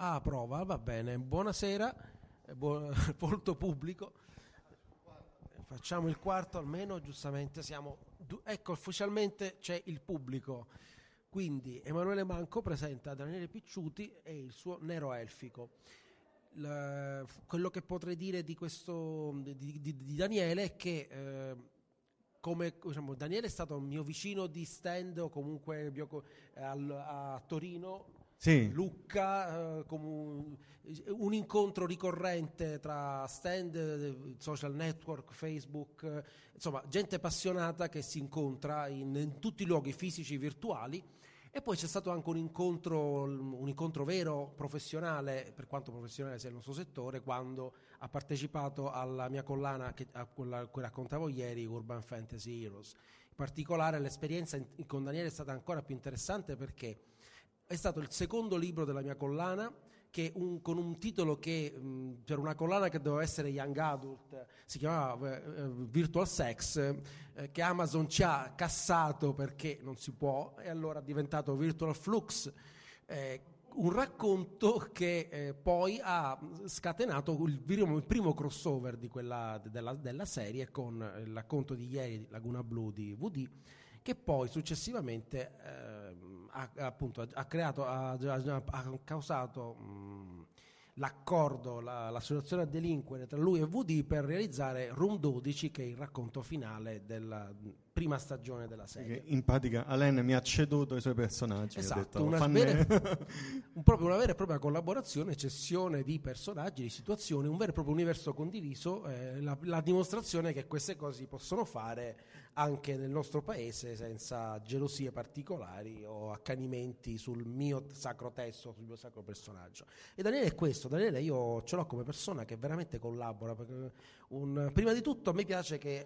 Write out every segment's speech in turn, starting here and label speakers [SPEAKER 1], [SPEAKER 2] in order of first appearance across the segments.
[SPEAKER 1] A?
[SPEAKER 2] A prova, va bene. Buonasera, eh, buon, pubblico. Facciamo il quarto almeno, giustamente siamo... Ecco, ufficialmente c'è il pubblico. Quindi Emanuele Manco presenta Daniele Picciuti e il suo Nero Elfico. La, quello che potrei dire di, questo, di, di, di Daniele è che eh, come diciamo, Daniele è stato mio vicino di stand o comunque mio, al, a Torino sì. Lucca, eh, un, un, incontro ricorrente tra stand, social network, Facebook, eh, insomma gente appassionata che si incontra in, in tutti i luoghi fisici e virtuali e poi c'è stato anche un incontro, un incontro vero, professionale, per quanto professionale sia il nostro settore, quando ha partecipato alla mia collana che, a quella che raccontavo ieri, Urban Fantasy Heroes. In particolare l'esperienza in, con Daniele è stata ancora più interessante perché è stato il secondo libro della mia collana che un, con un titolo che mh, per una collana che doveva essere Young Adult si chiamava eh, Virtual Sex eh, che Amazon ci ha cassato perché non si può e allora è diventato Virtual Flux eh, un racconto che eh, poi ha scatenato il, il, primo crossover quella, della, della, serie con il racconto di ieri Laguna Blu di VD che poi successivamente eh, ha, appunto, ha, creato, ha, ha causato mh, l'accordo, la, l'associazione a delinquere tra lui e VD per realizzare Room 12 che è il racconto finale della prima stagione della serie.
[SPEAKER 1] In pratica Alain mi ha ceduto i suoi personaggi.
[SPEAKER 2] Esatto,
[SPEAKER 1] detto,
[SPEAKER 2] una, vera, un proprio, una, vera, e propria collaborazione, cessione di personaggi, di situazioni, un vero e proprio universo condiviso, eh, la, la, dimostrazione che queste cose si possono fare anche nel nostro paese senza gelosie particolari o accanimenti sul mio sacro testo, sul mio sacro personaggio. E Daniele è questo, Daniele io ce l'ho come persona che veramente collabora, un, prima di tutto a me piace che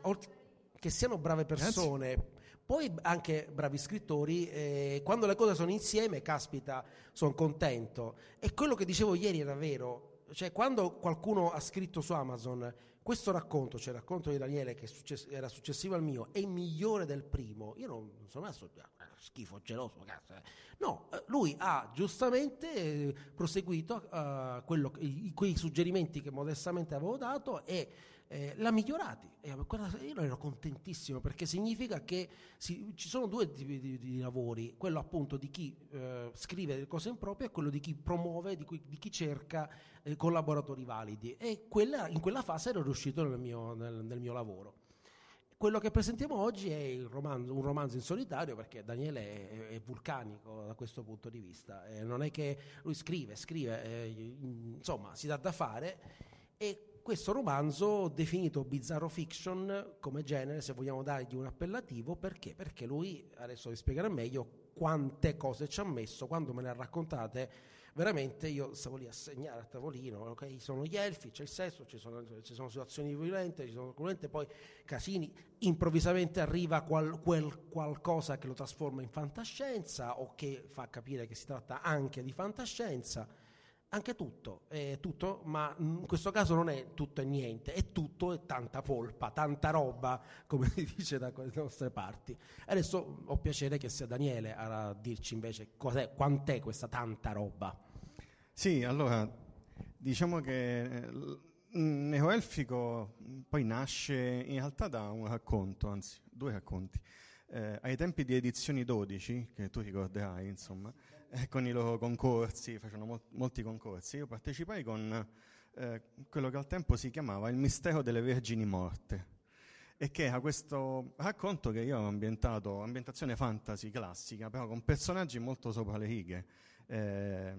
[SPEAKER 2] che siano brave persone, Grazie. poi anche bravi scrittori, eh, quando le cose sono insieme, caspita, sono contento. E quello che dicevo ieri era vero, cioè quando qualcuno ha scritto su Amazon questo racconto, cioè il racconto di Daniele che success- era successivo al mio, è migliore del primo, io non, non sono ah, schifo, geloso, cazzo. Eh. No, eh, lui ha giustamente eh, proseguito uh, quello, i, quei suggerimenti che modestamente avevo dato e eh, l'ha migliorati. E io ero contentissimo perché significa che si, ci sono due tipi di, di, lavori, quello appunto di chi eh, scrive le cose improprie e quello di chi promuove, di, cui, di chi cerca eh, collaboratori validi. E quella, in quella fase ero riuscito nel mio, nel, nel mio lavoro. Quello che presentiamo oggi è romanzo, un romanzo in solitario perché Daniele è, è vulcanico da questo punto di vista. Eh, non è che lui scrive, scrive, eh, insomma, si dà da fare e questo romanzo definito bizzarro fiction come genere, se vogliamo dargli un appellativo, perché? Perché lui, adesso vi spiegherà meglio quante cose ci ha messo, quando me le ha raccontate, veramente io stavo lì a segnare a tavolino, ok? Sono gli elfi, c'è il sesso, ci sono, ci sono situazioni violente, ci sono violente, poi casini, improvvisamente arriva qual, quel qualcosa che lo trasforma in fantascienza o che fa capire che si tratta anche di fantascienza anche tutto, è tutto, ma in questo caso non è tutto e niente, è tutto e tanta polpa, tanta roba, come si dice da quelle nostre parti. Adesso ho piacere che sia Daniele a dirci invece cos'è, quant'è questa tanta roba.
[SPEAKER 1] Sì, allora, diciamo che eh, Neoelfico poi nasce in realtà da un racconto, anzi due racconti. Eh, ai tempi di edizioni 12, che tu ricorderai, insomma, eh, con i loro concorsi, facevano mol- molti concorsi. Io partecipai con eh, quello che al tempo si chiamava Il mistero delle vergini morte e che era questo racconto che io ho ambientato, ambientazione fantasy classica, però con personaggi molto sopra le righe. Eh,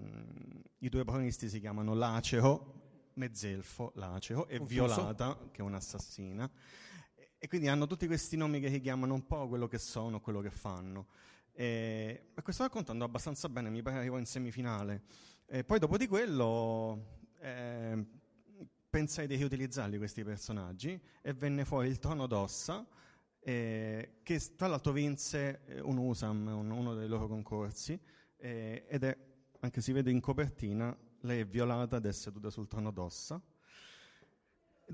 [SPEAKER 1] I due protagonisti si chiamano Lacero, mezzelfo, Lacero, e Confuso. Violata, che è un'assassina. E quindi hanno tutti questi nomi che richiamano un po' quello che sono, quello che fanno. E questo racconto andò abbastanza bene, mi pare arrivò in semifinale. E poi dopo di quello eh, pensai di riutilizzarli questi personaggi e venne fuori il Trono d'Ossa, eh, che tra l'altro vinse eh, un USAM, un, uno dei loro concorsi, eh, ed è, anche si vede in copertina, lei è violata ed è seduta sul Trono d'Ossa.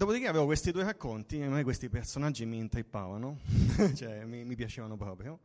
[SPEAKER 1] Dopodiché avevo questi due racconti, a me questi personaggi mi intrippavano, cioè mi, mi, piacevano proprio,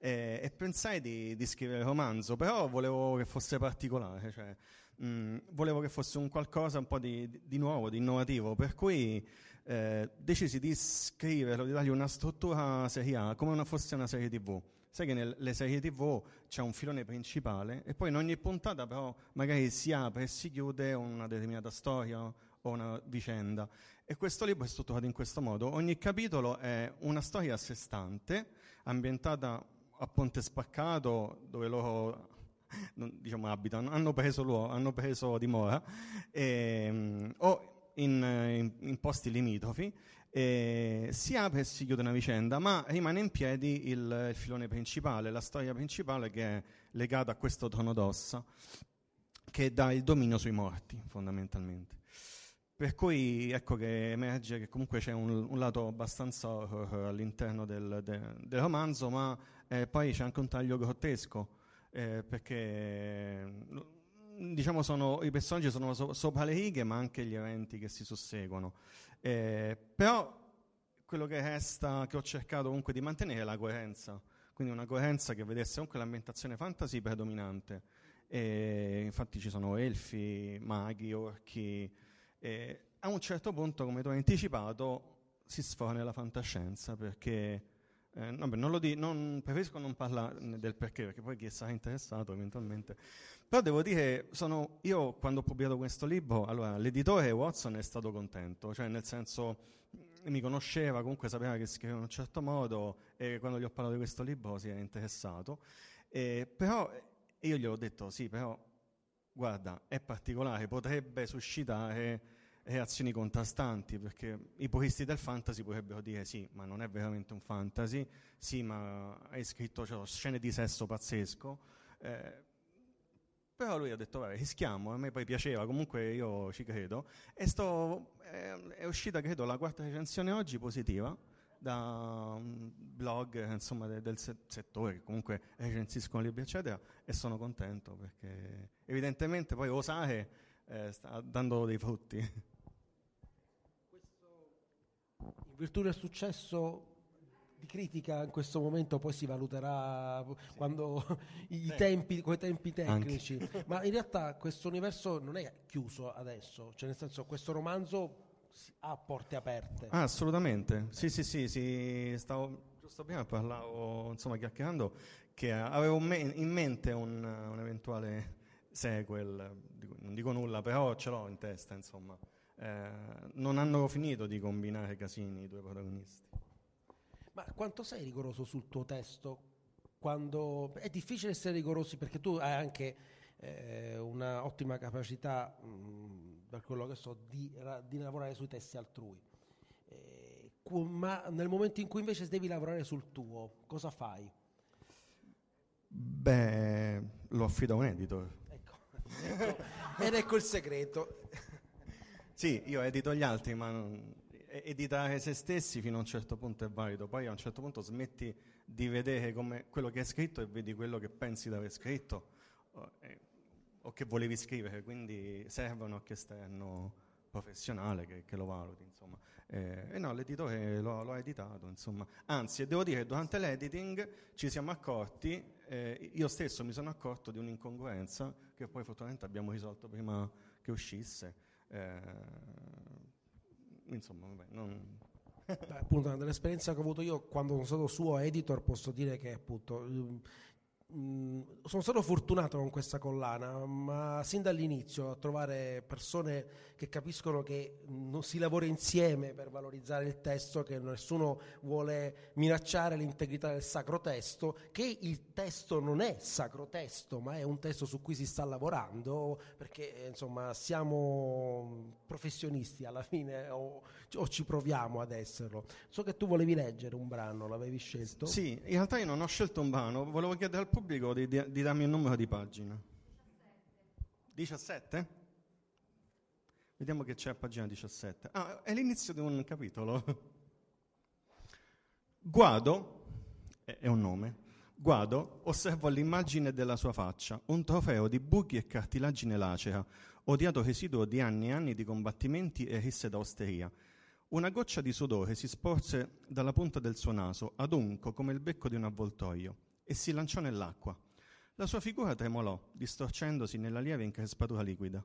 [SPEAKER 1] e, e pensai di, di, scrivere romanzo, però volevo che fosse particolare, cioè, mh, volevo che fosse un qualcosa un po' di, di nuovo, di innovativo, per cui eh, decisi di scriverlo, di dargli una struttura serie A, come una, fosse una serie tv. Sai che nelle serie tv c'è un filone principale e poi in ogni puntata però magari si apre e si chiude una determinata storia o una vicenda. E questo libro è strutturato in questo modo. Ogni capitolo è una storia a sé stante, ambientata a Ponte Spaccato, dove loro diciamo, abitano, hanno preso, luogo, hanno preso dimora, e, um, o in, in, in posti limitrofi, si apre e si chiude una vicenda, ma rimane in piedi il, il, filone principale, la storia principale che è legata a questo trono d'ossa, che dà il dominio sui morti, fondamentalmente. Per cui ecco che emerge che comunque c'è un, un lato abbastanza horror all'interno del, de, del romanzo, ma eh, poi c'è anche un taglio grottesco, eh, perché diciamo sono, i personaggi sono so, sopra le righe, ma anche gli eventi che si susseguono. Eh, però quello che resta, che ho cercato comunque di mantenere è la coerenza, quindi una coerenza che vedesse comunque l'ambientazione fantasy predominante. Infatti ci sono elfi, maghi, orchi. E a un certo punto, come tu hai anticipato, si sfora nella fantascienza perché eh, vabbè, non di, non, preferisco non parlare del perché, perché poi chi sarà interessato eventualmente. Però devo dire, sono, io quando ho pubblicato questo libro, allora, l'editore Watson è stato contento, cioè nel senso mi conosceva, comunque sapeva che scriveva in un certo modo e quando gli ho parlato di questo libro si era interessato. Eh, però io gli ho detto, sì, però guarda, è particolare, potrebbe suscitare reazioni contrastanti, perché i puristi del fantasy potrebbero dire sì, ma non è veramente un fantasy, sì, ma hai scritto cioè, scene di sesso pazzesco, eh, però lui ha detto, vabbè, rischiamo, a me poi piaceva, comunque io ci credo, e sto, è, è uscita, credo, la quarta recensione oggi positiva, da un blog insomma, de, del se- settore che comunque recensiscono libri eccetera e sono contento perché evidentemente poi osare eh, sta dando dei frutti.
[SPEAKER 2] in virtù del successo di critica in questo momento poi si valuterà quando i sì. tempi, quei tempi tecnici. Anche. Ma in realtà questo universo non è chiuso adesso, cioè nel senso questo romanzo ha porte aperte.
[SPEAKER 1] Ah, assolutamente. Sì, sì, sì, sì. Stavo giusto prima parlavo, insomma, chiacchierando che avevo in mente un, un eventuale sequel, non dico nulla, però ce l'ho in testa, insomma eh, non hanno finito di combinare casini i due protagonisti.
[SPEAKER 2] Ma quanto sei rigoroso sul tuo testo? Quando... È difficile essere rigorosi perché tu hai anche eh, una ottima capacità, mh, mm, per quello che so, di, di, lavorare sui testi altrui. Eh, ma nel momento in cui invece devi lavorare sul tuo, cosa fai?
[SPEAKER 1] Beh, lo affido a un editor.
[SPEAKER 2] Ecco. Ed ecco il segreto.
[SPEAKER 1] Sì, io edito gli altri, ma non, editare se stessi fino a un certo punto è valido, poi a un certo punto smetti di vedere quello che hai scritto e vedi quello che pensi di aver scritto o, che volevi scrivere, quindi serve un occhio esterno professionale che, che lo valuti, insomma. Eh, e no, l'editore lo, lo, ha editato, insomma. Anzi, devo dire, durante l'editing ci siamo accorti, eh, io stesso mi sono accorto di un'incongruenza che poi fortunatamente abbiamo risolto prima che uscisse. Eh, insomma, vabbè, non...
[SPEAKER 2] Beh, appunto, nell'esperienza che ho avuto io quando sono stato suo editor posso dire che appunto Mm, sono stato fortunato con questa collana, ma sin dall'inizio a trovare persone che capiscono che non si lavora insieme per valorizzare il testo, che nessuno vuole minacciare l'integrità del sacro testo, che il testo non è sacro testo, ma è un testo su cui si sta lavorando, perché insomma siamo professionisti alla fine o, o ci proviamo ad esserlo. So che tu volevi leggere un brano, l'avevi scelto?
[SPEAKER 1] Sì, in realtà io non ho scelto un brano, volevo chiedere al pubblico pubblico di, di, di darmi il numero di pagina. 17? Vediamo che c'è a pagina 17. Ah, è l'inizio di un capitolo. Guado, è un nome, Guado osservò l'immagine della sua faccia, un trofeo di buchi e cartilagine lacera, odiato residuo di anni e anni di combattimenti e risse d'osteria. Una goccia di sudore si sporse dalla punta del suo naso, adunco come il becco di un avvoltoio, e si lanciò nell'acqua. La sua figura tremolò, distorcendosi nella lieve increspatura liquida.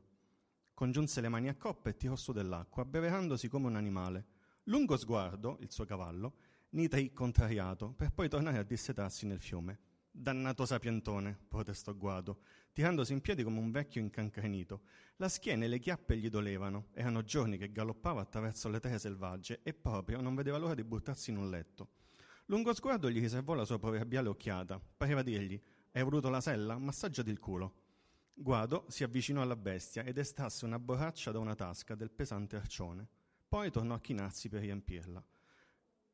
[SPEAKER 1] Congiunse le mani a coppa e tirò su dell'acqua, abbeverandosi come un animale. Lungo sguardo, il suo cavallo, nitrì contrariato, per poi tornare a dissetarsi nel fiume. Dannato sapientone, protestò Guado, tirandosi in piedi come un vecchio incancrenito. La schiena e le chiappe gli dolevano, erano giorni che galoppava attraverso le terre selvagge e proprio non vedeva l'ora di buttarsi in un letto. Lungo sguardo gli riservò la sua proverbiale occhiata. Pareva dirgli: Hai voluto la sella? Massaggiati il culo. Guado si avvicinò alla bestia ed estrasse una borraccia da una tasca del pesante arcione. Poi tornò a chinarsi per riempirla.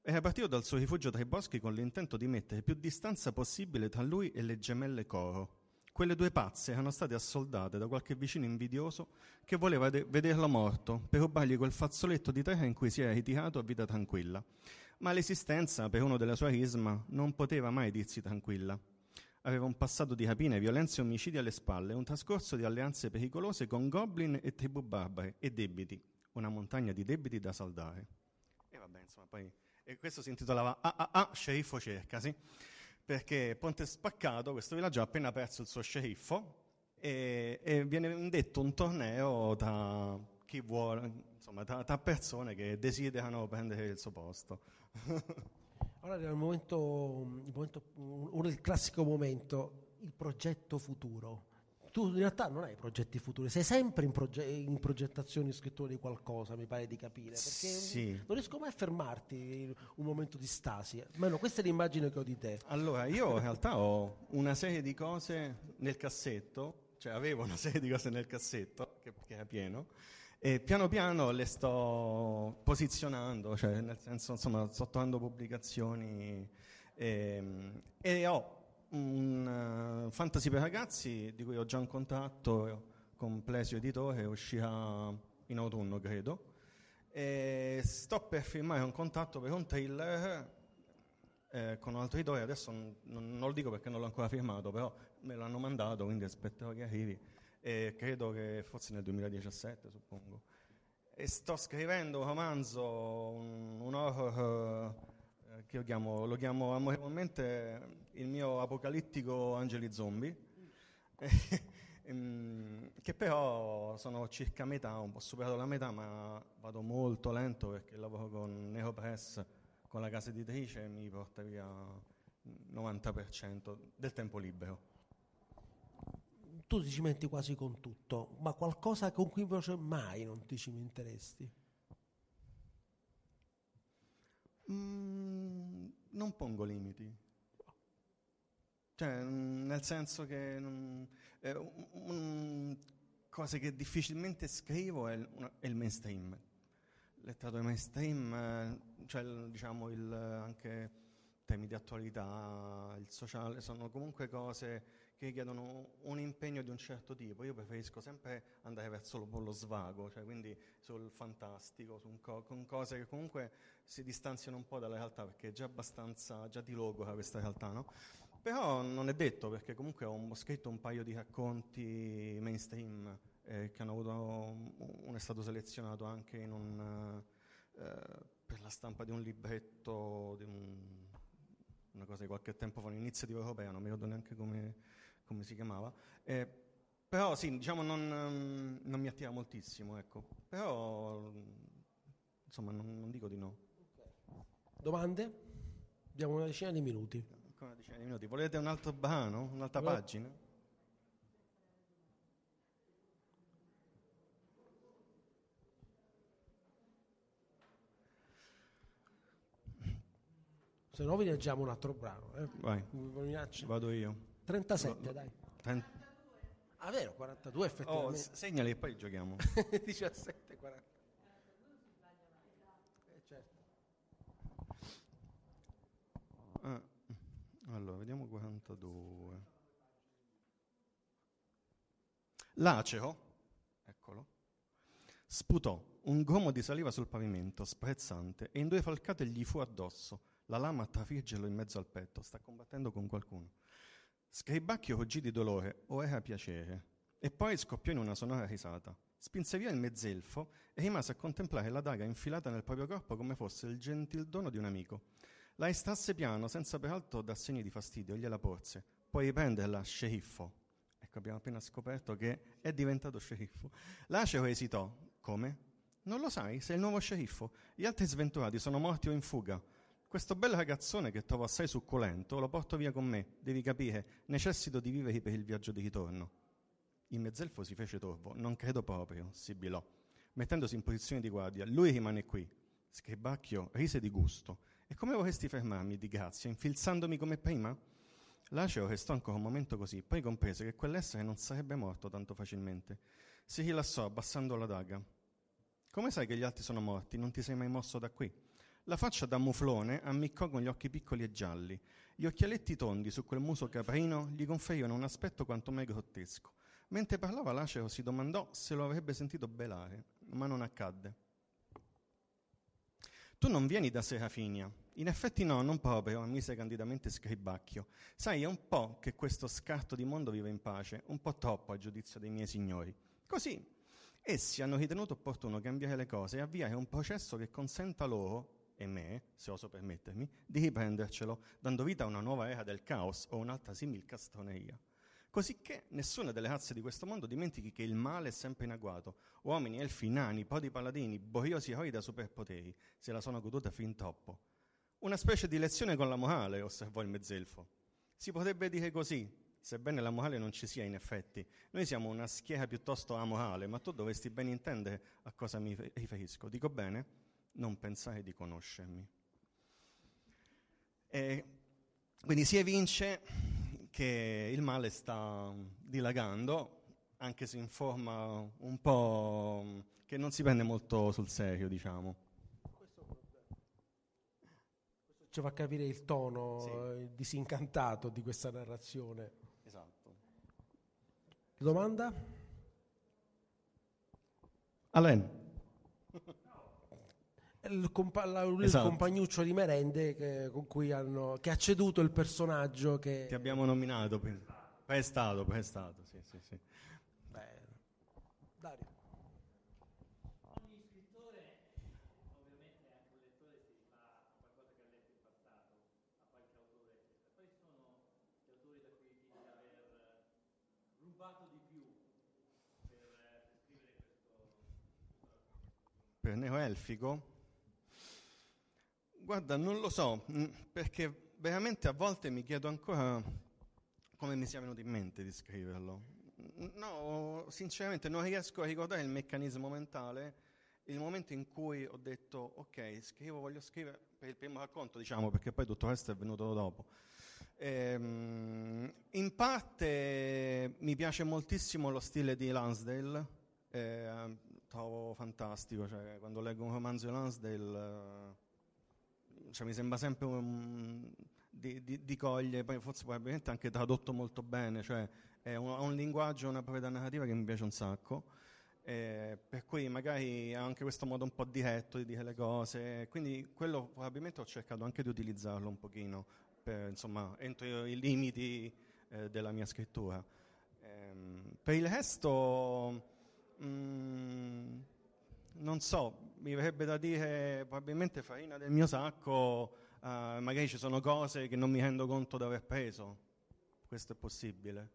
[SPEAKER 1] Era partito dal suo rifugio tra i boschi con l'intento di mettere più distanza possibile tra lui e le gemelle Coro. Quelle due pazze erano state assoldate da qualche vicino invidioso che voleva de- vederlo morto per rubargli quel fazzoletto di terra in cui si era ritirato a vita tranquilla. Ma l'esistenza, per uno della sua risma, non poteva mai dirsi tranquilla. Aveva un passato di rapine, violenze e omicidi alle spalle, un trascorso di alleanze pericolose con goblin e tribù barbare e debiti, una montagna di debiti da saldare. E vabbè, insomma, poi e questo si intitolava Ah ah ah, sceriffo cercasi, perché Ponte Spaccato, questo villaggio, ha appena perso il suo sceriffo e, e viene indetto un torneo tra chi vuole, insomma, tra, tra persone che desiderano prendere il suo posto.
[SPEAKER 2] Ora arriva il momento, il momento, uno il classico momento, il progetto futuro. Tu in realtà non hai progetti futuri, sei sempre in, proge- in progettazione scrittura di qualcosa, mi pare di capire. Perché
[SPEAKER 1] Sì.
[SPEAKER 2] non riesco mai a fermarti in un momento di stasi. Almeno questa è l'immagine che ho di te.
[SPEAKER 1] Allora, io in realtà ho una serie di cose nel cassetto, cioè avevo una serie di cose nel cassetto, che, che era pieno, e piano piano le sto posizionando, cioè nel senso, insomma, sto trovando pubblicazioni ehm, e ho un eh, fantasy per ragazzi di cui ho già un contratto con Plesio Editore, uscirà in autunno, credo. E sto per firmare un contratto per un thriller eh, con un altro editore, adesso non- non lo dico perché non l'ho ancora firmato, però me l'hanno mandato, quindi aspetterò che arrivi. E credo che forse nel 2017, suppongo. E sto scrivendo un romanzo, un, un horror eh, che chiamo, lo chiamo amorevolmente il mio apocalittico Angeli Zombie, Ehm, che però sono circa metà, un po' superato la metà, ma vado molto lento perché lavoro con Neopress, con la casa editrice, e mi porta via il 90% del tempo libero.
[SPEAKER 2] Tu ti cimenti quasi con tutto, ma qualcosa con cui invece mai non ti cimenteresti?
[SPEAKER 1] Mm, non pongo limiti. Cioè, mm, nel senso che mm, eh, un- cose che difficilmente scrivo è il, una- è il mainstream. Letteratura mainstream, eh, cioè diciamo il, anche temi di attualità, il sociale, sono comunque cose che richiedono un impegno di un certo tipo. Io preferisco sempre andare verso lo, lo svago, cioè quindi sul fantastico, su co- con cose che comunque si distanziano un po' dalla realtà, perché è già abbastanza, già di logora questa realtà, no? Però non è detto, perché comunque ho, ho scritto un paio di racconti mainstream eh, che hanno avuto, uno è stato selezionato anche un, eh, per la stampa di un libretto, di un- una cosa di qualche tempo fa, un'iniziativa europea, non mi ricordo neanche come, come si chiamava. Eh, però sì, diciamo non, ehm, non mi attira moltissimo, ecco. Però insomma non, non dico di no.
[SPEAKER 2] Domande? Abbiamo una decina di minuti.
[SPEAKER 1] Ancora una decina di minuti. Volete un altro brano? Un'altra
[SPEAKER 2] No.
[SPEAKER 1] pagina?
[SPEAKER 2] Se no vi leggiamo un altro brano. Eh.
[SPEAKER 1] Vai, vado io.
[SPEAKER 2] 37,
[SPEAKER 1] No, no.
[SPEAKER 2] dai.
[SPEAKER 1] Ten-
[SPEAKER 2] Ah, vero, 42
[SPEAKER 1] Oh,
[SPEAKER 2] effettivamente.
[SPEAKER 1] s- segnali e poi giochiamo.
[SPEAKER 2] 17, 40. Eh, certo.
[SPEAKER 1] Ah, allora, vediamo 42. Lacero, eccolo, sputò un gomo di saliva sul pavimento, sprezzante, e in due falcate gli fu addosso, la lama a trafiggerlo in mezzo al petto. Sta combattendo con qualcuno. Scribacchio ruggì di dolore, o era piacere. e poi scoppiò in una sonora risata. Spinse via il mezzelfo e rimase a contemplare la daga infilata nel proprio corpo come fosse il gentil dono di un amico. La estrasse piano, senza peraltro dar segni di fastidio, e gliela porse. Poi riprenderla, sceriffo. Ecco, abbiamo appena scoperto che è diventato sceriffo. L'acero esitò. Come? Non lo sai? Sei il nuovo sceriffo. Gli altri sventurati sono morti o in fuga. Questo bel ragazzone che trovo assai succulento lo porto via con me. Devi capire, necessito di vivere per il viaggio di ritorno. Il mezzelfo si fece torvo. Non credo proprio, sibilò, mettendosi in posizione di guardia. Lui rimane qui. Scribacchio rise di gusto. E come vorresti fermarmi, di grazia, infilzandomi come prima? L'aceo restò ancora un momento così, poi comprese che quell'essere non sarebbe morto tanto facilmente. Si rilassò abbassando la daga. Come sai che gli altri sono morti? Non ti sei mai mosso da qui? La faccia da muflone ammiccò con gli occhi piccoli e gialli. Gli occhialetti tondi su quel muso caprino gli conferivano un aspetto quanto mai grottesco. Mentre parlava l'acero si domandò se lo avrebbe sentito belare, ma non accadde. Tu non vieni da Serafinia. In effetti no, non proprio, ammise candidamente Scribacchio. Sai, è un po' che questo scarto di mondo vive in pace, un po' troppo a giudizio dei miei signori. Così, essi hanno ritenuto opportuno cambiare le cose e avviare un processo che consenta loro, e me, se oso permettermi, di riprendercelo, dando vita a una nuova era del caos o un'altra simil castroneria cosicché nessuna delle razze di questo mondo dimentichi che il male è sempre in agguato. Uomini, elfi, nani, podi paladini, boriosi eroi da superpoteri, se la sono goduta fin troppo. Una specie di lezione con la morale, osservò il mezzelfo. Si potrebbe dire così, sebbene la morale non ci sia in effetti. Noi siamo una schiera piuttosto amorale, ma tu dovresti ben intendere a cosa mi riferisco. Dico bene? Non pensare di conoscermi. E quindi si evince che il male sta dilagando, anche se in forma un po' che non si prende molto sul serio, diciamo.
[SPEAKER 2] Questo, ci fa capire il tono sì. disincantato di questa narrazione.
[SPEAKER 1] Esatto.
[SPEAKER 2] Domanda?
[SPEAKER 1] Alain
[SPEAKER 2] il, compa- la, il esatto. compagnuccio di merende che, con cui hanno, che ha ceduto il personaggio che...
[SPEAKER 1] Ti abbiamo nominato, prestato, prestato, sì, sì, sì.
[SPEAKER 2] Beh, Dario.
[SPEAKER 3] Ogni scrittore, ovviamente anche un lettore si rifà a qualcosa che ha letto in passato, a qualche autore, poi sono gli autori da cui dici di aver rubato di più per, per scrivere questo...
[SPEAKER 1] Per Neoelfico? Guarda, non lo so, mm, perché veramente a volte mi chiedo ancora come mi sia venuto in mente di scriverlo. No, sinceramente non riesco a ricordare il meccanismo mentale, il momento in cui ho detto ok, scrivo, voglio scrivere per il primo racconto, diciamo, perché poi tutto il resto è venuto dopo. Ehm, in parte mi piace moltissimo lo stile di Lansdale, eh, trovo fantastico, cioè, quando leggo un romanzo di Lansdale cioè, mi sembra sempre un, di, di, di, cogliere, poi forse probabilmente anche tradotto molto bene, cioè è un, un linguaggio, una proprietà narrativa che mi piace un sacco, eh, per cui magari ha anche questo modo un po' diretto di dire le cose, quindi quello probabilmente ho cercato anche di utilizzarlo un pochino, per, insomma, entro i limiti eh, della mia scrittura. Eh, per il resto... Mm, non so, mi verrebbe da dire probabilmente farina del mio sacco, uh, magari ci sono cose che non mi rendo conto di aver preso, questo è possibile.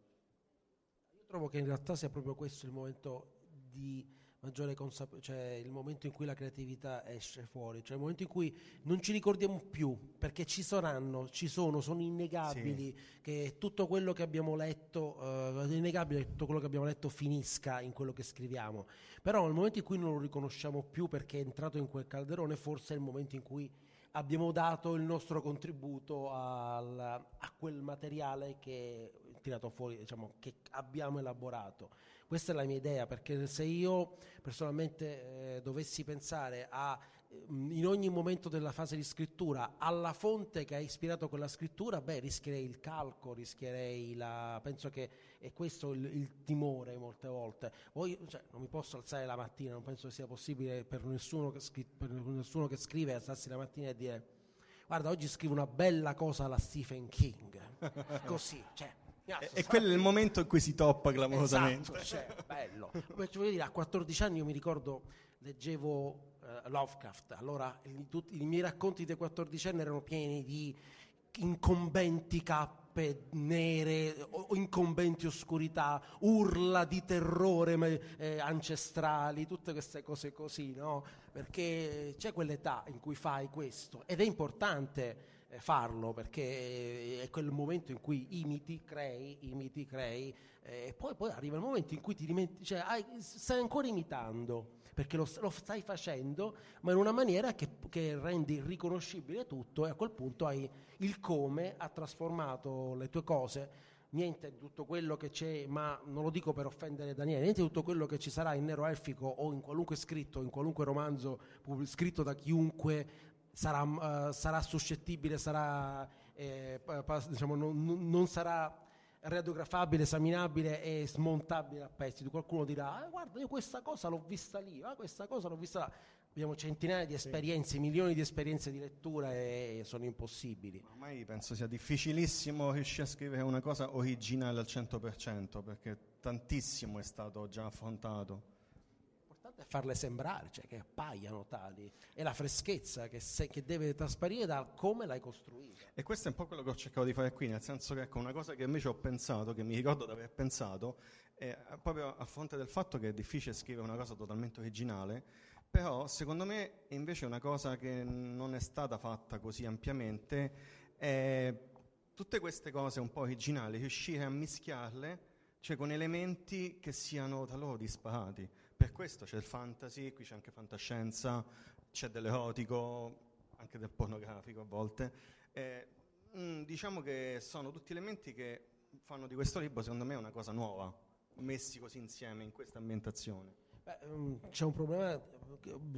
[SPEAKER 2] Io trovo che in realtà sia proprio questo il momento di maggiore consapevolezza, cioè il momento in cui la creatività esce fuori, cioè il momento in cui non ci ricordiamo più, perché ci saranno, ci sono, sono innegabili sì. che tutto quello che abbiamo letto, uh, è innegabile che tutto quello che abbiamo letto finisca in quello che scriviamo, però nel momento in cui non lo riconosciamo più perché è entrato in quel calderone, forse è il momento in cui abbiamo dato il nostro contributo al, a quel materiale che tirato fuori, diciamo, che abbiamo elaborato. Questa è la mia idea, perché se io personalmente eh, dovessi pensare a, mm, in ogni momento della fase di scrittura alla fonte che ha ispirato quella scrittura, beh, rischierei il calco, rischierei la... penso che è questo il, il timore molte volte. Poi, cioè, non mi posso alzare la mattina, non penso sia possibile per nessuno che, scri- per nessuno che scrive alzarsi la mattina e dire guarda oggi scrivo una bella cosa alla Stephen King, così, cioè
[SPEAKER 1] E, e quello è il momento in cui si toppa clamorosamente.
[SPEAKER 2] Esatto, cioè, bello. Come ci voglio dire, a 14 anni io mi ricordo, leggevo eh, Lovecraft, allora il, tutti, i miei racconti dei 14 anni erano pieni di incombenti cappe nere, o incombenti oscurità, urla di terrore eh, ancestrali, tutte queste cose così, no? Perché c'è quell'età in cui fai questo ed è importante farlo perché è quel momento in cui imiti, crei, imiti, crei, e poi, poi, arriva il momento in cui ti dimentichi, cioè hai, stai ancora imitando perché lo, lo, stai facendo, ma in una maniera che, che, rendi riconoscibile tutto e a quel punto hai il come ha trasformato le tue cose. Niente di tutto quello che c'è, ma non lo dico per offendere Daniele, niente di tutto quello che ci sarà in Nero Elfico o in qualunque scritto, in qualunque romanzo scritto da chiunque sarà, uh, sarà suscettibile, sarà, eh, diciamo, non, non sarà radiografabile, esaminabile e smontabile a pezzi. Qualcuno dirà, ah, guarda, io questa cosa l'ho vista lì, ah, questa cosa l'ho vista là. Abbiamo centinaia di esperienze, sì. milioni di esperienze di lettura e sono impossibili.
[SPEAKER 1] Ormai penso sia difficilissimo riuscire a scrivere una cosa originale al 100% perché tantissimo è stato già affrontato
[SPEAKER 2] farle sembrare, cioè che appaiano tali, è la freschezza che, se, che, deve trasparire da come l'hai costruita.
[SPEAKER 1] E questo è un po' quello che ho cercato di fare qui, nel senso che ecco, una cosa che invece ho pensato, che mi ricordo di aver pensato, è proprio a fronte del fatto che è difficile scrivere una cosa totalmente originale, però secondo me invece una cosa che non è stata fatta così ampiamente è tutte queste cose un po' originali, riuscire a mischiarle cioè con elementi che siano da loro disparati. Per questo c'è il fantasy, qui c'è anche fantascienza, c'è dell'erotico, anche del pornografico a volte. Eh, mh, mm, diciamo che sono tutti elementi che fanno di questo libro, secondo me, una cosa nuova, messi così insieme in questa ambientazione.
[SPEAKER 2] Beh, mm, c'è un problema,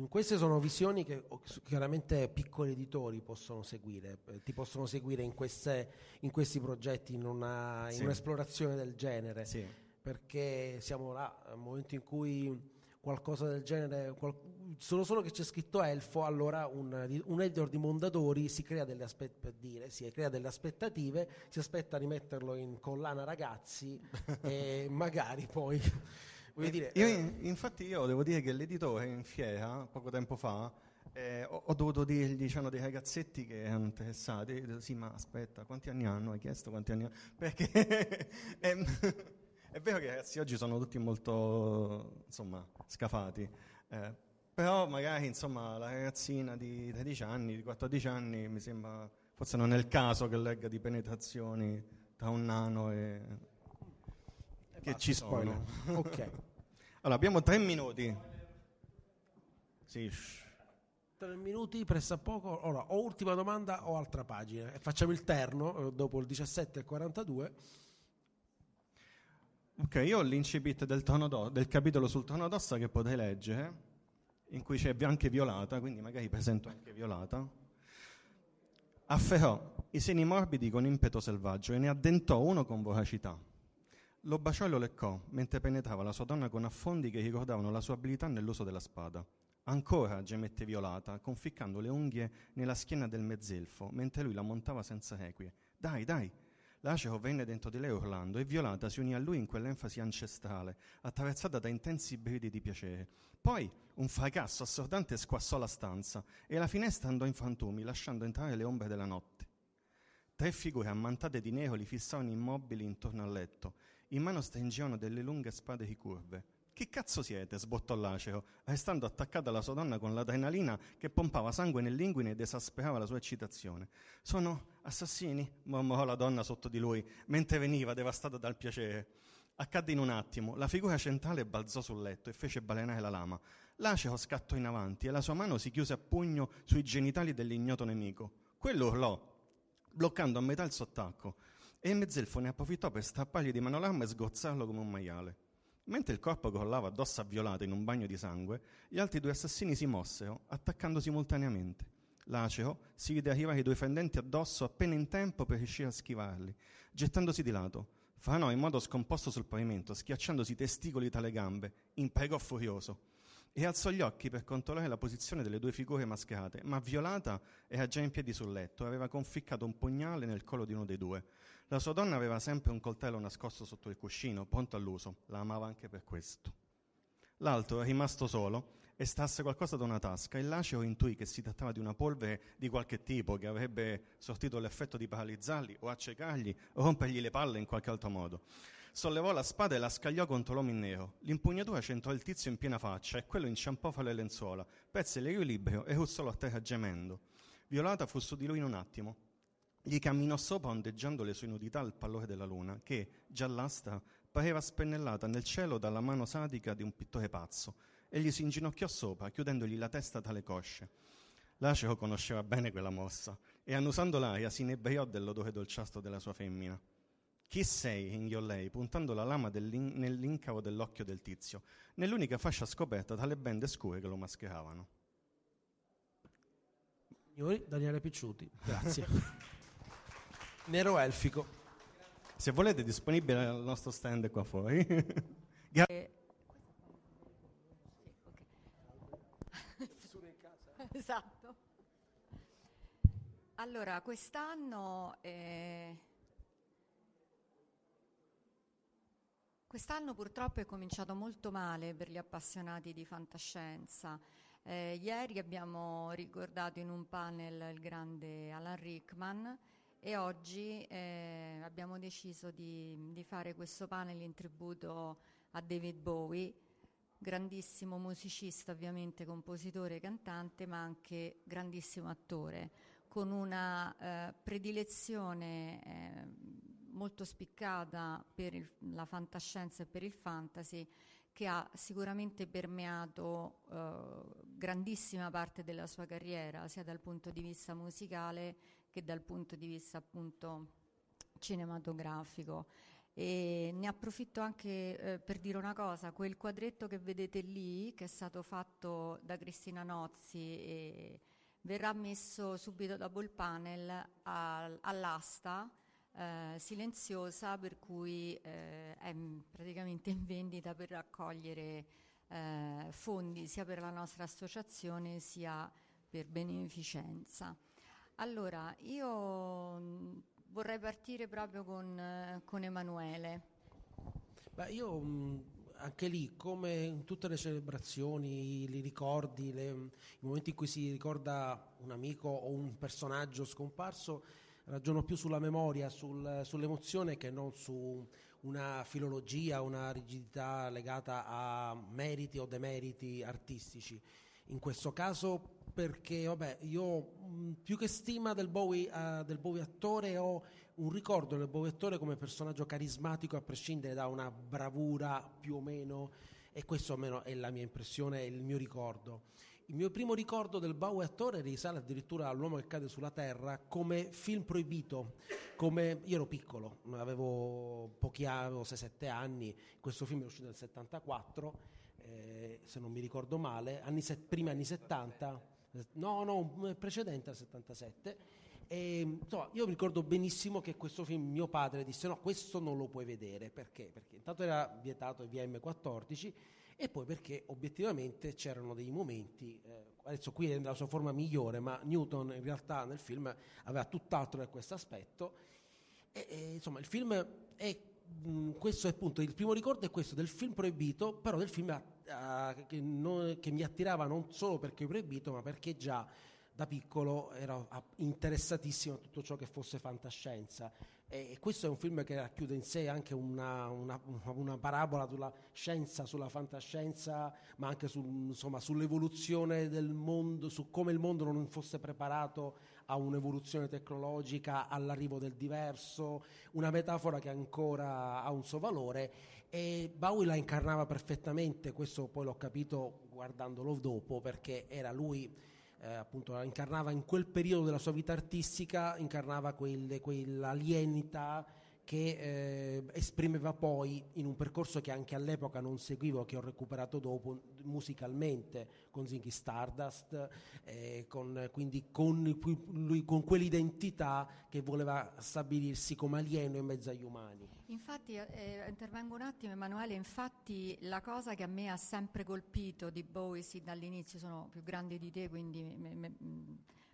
[SPEAKER 2] queste sono visioni che chiaramente piccoli editori possono seguire, eh, ti possono seguire in, queste, in questi progetti, in, una, in sì. un'esplorazione del genere. Sì perché siamo là, al momento in cui qualcosa del genere, qual, solo, solo che c'è scritto elfo, allora un, un editor di Mondadori si crea delle, aspe- per dire, si crea delle aspettative, si aspetta di metterlo in collana ragazzi e magari poi...
[SPEAKER 1] Dire, io, eh, infatti io devo dire che l'editore in fiera, poco tempo fa, eh, ho, ho, dovuto dirgli, c'erano dei ragazzetti che erano interessati, sì ma aspetta, quanti anni hanno? Hai chiesto quanti anni hanno? Perché... eh, è vero che i ragazzi oggi sono tutti molto, insomma, scafati, eh, però magari, insomma, la ragazzina di 13 anni, di 14 anni, mi sembra, forse non è il caso che legga di penetrazioni tra un nano e... e che ci spoiler.
[SPEAKER 2] ok.
[SPEAKER 1] Allora, abbiamo tre minuti. Sì,
[SPEAKER 2] Tre minuti, pressa poco. Ora, o ultima domanda o altra pagina. E facciamo il terno, eh, dopo il 17 e il 42.
[SPEAKER 1] Ok, io ho l'incipit del, del, capitolo sul tono d'ossa che potete leggere, in cui c'è anche Violata, quindi magari presento anche Violata. Afferrò i seni morbidi con impeto selvaggio e ne addentò uno con voracità. Lo baciò e lo leccò, mentre penetrava la sua donna con affondi che ricordavano la sua abilità nell'uso della spada. Ancora gemette Violata, conficcando le unghie nella schiena del mezzelfo, mentre lui la montava senza equie. Dai, dai, Laceo venne dentro di lei urlando e Violata si unì a lui in quell'enfasi ancestrale, attraversata da intensi brividi di piacere. Poi un fracasso assordante squassò la stanza e la finestra andò in frantumi, lasciando entrare le ombre della notte. Tre figure ammantate di nero li fissavano immobili intorno al letto. In mano stringevano delle lunghe spade ricurve. Che cazzo siete? sbottò Lacero, restando attaccato alla sua donna con l'adrenalina che pompava sangue nell'inguine ed esasperava la sua eccitazione. Sono assassini? mormorò la donna sotto di lui, mentre veniva devastata dal piacere. Accadde in un attimo. La figura centrale balzò sul letto e fece balenare la lama. Lacero scattò in avanti e la sua mano si chiuse a pugno sui genitali dell'ignoto nemico. Quello urlò, bloccando a metà il sottacco, e il mezzelfo ne approfittò per strappargli di mano l'arma e sgozzarlo come un maiale. Mentre il corpo crollava addosso a Violata in un bagno di sangue, gli altri due assassini si mossero, attaccando simultaneamente. Lacero si vide arrivare i due fendenti addosso appena in tempo per riuscire a schivarli, gettandosi di lato. Franò in modo scomposto sul pavimento, schiacciandosi i testicoli tra le gambe, impregò furioso e alzò gli occhi per controllare la posizione delle due figure mascherate, ma Violata era già in piedi sul letto e aveva conficcato un pugnale nel collo di uno dei due. La sua donna aveva sempre un coltello nascosto sotto il cuscino, pronto all'uso. La amava anche per questo. L'altro, rimasto solo, estrasse qualcosa da una tasca e Laceo intuì che si trattava di una polvere di qualche tipo che avrebbe sortito l'effetto di paralizzarli o accecargli o rompergli le palle in qualche altro modo. Sollevò la spada e la scagliò contro l'uomo in nero. L'impugnatura centrò il tizio in piena faccia e quello inciampò fra le lenzuola, perse l'equilibrio e ruzzolò a terra gemendo. Violata fu su di lui in un attimo. Gli camminò sopra ondeggiando le sue nudità al pallore della luna, che, giallastra, pareva spennellata nel cielo dalla mano sadica di un pittore pazzo, e gli si inginocchiò sopra, chiudendogli la testa tra le cosce. Laceo conosceva bene quella mossa, e annusando l'aria si inebriò dell'odore dolciastro della sua femmina. Chi sei? inghiò lei, puntando la lama nell'incavo dell'occhio del tizio, nell'unica fascia scoperta tra le bende scure che lo mascheravano.
[SPEAKER 2] Signori, Daniele Picciuti, grazie. Nero elfico.
[SPEAKER 1] Se volete, è disponibile al nostro stand qua fuori.
[SPEAKER 4] Eh, esatto. Allora, quest'anno, eh, quest'anno purtroppo è cominciato molto male per gli appassionati di fantascienza. Eh, ieri abbiamo ricordato in un panel il grande Alan Rickman e oggi eh, abbiamo deciso di, di fare questo panel in tributo a David Bowie grandissimo musicista, ovviamente compositore, cantante, ma anche grandissimo attore, con una eh, predilezione eh, molto spiccata per il, la fantascienza e per il fantasy, che ha sicuramente permeato eh, grandissima parte della sua carriera, sia dal punto di vista musicale che dal punto di vista appunto cinematografico. E ne approfitto anche eh, per dire una cosa, quel quadretto che vedete lì, che è stato fatto da Cristina Nozzi, verrà messo subito dopo il panel a, all'asta eh, silenziosa, per cui eh, è praticamente in vendita per raccogliere eh, fondi sia per la nostra associazione sia per beneficenza. Allora, io vorrei partire proprio con, con Emanuele.
[SPEAKER 2] Beh, io mh, anche lì, come in tutte le celebrazioni, i ricordi, le, i momenti in cui si ricorda un amico o un personaggio scomparso, ragiono più sulla memoria, sul, sull'emozione che non su una filologia, una rigidità legata a meriti o demeriti artistici. In questo caso perché vabbè, io mh, più che stima del Bowie, uh, del Bowie attore ho un ricordo del Bowie attore come personaggio carismatico a prescindere da una bravura più o meno e questo almeno è la mia impressione, il mio ricordo. Il mio primo ricordo del Bowie attore risale addirittura all'uomo che cade sulla terra come film proibito, come io ero piccolo, avevo pochi anni, avevo 6-7 anni, questo film è uscito nel 74 eh, se non mi ricordo male, anni se- primi anni 70, no, no, precedente al 77. E, insomma, io mi ricordo benissimo che questo film mio padre disse no, questo non lo puoi vedere, perché? Perché intanto era vietato il VM14 e poi perché obiettivamente c'erano dei momenti, eh, adesso qui è nella sua forma migliore, ma Newton in realtà nel film aveva tutt'altro da questo aspetto. E, e, insomma, il film è questo è appunto il primo ricordo è questo del film proibito, però del film uh, che, non, che, mi attirava non solo perché è proibito, ma perché già da piccolo ero interessatissimo a tutto ciò che fosse fantascienza. E questo è un film che racchiude in sé anche una, una, una parabola sulla scienza, sulla fantascienza, ma anche su, insomma, sull'evoluzione del mondo, su come il mondo non fosse preparato a un'evoluzione tecnologica, all'arrivo del diverso, una metafora che ancora ha un suo valore e Bowie la incarnava perfettamente, questo poi l'ho capito guardandolo dopo perché era lui eh, appunto incarnava in quel periodo della sua vita artistica, incarnava quelle, quell'alienità che eh, esprimeva poi in un percorso che anche all'epoca non seguivo, che ho recuperato dopo musicalmente con Zingy Stardust, eh, con, quindi con, lui, con quell'identità che voleva stabilirsi come alieno in mezzo agli umani.
[SPEAKER 4] Infatti, eh, intervengo un attimo Emanuele, infatti la cosa che a me ha sempre colpito di Bowie sì, dall'inizio, sono più grandi di te, quindi me, me,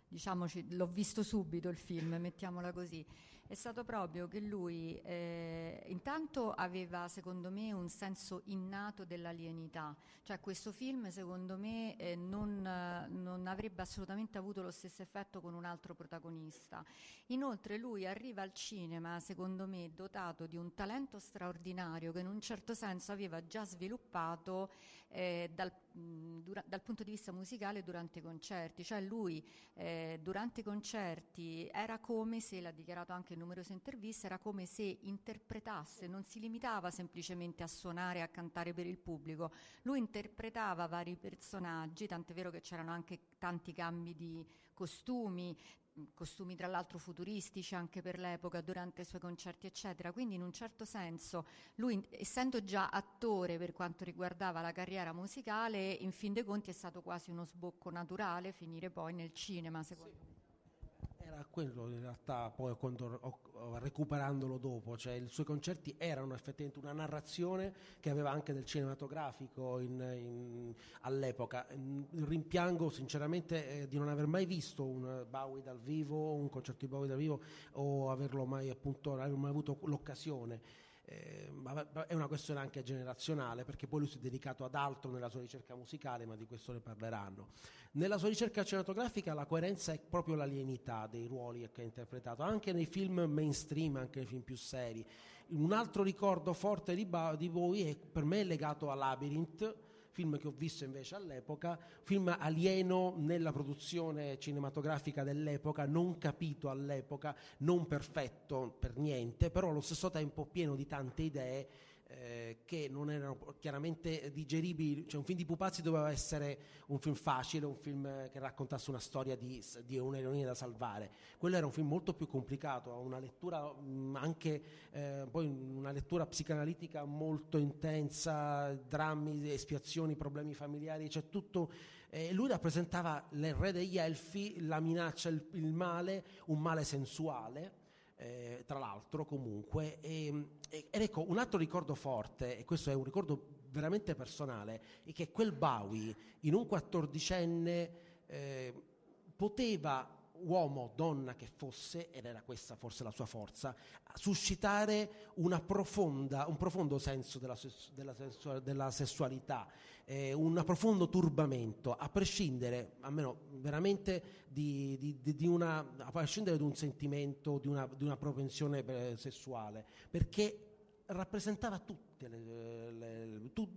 [SPEAKER 4] diciamoci, l'ho visto subito il film, mettiamola così, è stato proprio che lui eh, intanto aveva secondo me un senso innato dell'alienità, cioè questo film secondo me eh, non, non, avrebbe assolutamente avuto lo stesso effetto con un altro protagonista. Inoltre lui arriva al cinema secondo me dotato di un talento straordinario che in un certo senso aveva già sviluppato eh, dal, dura, dal, punto di vista musicale durante i concerti, cioè lui eh, durante i concerti era come se, l'ha dichiarato anche in numerose interviste, era come se interpretasse, non si limitava semplicemente a suonare e a cantare per il pubblico, lui interpretava vari personaggi, tant'è vero che c'erano anche tanti cambi di costumi, costumi tra l'altro futuristici anche per l'epoca, durante i suoi concerti, eccetera. Quindi in un certo senso lui, essendo già attore per quanto riguardava la carriera musicale, in fin dei conti è stato quasi uno sbocco naturale finire poi nel cinema, secondo me
[SPEAKER 2] era quello in realtà poi quando recuperandolo dopo, cioè i suoi concerti erano effettivamente una narrazione che aveva anche del cinematografico in, in, all'epoca. Rimpiango sinceramente eh, di non aver mai visto un Bowie dal vivo, un concerto di Bowie dal vivo o averlo mai appunto, aver mai avuto l'occasione eh, è una questione anche generazionale perché poi lui si è dedicato ad altro nella sua ricerca musicale, ma di questo ne parleranno. Nella sua ricerca cinematografica la coerenza è proprio l'alienità dei ruoli che ha interpretato, anche nei film mainstream, anche nei film più seri. Un altro ricordo forte di, ba- di Bowie è per me legato a Labyrinth, film che ho visto invece all'epoca, film alieno nella produzione cinematografica dell'epoca, non capito all'epoca, non perfetto per niente, però allo stesso tempo pieno di tante idee eh, che non erano chiaramente digeribili, cioè un film di Pupazzi doveva essere un film facile, un film che raccontasse una storia di, di un'eroina da salvare, quello era un film molto più complicato, una lettura mh, anche eh, poi una lettura psicanalitica molto intensa, drammi, espiazioni, problemi familiari, cioè tutto eh, lui rappresentava il re degli elfi, la minaccia, il, il male, un male sensuale eh, tra l'altro comunque. E, e, ed ecco, un altro ricordo forte, e questo è un ricordo veramente personale, è che quel Bowie in un quattordicenne eh, poteva uomo, donna che fosse, ed era questa forse la sua forza, suscitare profonda, un profondo senso della, della, della sessualità, eh, un profondo turbamento, a prescindere, almeno veramente, di, di, di, una, a prescindere da un sentimento, di una, di una propensione eh, sessuale, perché rappresentava tutte le, le, tu,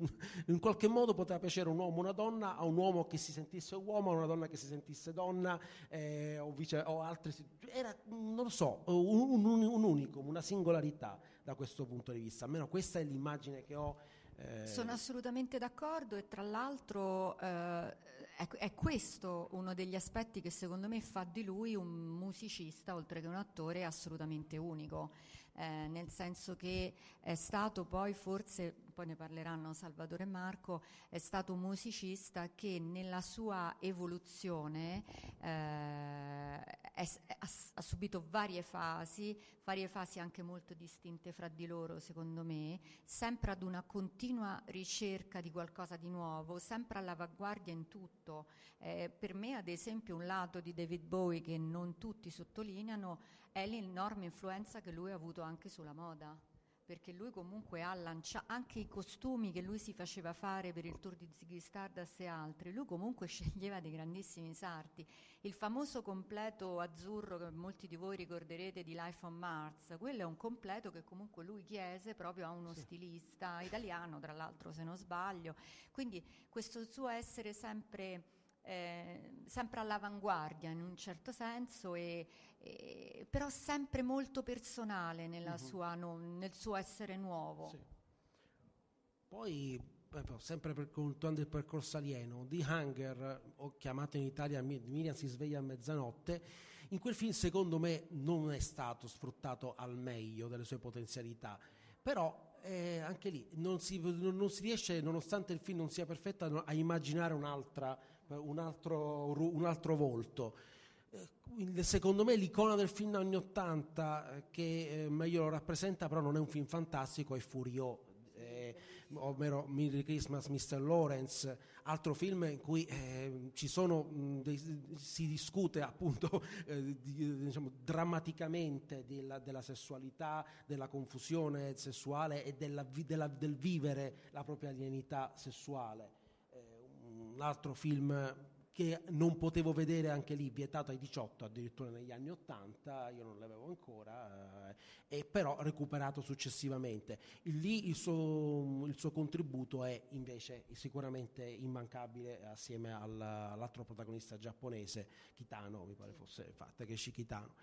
[SPEAKER 2] in qualche modo poteva piacere un uomo o una donna a un uomo che si sentisse uomo a una donna che si sentisse donna eh, o, vice, o altri era non lo so un, un, un unico una singolarità da questo punto di vista almeno questa è l'immagine che ho
[SPEAKER 4] eh. sono assolutamente d'accordo e tra l'altro eh, è, è, questo uno degli aspetti che secondo me fa di lui un musicista oltre che un attore assolutamente unico eh, nel senso che è stato poi forse, poi ne parleranno Salvatore e Marco, è stato un musicista che nella sua evoluzione eh, è, ha, ha, subito varie fasi, varie fasi anche molto distinte fra di loro secondo me, sempre ad una continua ricerca di qualcosa di nuovo, sempre all'avanguardia in tutto. Eh, per me ad esempio un lato di David Bowie che non tutti sottolineano è l'enorme influenza che lui ha avuto anche sulla moda, perché lui comunque ha lanciato anche i costumi che lui si faceva fare per il tour di Ziggy Stardust e altri, lui comunque sceglieva dei grandissimi sarti. Il famoso completo azzurro che molti di voi ricorderete di Life on Mars, quello è un completo che comunque lui chiese proprio a uno sì. stilista italiano, tra l'altro se non sbaglio. Quindi questo suo essere sempre... Eh, sempre all'avanguardia in un certo senso e, eh, però sempre molto personale uh-huh. sua, no, nel suo essere nuovo. Sì.
[SPEAKER 2] Poi, sempre per, continuando il percorso alieno, The Hunger, o chiamato in Italia Miriam si sveglia a mezzanotte, in quel film secondo me non è stato sfruttato al meglio delle sue potenzialità, però eh, anche lì non si, non si, riesce, nonostante il film non sia perfetto, a immaginare un altro, un altro volto secondo me l'icona del film anni 80 eh, che eh, meglio lo rappresenta però non è un film fantastico è Furio eh, ovvero Merry Christmas Mr. Lawrence, altro film in cui eh, ci sono, mh, si discute appunto eh, di, diciamo, drammaticamente della, della, sessualità, della confusione sessuale e della, della, del vivere la propria alienità sessuale. Eh, un altro film che non potevo vedere anche lì, vietato ai 18 addirittura negli anni 80, io non l'avevo ancora, eh, e però recuperato successivamente. Lì il suo, il suo, contributo è invece sicuramente immancabile assieme all'altro protagonista giapponese, Kitano, mi pare fosse infatti, che Kitano.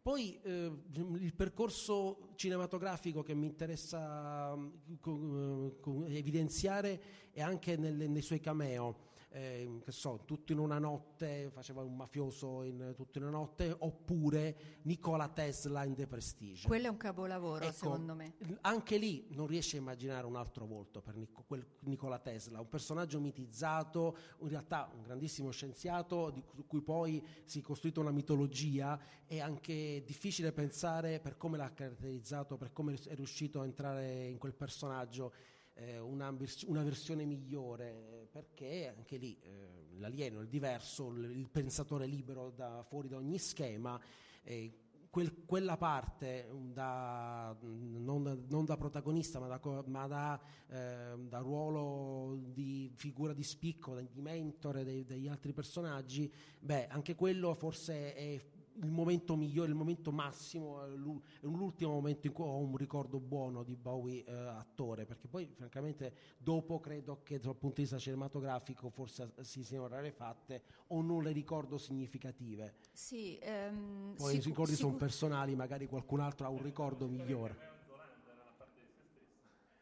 [SPEAKER 2] Poi eh, il percorso cinematografico che mi interessa con, con, evidenziare è anche nelle, nei suoi cameo eh, che so, tutto in una notte, faceva un mafioso in tutto in una notte, oppure Nicola Tesla in The Prestige.
[SPEAKER 4] Quello è un capolavoro, ecco, secondo me.
[SPEAKER 2] Anche lì non riesce a immaginare un altro volto per Nic- quel Nicola Tesla, un personaggio mitizzato, in realtà un grandissimo scienziato, di cui poi si è costruita una mitologia, è anche difficile pensare per come l'ha caratterizzato, per come è riuscito a entrare in quel personaggio eh, una, una, versione migliore, perché anche lì eh, l'alieno, il diverso, il, il, pensatore libero da fuori da ogni schema, eh, quel, quella parte da, non, non, da protagonista ma da, ma da, eh, da, ruolo di figura di spicco, di mentore dei, degli altri personaggi, beh, anche quello forse è il momento migliore, il momento massimo, è l'ultimo momento in cui ho un ricordo buono di Bowie eh, attore, perché poi francamente dopo credo che dal punto di vista cinematografico forse si siano rarefatte o non le ricordo significative.
[SPEAKER 4] Sì, ehm,
[SPEAKER 2] poi sic- i ricordi sicur- sono personali, magari qualcun altro ha un ricordo migliore.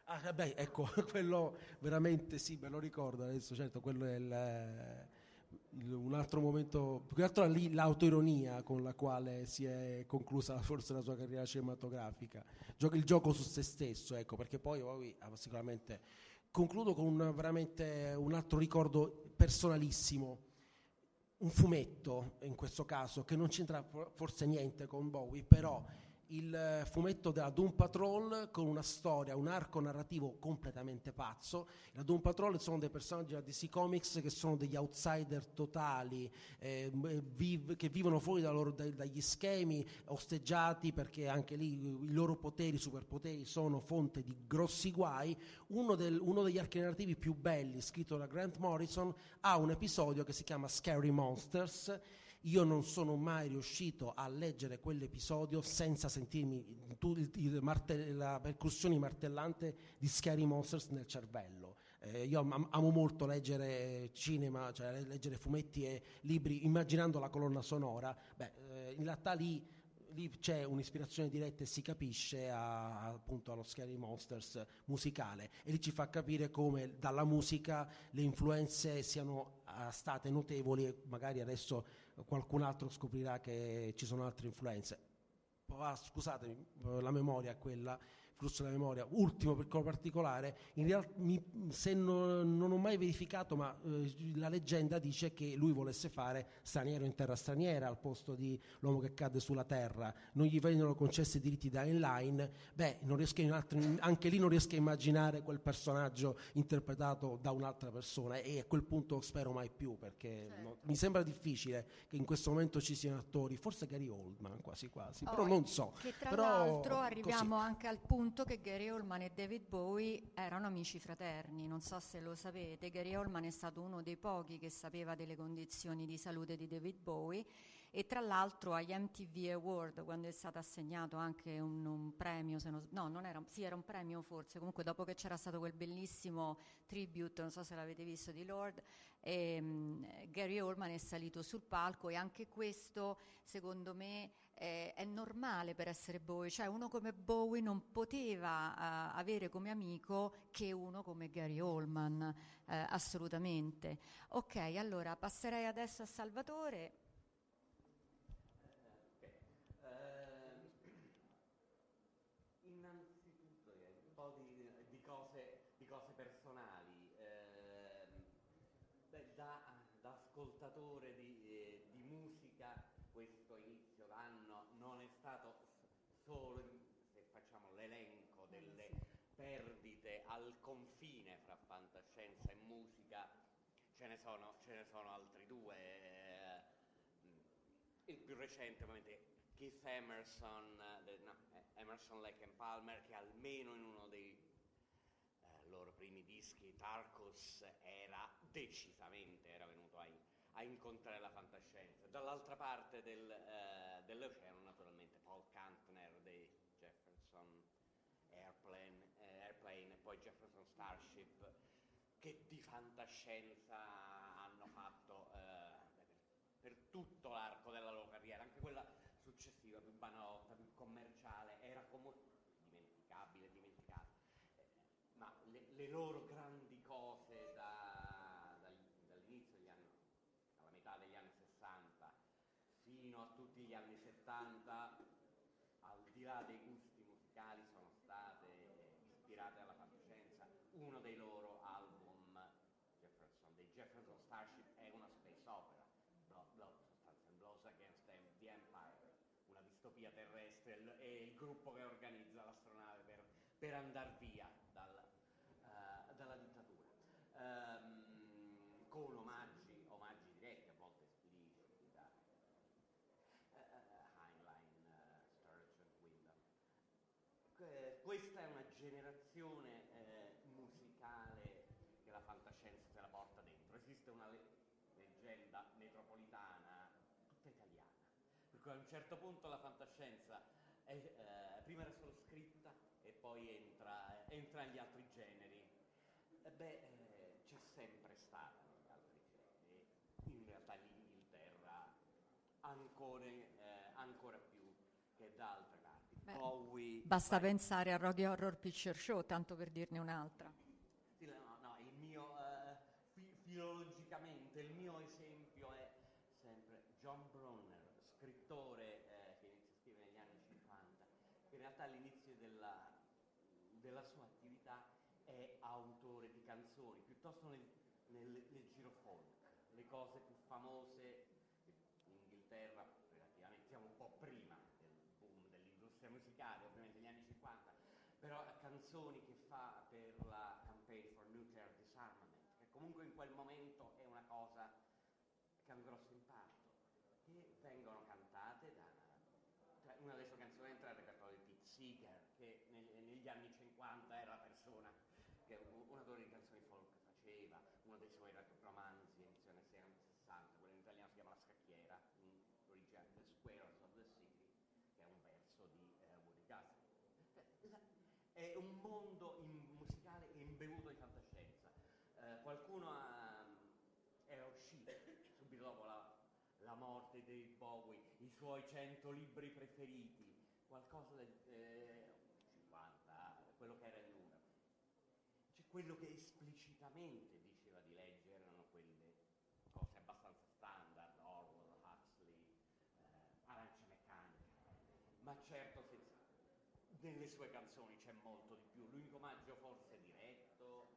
[SPEAKER 2] Ah, vabbè, ecco, quello veramente sì, me lo ricordo adesso, certo, quello è il un altro momento, più che altro l'autoironia con la quale si è conclusa forse la sua carriera cinematografica, il gioco su se stesso, ecco, perché poi, poi ah, sicuramente concludo con un, veramente un altro ricordo personalissimo, un fumetto in questo caso che non c'entra forse niente con Bowie, però il fumetto della Doom Patrol con una storia, un arco narrativo completamente pazzo. La Doom Patrol sono dei personaggi della DC Comics che sono degli outsider totali, eh, viv- che vivono fuori da loro, da, dagli schemi, osteggiati perché anche lì i loro poteri, superpoteri, sono fonte di grossi guai. Uno, del, uno degli archi narrativi più belli, scritto da Grant Morrison, ha un episodio che si chiama Scary Monsters io non sono mai riuscito a leggere quell'episodio senza sentirmi tu, il, il, marte, la percussione martellante di Scary Monsters nel cervello. Eh, io am, amo molto leggere cinema, cioè leggere fumetti e libri immaginando la colonna sonora. Beh, eh, in realtà lì lì c'è un'ispirazione diretta e si capisce a, appunto allo Scary Monsters musicale e lì ci fa capire come dalla musica le influenze siano uh, state notevoli e magari adesso qualcun altro scoprirà che ci sono altre influenze. Scusatemi, la memoria è quella flusso della memoria. Ultimo piccolo particolare, in realtà mi, se non, non, ho mai verificato, ma eh, la leggenda dice che lui volesse fare straniero in terra straniera al posto di l'uomo che cade sulla terra, non gli vennero concessi i diritti da inline, beh, altri, anche lì non riesco a immaginare quel personaggio interpretato da un'altra persona e a quel punto spero mai più perché certo. no, mi sembra difficile che in questo momento ci siano attori, forse Gary Oldman quasi quasi, oh, però non so.
[SPEAKER 4] Che tra
[SPEAKER 2] però,
[SPEAKER 4] l'altro arriviamo così. anche al punto appunto che Gary Oldman e David Bowie erano amici fraterni, non so se lo sapete, Gary Oldman è stato uno dei pochi che sapeva delle condizioni di salute di David Bowie e tra l'altro agli MTV Award quando è stato assegnato anche un, un premio, non, no non era, sì era un premio forse, comunque dopo che c'era stato quel bellissimo tribute, non so se l'avete visto di Lord, e, um, Gary Oldman è salito sul palco e anche questo secondo me eh, è normale per essere Bowie, cioè uno come Bowie non poteva uh, avere come amico che uno come Gary Oldman, uh, assolutamente. Ok, allora passerei adesso a Salvatore.
[SPEAKER 5] solo se facciamo l'elenco delle perdite al confine fra fantascienza e musica ce ne sono, ce ne sono altri due. eh, il più recente ovviamente Keith Emerson, no, eh, Emerson Lake and Palmer, che almeno in uno dei eh, loro primi dischi, Tarkus, era decisamente era venuto a, a incontrare la fantascienza. Dall'altra parte del, eh, dell'oceano, naturalmente, Paul Kantner dei Jefferson Airplane, eh, Airplane e poi Jefferson Starship, che di fantascienza hanno fatto eh, per, tutto l'arco della loro carriera, anche quella successiva, più banalotta, più commerciale, era comunque dimenticabile, dimenticata. Eh, ma le, le loro grandi cose da- dal- dall'inizio degli anni, alla metà degli anni 60 fino a tutti gli anni 70, al di là dei gusti musicali, sono state ispirate alla fantascienza. Uno dei loro album, Jefferson, dei Jefferson Starship, è una space opera, Blood, Blood sostanzialmente, Blows Against the the Empire, una distopia terrestre, il- è il gruppo che organizza l'astronave per, per andare via dal, eh, dalla dittatura. Ehm, con omaggi, omaggi diretti, a volte espliciti, da eh, Heinlein, eh, Sturgeon, Wyndham. Que- Questa è una generazione eh, musicale che la fantascienza se la porta dentro. Esiste una le- leggenda metropolitana tutta italiana, per cui a un certo punto la fantascienza eh, prima era solo scritta e poi entra, entra negli altri generi. Eh, beh, eh, c'è sempre stata negli altri generi. In realtà l'Inghilterra ancora, eh, ancora più che da altre parti.
[SPEAKER 4] Beh,
[SPEAKER 5] Bowie,
[SPEAKER 4] Basta
[SPEAKER 5] vai.
[SPEAKER 4] pensare a Rocky Horror Picture Show, tanto per dirne un'altra.
[SPEAKER 5] Sì, no, no, il mio, eh, fi- filologicamente, il mio esempio è sempre John Bronner, scrittore eh, che inizia a scrivere negli anni 50, che in realtà all'inizio della, della sua attività è autore di canzoni, piuttosto nel, nel, nel giro folk, le cose più famose in Inghilterra, relativamente, siamo un po' prima del boom dell'industria musicale, ovviamente negli anni 50, però canzoni che fa per la Campaign for Nuclear Disarmament, che comunque in quel momento è una cosa che ha un grosso impatto, che vengono cantate da... cioè, una delle sue canzoni entra nel repertorio di Pete Seeger, che neg- negli anni 50 era la persona che un, un autore di canzoni folk faceva, uno dei suoi ro- romanzi, edizione 60, quello in italiano si chiama La scacchiera, in origine The Squares of the City, che è un verso di La- È un mondo musicale imbevuto di fantascienza. Eh, qualcuno ha- era uscito subito dopo la, la morte di Bowie, i suoi 100 libri preferiti, qualcosa del eh, 50, quello che era il numero. Cioè, quello che esplicitamente diceva di leggere erano quelle cose abbastanza standard, Orwell, Huxley, eh, Arancia Meccanica, ma certo senza- nelle sue canzoni c'è molto di più. L'unico omaggio forse diretto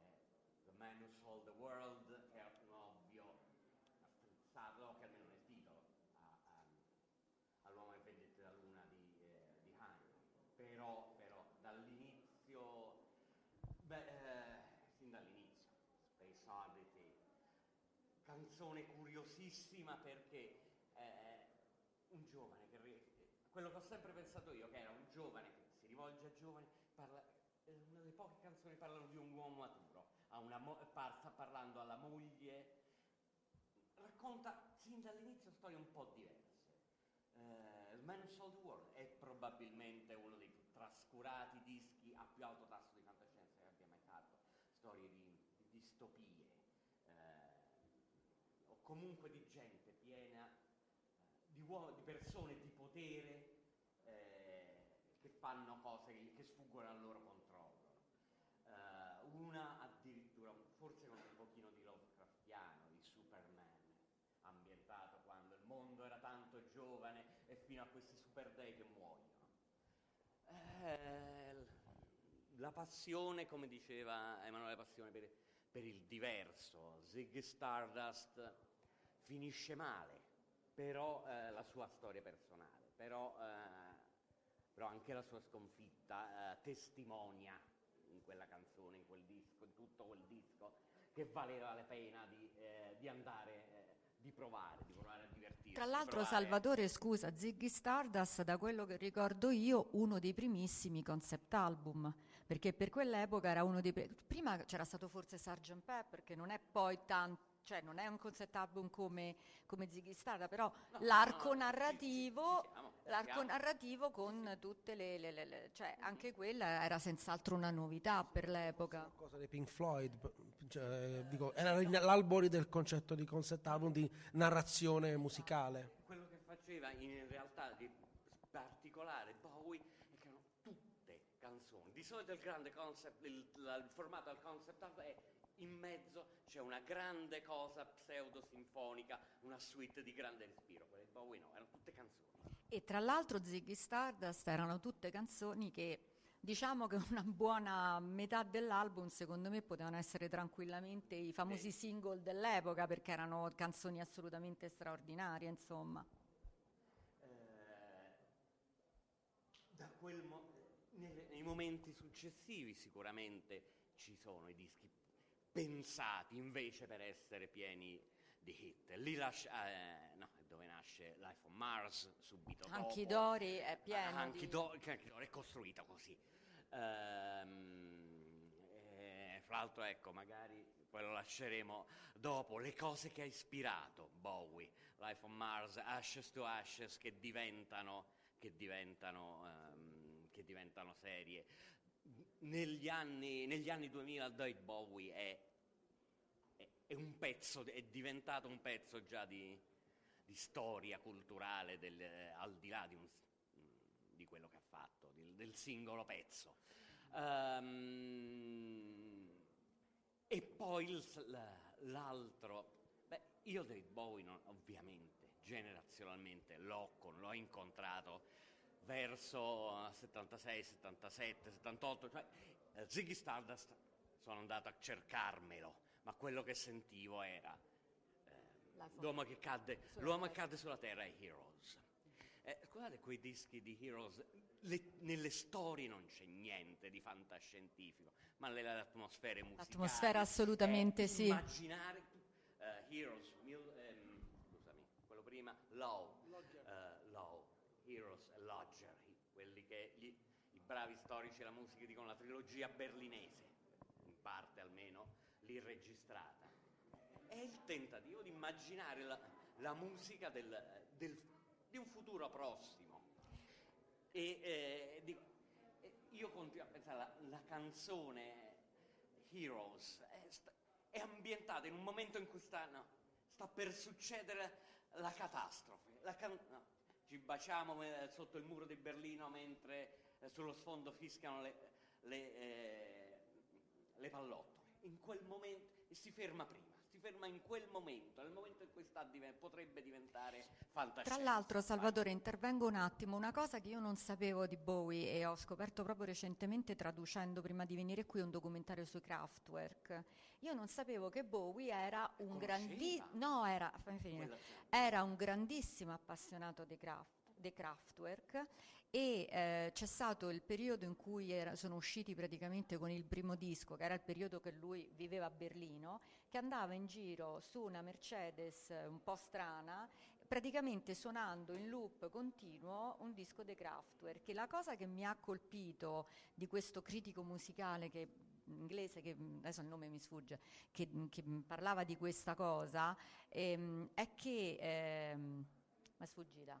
[SPEAKER 5] è The Man Who Sold the World, che è un ovvio strizzato, che almeno nel titolo, a- a- all'uomo che vendette la luna di, eh, di Heinlein. Però, però dall'inizio, beh, eh, sin dall'inizio, Space Oddity, canzone curiosissima perché eh, un giovane quello che ho sempre pensato io che era un giovane che si rivolge a giovani parla eh, una delle poche canzoni parlano di un uomo maturo. Mo- sta parlando alla moglie racconta sin dall'inizio storie un po' diverse. Eh, il Man Who Sold the World è probabilmente uno dei più trascurati dischi a più alto tasso di fantascienza che abbia mai fatto. Storie di, di distopie eh, o comunque di gente piena eh, di, uo- di persone di potere eh, che fanno cose che, che sfuggono al loro controllo. Eh, una addirittura, forse con un pochino di Lovecraftiano, di Superman, ambientato quando il mondo era tanto giovane e fino a questi super dei che muoiono. Eh, la passione, come diceva Emanuele Passione, per, per il diverso. Zig Stardust finisce male, però eh, la sua storia personale, però, eh, però anche la sua sconfitta eh, testimonia in quella canzone, in quel disco, in tutto quel disco, che valeva la pena di, eh, di andare, eh, di provare, di provare a divertirsi.
[SPEAKER 4] Tra l'altro, Salvatore, scusa, Ziggy Stardust, da quello che ricordo io, uno dei primissimi concept album, perché per quell'epoca era uno dei... pre- prima c'era stato forse Sgt. Pepper, che non è poi tanto... Cioè, non è un concept album come, come Ziggy Stardust, però
[SPEAKER 5] No,
[SPEAKER 4] l'arco
[SPEAKER 5] no,
[SPEAKER 4] narrativo...
[SPEAKER 5] ci siamo, ci
[SPEAKER 4] L'arco
[SPEAKER 5] siamo.
[SPEAKER 4] narrativo con tutte le, le- le- le- cioè anche quella era senz'altro una novità per l'epoca.
[SPEAKER 2] Cosa dei Pink Floyd, cioè, dico, era l'albori del concetto di concept album di narrazione musicale.
[SPEAKER 5] Quello che faceva in realtà di particolare Bowie è che erano tutte canzoni. Di solito il grande concept, il, la- il formato del concept art è in mezzo c'è una grande cosa pseudo-sinfonica, una suite di grande respiro. Quelle di Bowie no, erano tutte canzoni.
[SPEAKER 4] E tra l'altro Ziggy Stardust erano tutte canzoni che diciamo che una buona metà dell'album secondo me potevano essere tranquillamente i famosi single dell'epoca perché erano canzoni assolutamente straordinarie, insomma.
[SPEAKER 5] Eh, da quel mo- nelle- nei momenti successivi sicuramente ci sono i dischi pensati invece per essere pieni di hit. Lì lascia, eh, no, dove nasce Life on Mars subito
[SPEAKER 4] Anche
[SPEAKER 5] dopo.
[SPEAKER 4] Dori è pieno
[SPEAKER 5] Anche
[SPEAKER 4] di...
[SPEAKER 5] Do- che anche Dori è costruita così. Ehm, eh, fra l'altro, ecco, magari poi lo lasceremo dopo. Le cose che ha ispirato Bowie, Life on Mars, Ashes to Ashes, che diventano, che diventano, ehm, che diventano serie. Negli anni, negli anni 2000 David Bowie è, è, un pezzo, è diventato un pezzo già di, di storia culturale del, eh, al di là di, un di quello che ha fatto, del, del singolo pezzo. Ehm, e poi il l'altro, beh, io David Bowie non- ovviamente, generazionalmente l'ho, con- l'ho incontrato verso eh, 76, 77, 78, cioè eh, Ziggy Stardust sono andato a cercarmelo, ma quello che sentivo era
[SPEAKER 4] on
[SPEAKER 5] l'uomo che cadde,
[SPEAKER 4] Sulla
[SPEAKER 5] l'uomo che
[SPEAKER 4] terra.
[SPEAKER 5] cadde sulla terra è Heroes. Eh, guardate quei dischi di Heroes, le- nelle storie non c'è niente di fantascientifico, ma nelle atmosfere musicali.
[SPEAKER 4] L'atmosfera assolutamente
[SPEAKER 5] eh,
[SPEAKER 4] sì.
[SPEAKER 5] Immaginare eh, Heroes, Mil- ehm, scusami, quello prima, Low, eh, Low, Heroes e Lodger, quelli che gli- i bravi storici della musica dicono la trilogia berlinese, in parte almeno lì registrata. È il tentativo di immaginare la, la musica del- del- di un futuro prossimo. E eh, di- io continuo a pensare, la, la canzone Heroes è, è ambientata in un momento in cui sta, no, sta per succedere la catastrofe. La can- no, ci baciamo eh, sotto il muro di Berlino mentre eh, sullo sfondo fischiano le, le, eh, le pallottole. In quel momento, e si ferma prima, si ferma in quel momento, nel momento in cui sta diven- potrebbe diventare fantascienza.
[SPEAKER 4] Tra l'altro, Salvatore, intervengo un attimo. Una cosa che io non sapevo di Bowie e ho scoperto proprio recentemente traducendo prima di venire qui un documentario sui Kraftwerk. Io non sapevo che Bowie era un grandissimo. No, era, era un grandissimo appassionato dei, Kraft, dei Kraftwerk e eh, c'è stato il periodo in cui era- sono usciti praticamente con il primo disco, che era il periodo che lui viveva a Berlino, che andava in giro su una Mercedes eh, un po' strana, praticamente suonando in loop continuo un disco dei Kraftwerk. E la cosa che mi ha colpito di questo critico musicale che inglese che mh, adesso il nome mi sfugge che, che mh, parlava di questa cosa ehm, è che ehm, mi è sfuggita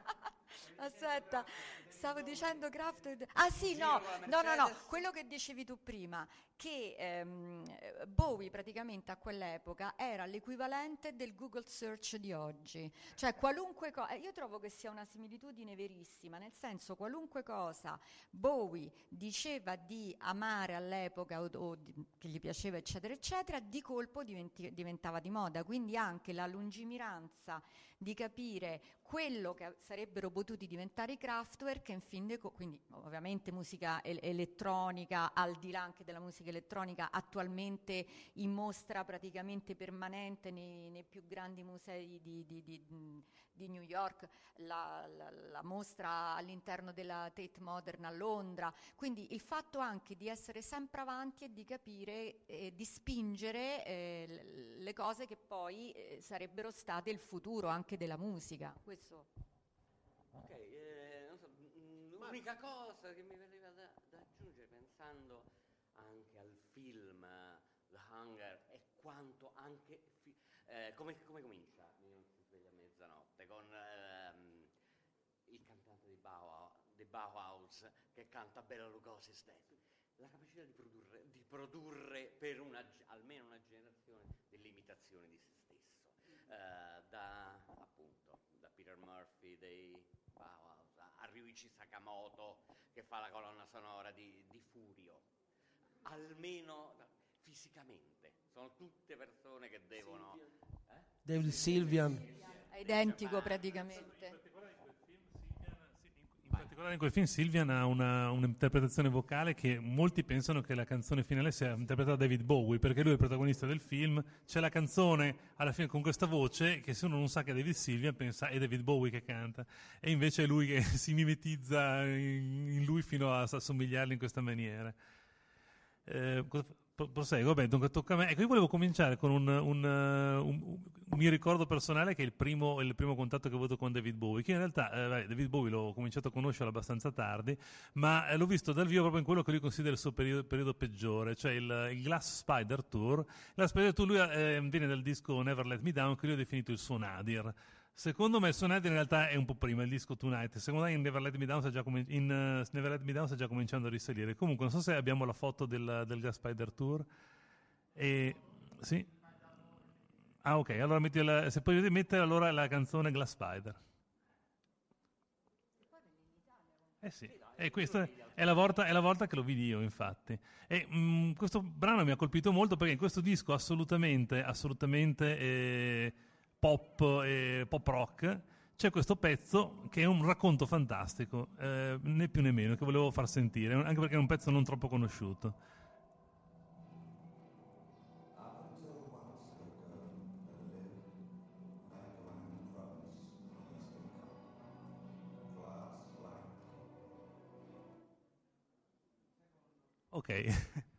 [SPEAKER 4] Aspetta, stavo dicendo Kraft. Ah sì, no, no, no, no, quello che dicevi tu prima, che ehm, eh, Bowie praticamente a quell'epoca era l'equivalente del Google Search di oggi. Cioè qualunque cosa, io trovo che sia una similitudine verissima, nel senso qualunque cosa Bowie diceva di amare all'epoca o, o di- che gli piaceva eccetera eccetera, di colpo diventi- diventava di moda, quindi anche la lungimiranza di capire quello che sarebbero potuti diventare i Kraftwerk in fin dei co- quindi ovviamente musica el- elettronica, al di là anche della musica elettronica, attualmente in mostra praticamente permanente nei, nei più grandi musei di, di, di, di New York, la, la, la, mostra all'interno della Tate Modern a Londra, quindi il fatto anche di essere sempre avanti e di capire e di spingere eh, le cose che poi eh, sarebbero state il futuro anche della musica. Questo.
[SPEAKER 5] Ok, eh, so, mm, l'unica cosa che mi veniva da, da, aggiungere pensando anche al film The Hunger e quanto anche fi- eh, come, come, comincia non si sveglia a mezzanotte con ehm, il cantante di Bauhaus, che canta Bella Lugosi Step. La capacità di produrre, di produrre per una, almeno una generazione dell'imitazione di se stesso. Uh, da appunto da Peter Murphy dei Bauhaus a Ryuichi Sakamoto che fa la colonna sonora di, di Furio. Almeno fisicamente sono tutte persone che devono
[SPEAKER 2] eh? David Silvian.
[SPEAKER 4] È identico praticamente
[SPEAKER 6] particolare in quel film Silvian ha una, un'interpretazione vocale che molti pensano che la canzone finale sia interpretata da David Bowie, perché lui è il protagonista del film, c'è la canzone alla fine con questa voce che se uno non sa che è David Silvian pensa è David Bowie che canta, e invece è lui che si mimetizza in, lui fino a assomigliargli in questa maniera. Eh, proseguo, beh, dunque tocca a me. Ecco, io volevo cominciare con un, un, un, un mio ricordo personale che è il primo, il primo, contatto che ho avuto con David Bowie, che in realtà eh, David Bowie l'ho cominciato a conoscere abbastanza tardi, ma eh, l'ho visto dal vivo proprio in quello che lui considera il suo periodo, periodo peggiore, cioè il, il, Glass Spider Tour. Glass Spider Tour lui eh, viene dal disco Never Let Me Down, che lui ha definito il suo nadir. Secondo me Sonata in realtà è un po' prima, il disco Tonight. Secondo me in Never Let Me Down sta già, com- in, uh, Me Down sta già cominciando a risalire. Comunque non so se abbiamo la foto del, del Gas Spider Tour. E, sì. Ah ok, allora metti la, se puoi mettere allora la canzone Glass Spider. Eh sì, e questa è la, volta, è la volta che lo vidi io infatti. E mh, mm, questo brano mi ha colpito molto perché in questo disco assolutamente, assolutamente... Eh, pop e pop rock, c'è questo pezzo che è un racconto fantastico, eh, né più né meno, che volevo far sentire, anche perché è un pezzo non troppo conosciuto. Ok.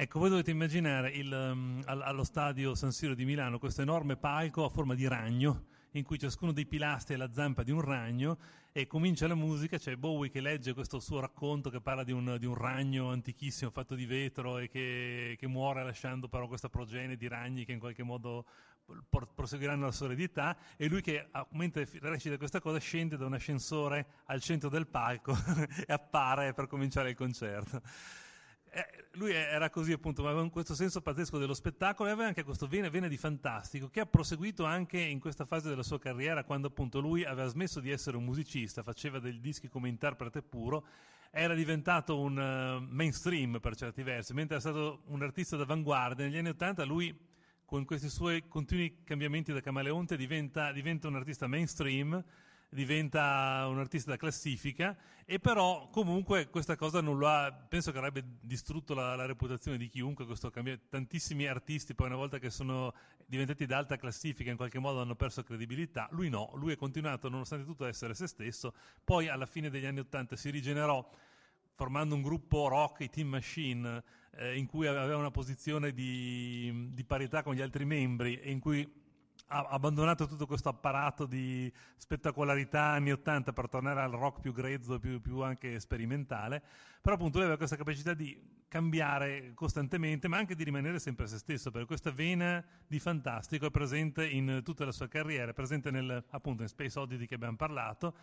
[SPEAKER 6] Ecco, voi dovete immaginare il, um, allo stadio San Siro di Milano questo enorme palco a forma di ragno, in cui ciascuno dei pilastri è la zampa di un ragno e comincia la musica, c'è Bowie che legge questo suo racconto che parla di un, di un ragno antichissimo fatto di vetro e che, che, muore lasciando però questa progenie di ragni che in qualche modo proseguiranno la sua eredità e lui che mentre recita questa cosa scende da un ascensore al centro del palco e appare per cominciare il concerto eh, lui era così appunto, aveva questo senso pazzesco dello spettacolo e aveva anche questo vene, vene di fantastico che ha proseguito anche in questa fase della sua carriera quando appunto lui aveva smesso di essere un musicista, faceva dei dischi come interprete puro, era diventato un uh, mainstream per certi versi, mentre era stato un artista d'avanguardia. Negli anni Ottanta lui con questi suoi continui cambiamenti da camaleonte diventa, diventa un artista mainstream, diventa un artista da classifica e però comunque questa cosa non lo ha, penso che avrebbe distrutto la, la reputazione di chiunque, questo cambia, tantissimi artisti poi una volta che sono diventati d'alta classifica in qualche modo hanno perso credibilità, lui no, lui è continuato nonostante tutto a essere se stesso, poi alla fine degli anni Ottanta si rigenerò formando un gruppo rock, i Team Machine, eh, in cui aveva una posizione di, di parità con gli altri membri e in cui ha abbandonato tutto questo apparato di spettacolarità anni 80 per tornare al rock più grezzo, più, più anche sperimentale, però appunto lui aveva questa capacità di cambiare costantemente, ma anche di rimanere sempre se stesso, perché questa vena di fantastico è presente in tutta la sua carriera, è presente nel, appunto in Space Oddity che abbiamo parlato,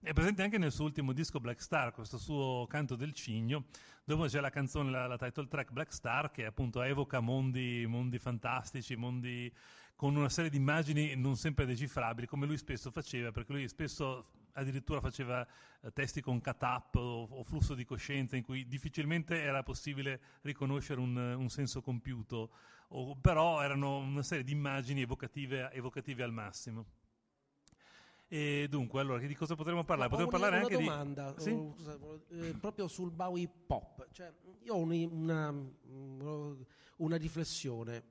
[SPEAKER 6] è presente anche nel suo ultimo disco Black Star, questo suo canto del cigno, dove c'è la canzone, la, la title track Black Star, che appunto evoca mondi, mondi fantastici, mondi con una serie di immagini non sempre decifrabili, come lui spesso faceva, perché lui spesso addirittura faceva eh, testi con cut-up o, o, flusso di coscienza in cui difficilmente era possibile riconoscere un, un senso compiuto, o, però erano una serie di immagini evocative, evocative al massimo. E dunque, allora, di cosa potremmo parlare? Potremmo parlare anche
[SPEAKER 2] domanda,
[SPEAKER 6] di... Sì?
[SPEAKER 2] eh, proprio sul Bowie pop. Cioè, io ho una, una, una riflessione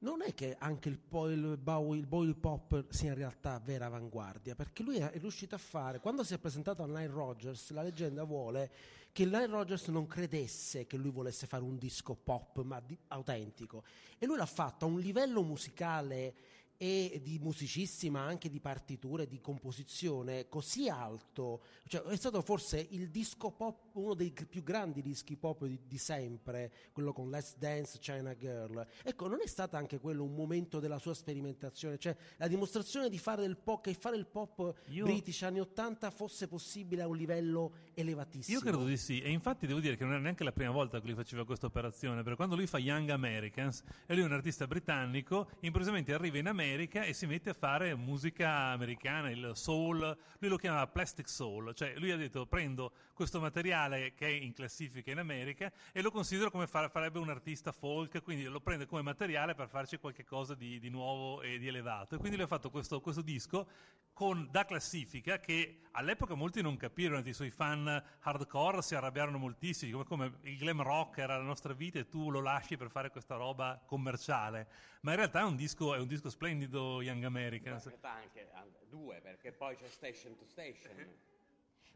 [SPEAKER 2] non è che anche il, il, Bowie, il Bowie Pop sia in realtà vera avanguardia, perché lui è riuscito a fare, quando si è presentato a Nile Rogers, la leggenda vuole che Nile Rogers non credesse che lui volesse fare un disco pop, ma di, autentico. E lui l'ha fatto a un livello musicale e di musicisti ma anche di partiture, di composizione così alto, cioè, è stato forse il disco pop, uno dei più grandi dischi pop di, di, sempre, quello con Let's Dance, China Girl. Ecco, non è stato anche quello un momento della sua sperimentazione, cioè la dimostrazione di fare del pop, che fare il pop Io... british anni 80 fosse possibile a un livello elevatissimo.
[SPEAKER 6] Io credo di sì, e infatti devo dire che non era neanche la prima volta che lui faceva questa operazione, perché quando lui fa Young Americans, e lui è un artista britannico, improvvisamente arriva in America America e si mette a fare musica americana, il soul, lui lo chiama plastic soul, cioè lui ha detto prendo questo materiale che è in classifica in America e lo considero come farebbe un artista folk, quindi lo prende come materiale per farci qualcosa di, di nuovo e di elevato. E quindi lui ha fatto questo, questo disco con, da classifica che all'epoca molti non capirono, i suoi fan hardcore si arrabbiarono moltissimo, come, come il glam rock era la nostra vita e tu lo lasci per fare questa roba commerciale. Ma in realtà è un disco, è un disco splendido Young American. In
[SPEAKER 5] realtà anche due, perché poi c'è Station to Station.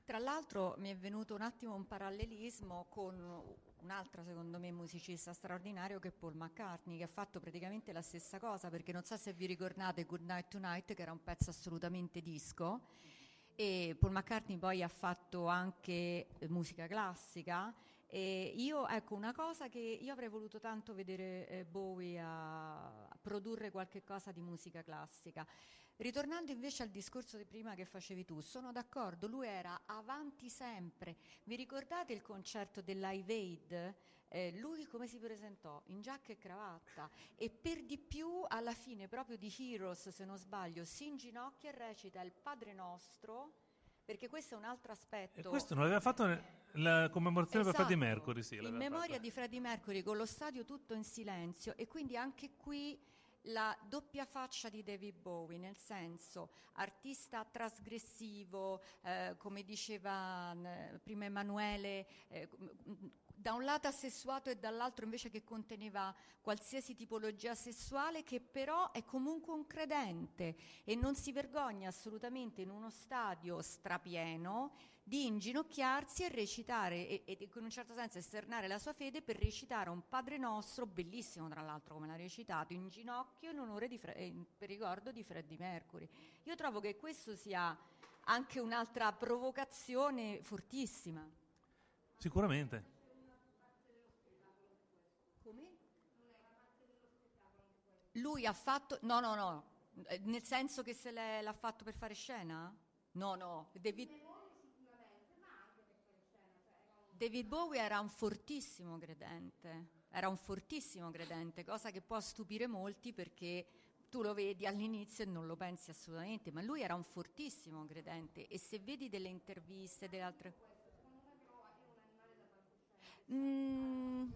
[SPEAKER 4] Tra l'altro mi è venuto un attimo un parallelismo con un altro, secondo me, musicista straordinario che è Paul McCartney, che ha fatto praticamente la stessa cosa, perché non so se vi ricordate Good Night Tonight, che era un pezzo assolutamente disco, e Paul McCartney poi ha fatto anche musica classica. E io, ecco, una cosa che io avrei voluto tanto vedere eh, Bowie a, a produrre qualche cosa di musica classica. Ritornando invece al discorso di prima che facevi tu, sono d'accordo, lui era avanti sempre. Vi ricordate il concerto dell'Ive Aid? Eh, lui come si presentò? In giacca e cravatta e per di più alla fine proprio di Heroes, se non sbaglio, si inginocchia e recita il Padre Nostro, perché questo è un altro aspetto.
[SPEAKER 6] E questo non l'aveva fatto la commemorazione
[SPEAKER 4] esatto,
[SPEAKER 6] per Freddie Mercury, sì.
[SPEAKER 4] In memoria fatto. di Freddie Mercury con lo stadio tutto in silenzio e quindi anche qui la doppia faccia di David Bowie, nel senso artista trasgressivo, eh, come diceva eh, prima Emanuele, eh, da un lato assessuato e dall'altro invece che conteneva qualsiasi tipologia sessuale, che però è comunque un credente e non si vergogna assolutamente in uno stadio strapieno di inginocchiarsi e recitare e, e, in un certo senso esternare la sua fede per recitare un Padre Nostro, bellissimo tra l'altro come l'ha recitato, in ginocchio in onore di Fre- in ricordo di Freddie Mercury. Io trovo che questo sia anche un'altra provocazione fortissima.
[SPEAKER 6] Sicuramente.
[SPEAKER 4] Come? Lui ha fatto, no, no, no, eh, nel senso che se l'ha fatto per fare scena? No, no, David... David Bowie era un fortissimo credente, era un fortissimo credente, cosa che può stupire molti perché tu lo vedi all'inizio e non lo pensi assolutamente, ma lui era un fortissimo credente e se vedi delle interviste, delle altre... Mm,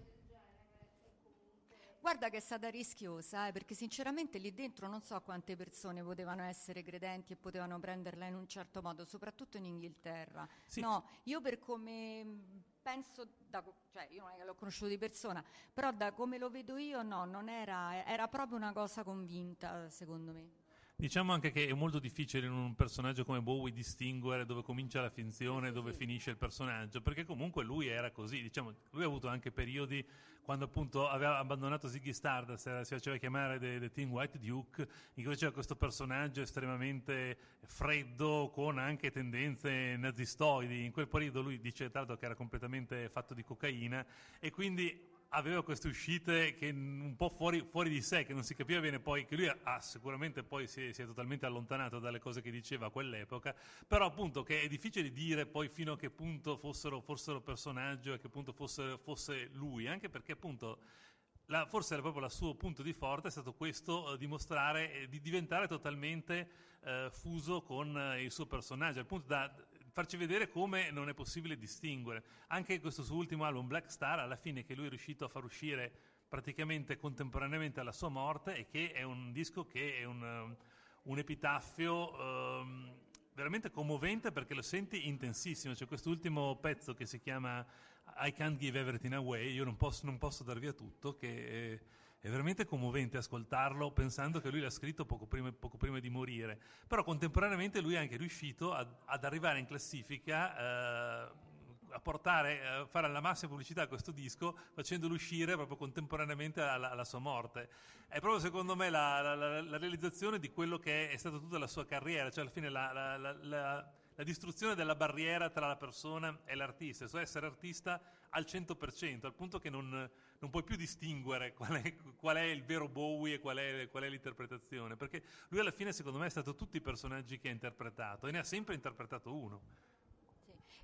[SPEAKER 4] Guarda che è stata rischiosa, eh, perché sinceramente lì dentro non so quante persone potevano essere credenti e potevano prenderla in un certo modo, soprattutto in Inghilterra.
[SPEAKER 6] Sì.
[SPEAKER 4] No, io per come mh, penso, da cioè io non è che l'ho conosciuto di persona, però da come lo vedo io no, non era, era proprio una cosa convinta secondo me.
[SPEAKER 6] Diciamo anche che è molto difficile in un personaggio come Bowie distinguere dove comincia la finzione e dove finisce il personaggio, perché comunque lui era così, diciamo, lui ha avuto anche periodi quando appunto aveva abbandonato Ziggy Stardust, si faceva chiamare The, The Teen White Duke, in cui c'era questo personaggio estremamente freddo con anche tendenze nazistoidi, in quel periodo lui dice tra l'altro che era completamente fatto di cocaina e quindi aveva queste uscite che un po' fuori, fuori di sé, che non si capiva bene poi, che lui ha, sicuramente poi si è, si è totalmente allontanato dalle cose che diceva a quell'epoca, però appunto che è difficile dire poi fino a che punto fossero, fossero personaggio e a che punto fosse, fosse lui, anche perché appunto la- forse era proprio il suo punto di forte è stato questo, eh, dimostrare, eh, di diventare totalmente eh, fuso con eh, il suo personaggio, al punto da farci vedere come non è possibile distinguere. Anche questo suo ultimo album, Black Star, alla fine che lui è riuscito a far uscire praticamente contemporaneamente alla sua morte e che è un disco che è un, um, un epitaffio ehm, veramente commovente perché lo senti intensissimo. C'è quest'ultimo pezzo che si chiama I Can't Give Everything Away, io non posso, non posso dar via tutto, che è, è veramente commovente ascoltarlo pensando che lui l'ha scritto poco prima, poco prima di morire. Però contemporaneamente lui è anche riuscito ad, ad arrivare in classifica. eh, a portare, a fare la massima pubblicità a questo disco facendolo uscire proprio contemporaneamente alla, alla sua morte. È proprio secondo me la, la- la- la realizzazione di quello che è stata tutta la sua carriera, cioè alla fine la, la- distruzione della barriera tra la persona e l'artista, cioè essere artista al 100%, al punto che non, non puoi più distinguere qual è, qual è il vero Bowie e qual è, qual è l'interpretazione, perché lui alla fine secondo me è stato tutti i personaggi che ha interpretato e ne ha sempre interpretato uno.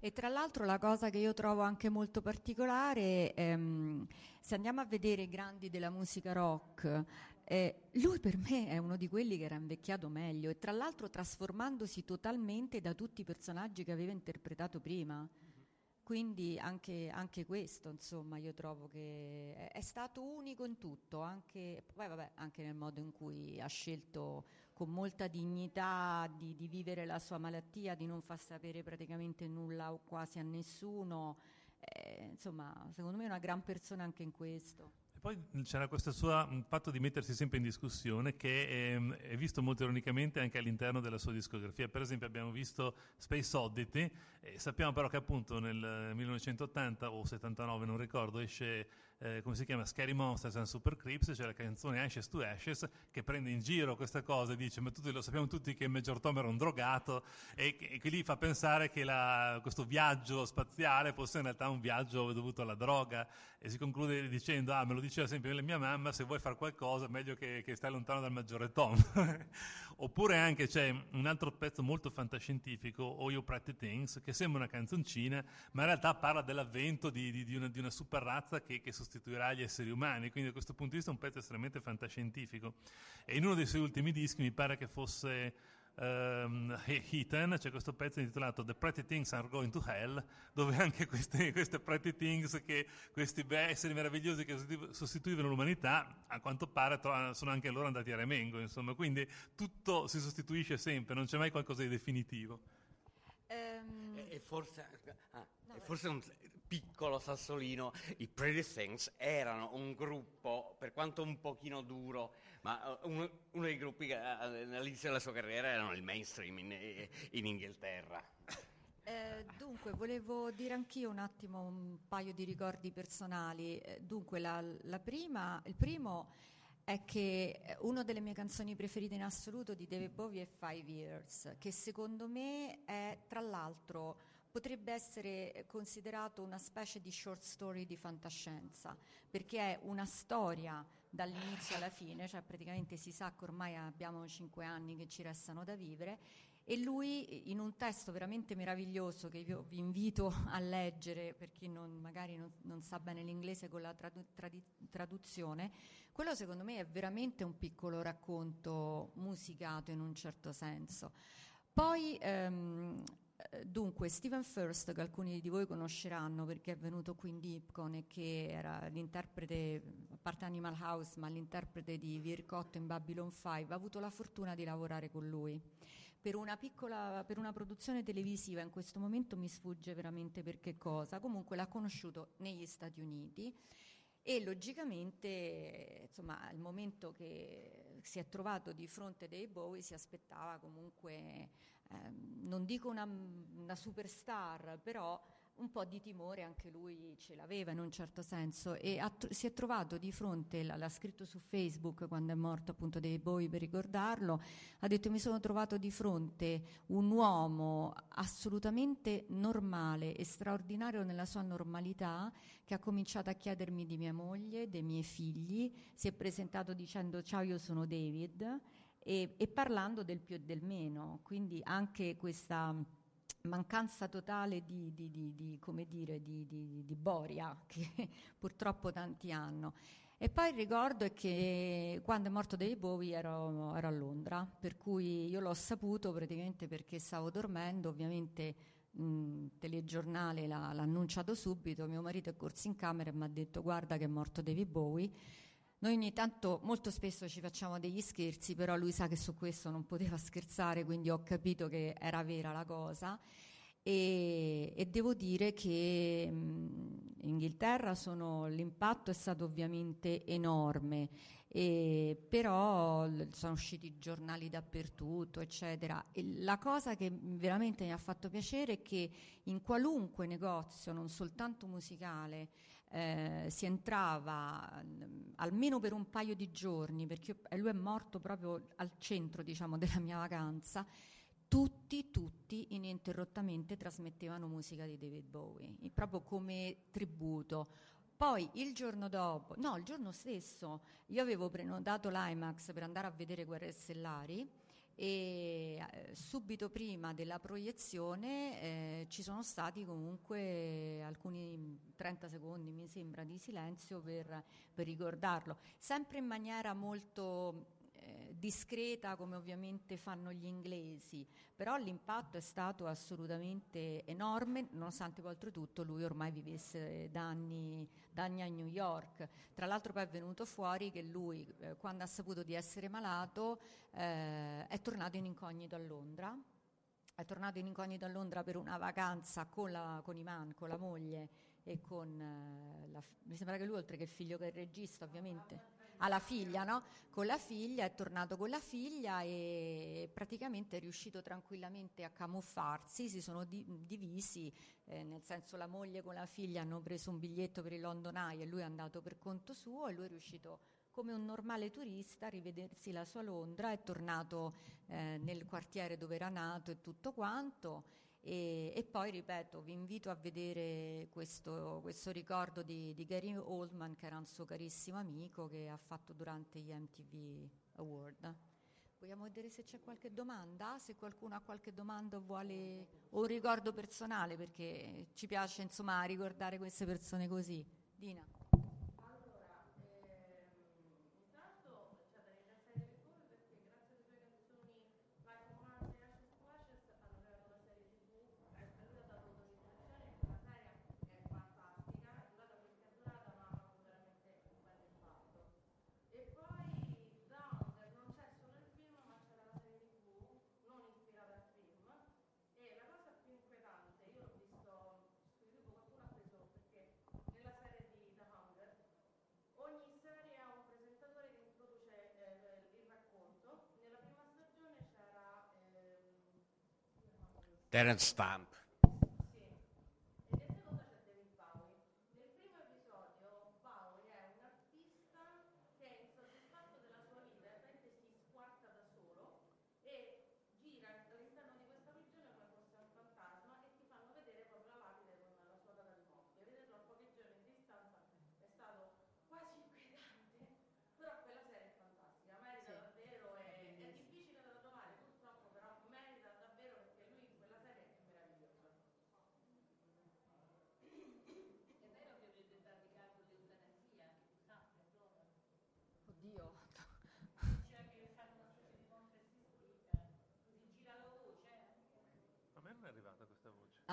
[SPEAKER 4] E tra l'altro la cosa che io trovo anche molto particolare, ehm, se andiamo a vedere i grandi della musica rock, eh, lui per me è uno di quelli che era invecchiato meglio e tra l'altro trasformandosi totalmente da tutti i personaggi che aveva interpretato prima. Quindi anche, anche questo, insomma, io trovo che è, è stato unico in tutto, anche, poi vabbè, anche nel modo in cui ha scelto con molta dignità di, di vivere la sua malattia, di non far sapere praticamente nulla o quasi a nessuno. Eh, insomma, secondo me è una gran persona anche in questo.
[SPEAKER 6] Poi c'era questo suo fatto di mettersi sempre in discussione che ehm, è visto molto ironicamente anche all'interno della sua discografia. Per esempio abbiamo visto Space Oddity, sappiamo però che appunto nel 1980 o 79, non ricordo, esce eh, come si chiama Scary Monsters and Super Creeps, c'è la canzone Ashes to Ashes che prende in giro questa cosa e dice ma tutti lo sappiamo tutti che Major Tom era un drogato e e che lì fa pensare che la- questo viaggio spaziale fosse in realtà un viaggio dovuto alla droga. E si conclude dicendo ah me lo diceva sempre mia mamma se vuoi fare qualcosa meglio che, che stai lontano dal maggiore Tom oppure anche c'è un altro pezzo molto fantascientifico All You Pretty Things che sembra una canzoncina ma in realtà parla dell'avvento di, di- di una, di una super razza che, che sostituirà gli esseri umani. Quindi da questo punto di vista è un pezzo estremamente fantascientifico. E in uno dei suoi ultimi dischi mi pare che fosse ehm, Heathen c'è questo pezzo intitolato The Pretty Things Are Going to Hell dove anche queste, queste pretty things che questi esseri meravigliosi che sostitu- sostituivano l'umanità a quanto pare sono anche loro andati a remengo insomma. Quindi tutto si sostituisce sempre non c'è mai qualcosa di definitivo.
[SPEAKER 4] Ehm,
[SPEAKER 5] E, e forse, ah, e forse un piccolo sassolino, i Pretty Things erano un gruppo, per quanto un pochino duro, ma eh, uno, uno dei gruppi che eh, all'inizio della sua carriera erano il mainstream in, in Inghilterra.
[SPEAKER 4] Eh, dunque, volevo dire anch'io un attimo un paio di ricordi personali. Eh, dunque, la, la prima, il primo è che eh, una delle mie canzoni preferite in assoluto di David Bowie è Five Years, che secondo me è, tra l'altro, potrebbe essere considerato una specie di short story di fantascienza, perché è una storia dall'inizio alla fine, cioè praticamente si sa che ormai abbiamo cinque anni che ci restano da vivere e lui in un testo veramente meraviglioso che io vi invito a leggere per chi non- magari non, non sa bene l'inglese con la tradu- tradi- traduzione, quello secondo me è veramente un piccolo racconto musicato in un certo senso. Poi ehm, Eh, dunque, Stephen First, che alcuni di voi conosceranno perché è venuto qui in Dipcon e che era l'interprete, a parte Animal House, ma l'interprete di Vircotto in Babylon 5, ha avuto la fortuna di lavorare con lui. Per una piccola, per una produzione televisiva, in questo momento mi sfugge veramente per che cosa, comunque l'ha conosciuto negli Stati Uniti e logicamente insomma al momento che si è trovato di fronte dei Bowie si aspettava comunque ehm, non dico una, una superstar però un po' di timore anche lui ce l'aveva in un certo senso e ha, si è trovato di fronte, l'ha scritto su Facebook quando è morto appunto dei Bowie per ricordarlo, ha detto mi sono trovato di fronte un uomo assolutamente normale e straordinario nella sua normalità che ha cominciato a chiedermi di mia moglie, dei miei figli, si è presentato dicendo ciao io sono David e, e parlando del più e del meno, quindi anche questa mancanza totale di, di, di, di dire, di, boria che purtroppo tanti hanno. E poi il ricordo è che quando è morto David Bowie ero, ero, a Londra, per cui io l'ho saputo praticamente perché stavo dormendo, ovviamente il telegiornale l'ha, l'ha annunciato subito, mio marito è corso in camera e mi ha detto guarda che è morto David Bowie noi ogni tanto, molto spesso ci facciamo degli scherzi, però lui sa che su questo non poteva scherzare, quindi ho capito che era vera la cosa. E, e devo dire che in Inghilterra sono, l'impatto è stato ovviamente enorme, e, però sono usciti giornali dappertutto, eccetera. E la cosa che veramente mi ha fatto piacere è che in qualunque negozio, non soltanto musicale, eh, si entrava mh, almeno per un paio di giorni, perché io, lui è morto proprio al centro diciamo, della mia vacanza, tutti, tutti ininterrottamente trasmettevano musica di David Bowie, proprio come tributo. Poi il giorno dopo, no, il giorno stesso, io avevo prenotato l'IMAX per andare a vedere Guerre Stellari e eh, subito prima della proiezione eh, ci sono stati comunque alcuni 30 secondi mi sembra di silenzio per, per ricordarlo. Sempre in maniera molto discreta come ovviamente fanno gli inglesi, però l'impatto è stato assolutamente enorme, nonostante poi oltretutto lui ormai vivesse da anni, da anni a New York. Tra l'altro poi è venuto fuori che lui, eh, quando ha saputo di essere malato, eh, è tornato in incognito a Londra. È tornato in incognito a Londra per una vacanza con, la, con Iman, con la moglie e con eh, la, mi sembra che lui oltre che figlio che è regista ovviamente alla figlia, no? Con la figlia, è tornato con la figlia e praticamente è riuscito tranquillamente a camuffarsi, si sono di- divisi, eh, nel senso la moglie con la figlia hanno preso un biglietto per il London Eye e lui è andato per conto suo e lui è riuscito come un normale turista a rivedersi la sua Londra, è tornato eh, nel quartiere dove era nato e tutto quanto e, e, poi, ripeto, vi invito a vedere questo, questo ricordo di, di, Gary Oldman, che era un suo carissimo amico, che ha fatto durante gli MTV Award. Vogliamo vedere se c'è qualche domanda? Se qualcuno ha qualche domanda o vuole un ricordo personale, perché ci piace insomma ricordare queste persone così. Dina.
[SPEAKER 5] Terence Stamp.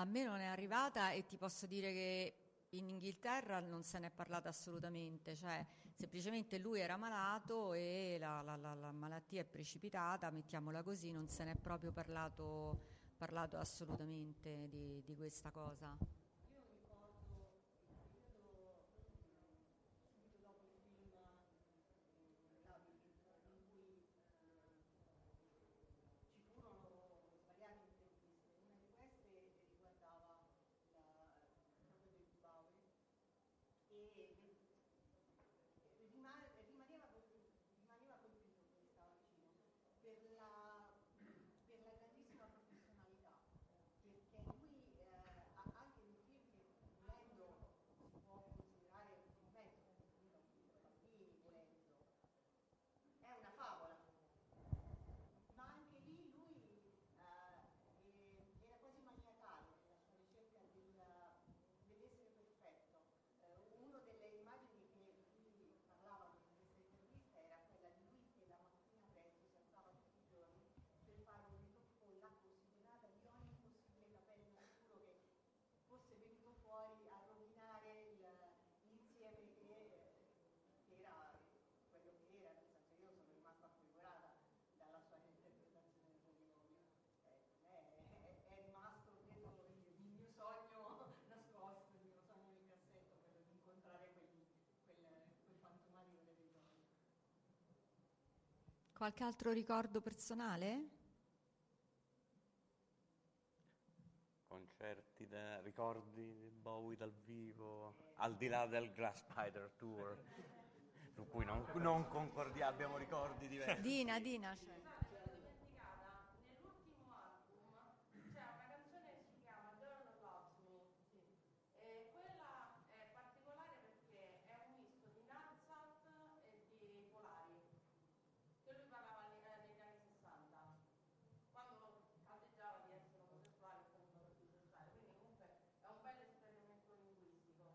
[SPEAKER 4] A me non è arrivata e ti posso dire che in Inghilterra non se ne è parlato assolutamente, cioè semplicemente lui era malato e la, la- la- la malattia è precipitata, mettiamola così, non se ne è proprio parlato, parlato assolutamente di, di questa cosa. Qualche altro ricordo personale?
[SPEAKER 5] Concerti, da, ricordi di Bowie dal vivo, al di là del Grass Spider Tour, su cui non, non concordiamo, abbiamo ricordi diversi.
[SPEAKER 4] Dina, Dina. cioè.
[SPEAKER 7] Nell'ultimo album c'è una canzone che si chiama Girl Loves Me e quella è particolare perché è un misto di Nansat e di Polari che lui parlava negli negli anni 60 quando alleggiava di essere omosessuale o comunque bisessuale quindi comunque è un bel esperimento linguistico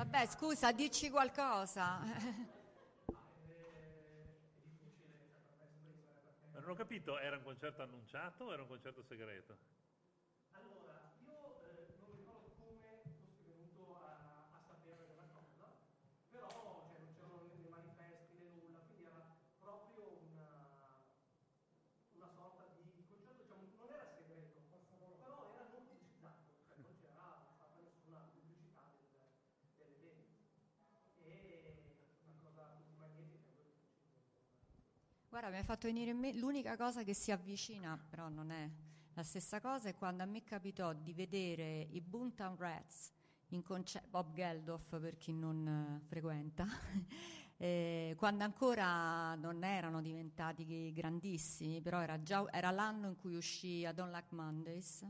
[SPEAKER 4] Vabbè, scusa, dici qualcosa.
[SPEAKER 6] Non ho capito, era un concerto annunciato o era un concerto segreto?
[SPEAKER 8] Allora, io eh, non ricordo come fossi venuto a, a sapere della cosa, però cioè, non c'erano né, né manifesti né nulla, quindi era proprio una, una sorta di, di concerto, diciamo, non era segreto, però era non pubblicizzato, cioè non c'era stata nessuna pubblicità del- dell'evento. E una cosa così magnetica, quello che
[SPEAKER 4] Guarda, mi hai fatto venire in mente l'unica cosa che si avvicina, però non è la stessa cosa, è quando a me capitò di vedere i Boomtown Rats in concerto, Bob Geldof per chi non eh, frequenta, eh, quando ancora non erano diventati grandissimi, però era, già, era l'anno in cui uscì a Don't Like Mondays.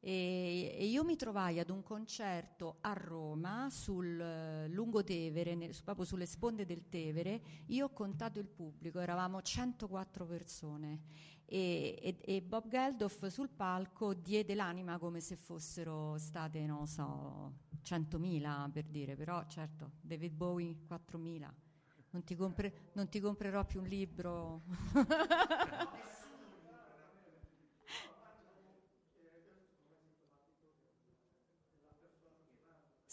[SPEAKER 4] E, io mi trovai ad un concerto a Roma sul eh, Lungotevere, proprio sulle sponde del Tevere. Io ho contato il pubblico, eravamo 104 persone e, e- e Bob Geldof sul palco diede l'anima come se fossero state, non so, 100.000 per dire, però certo, David Bowie 4.000. Non ti, compre- non ti comprerò più un libro.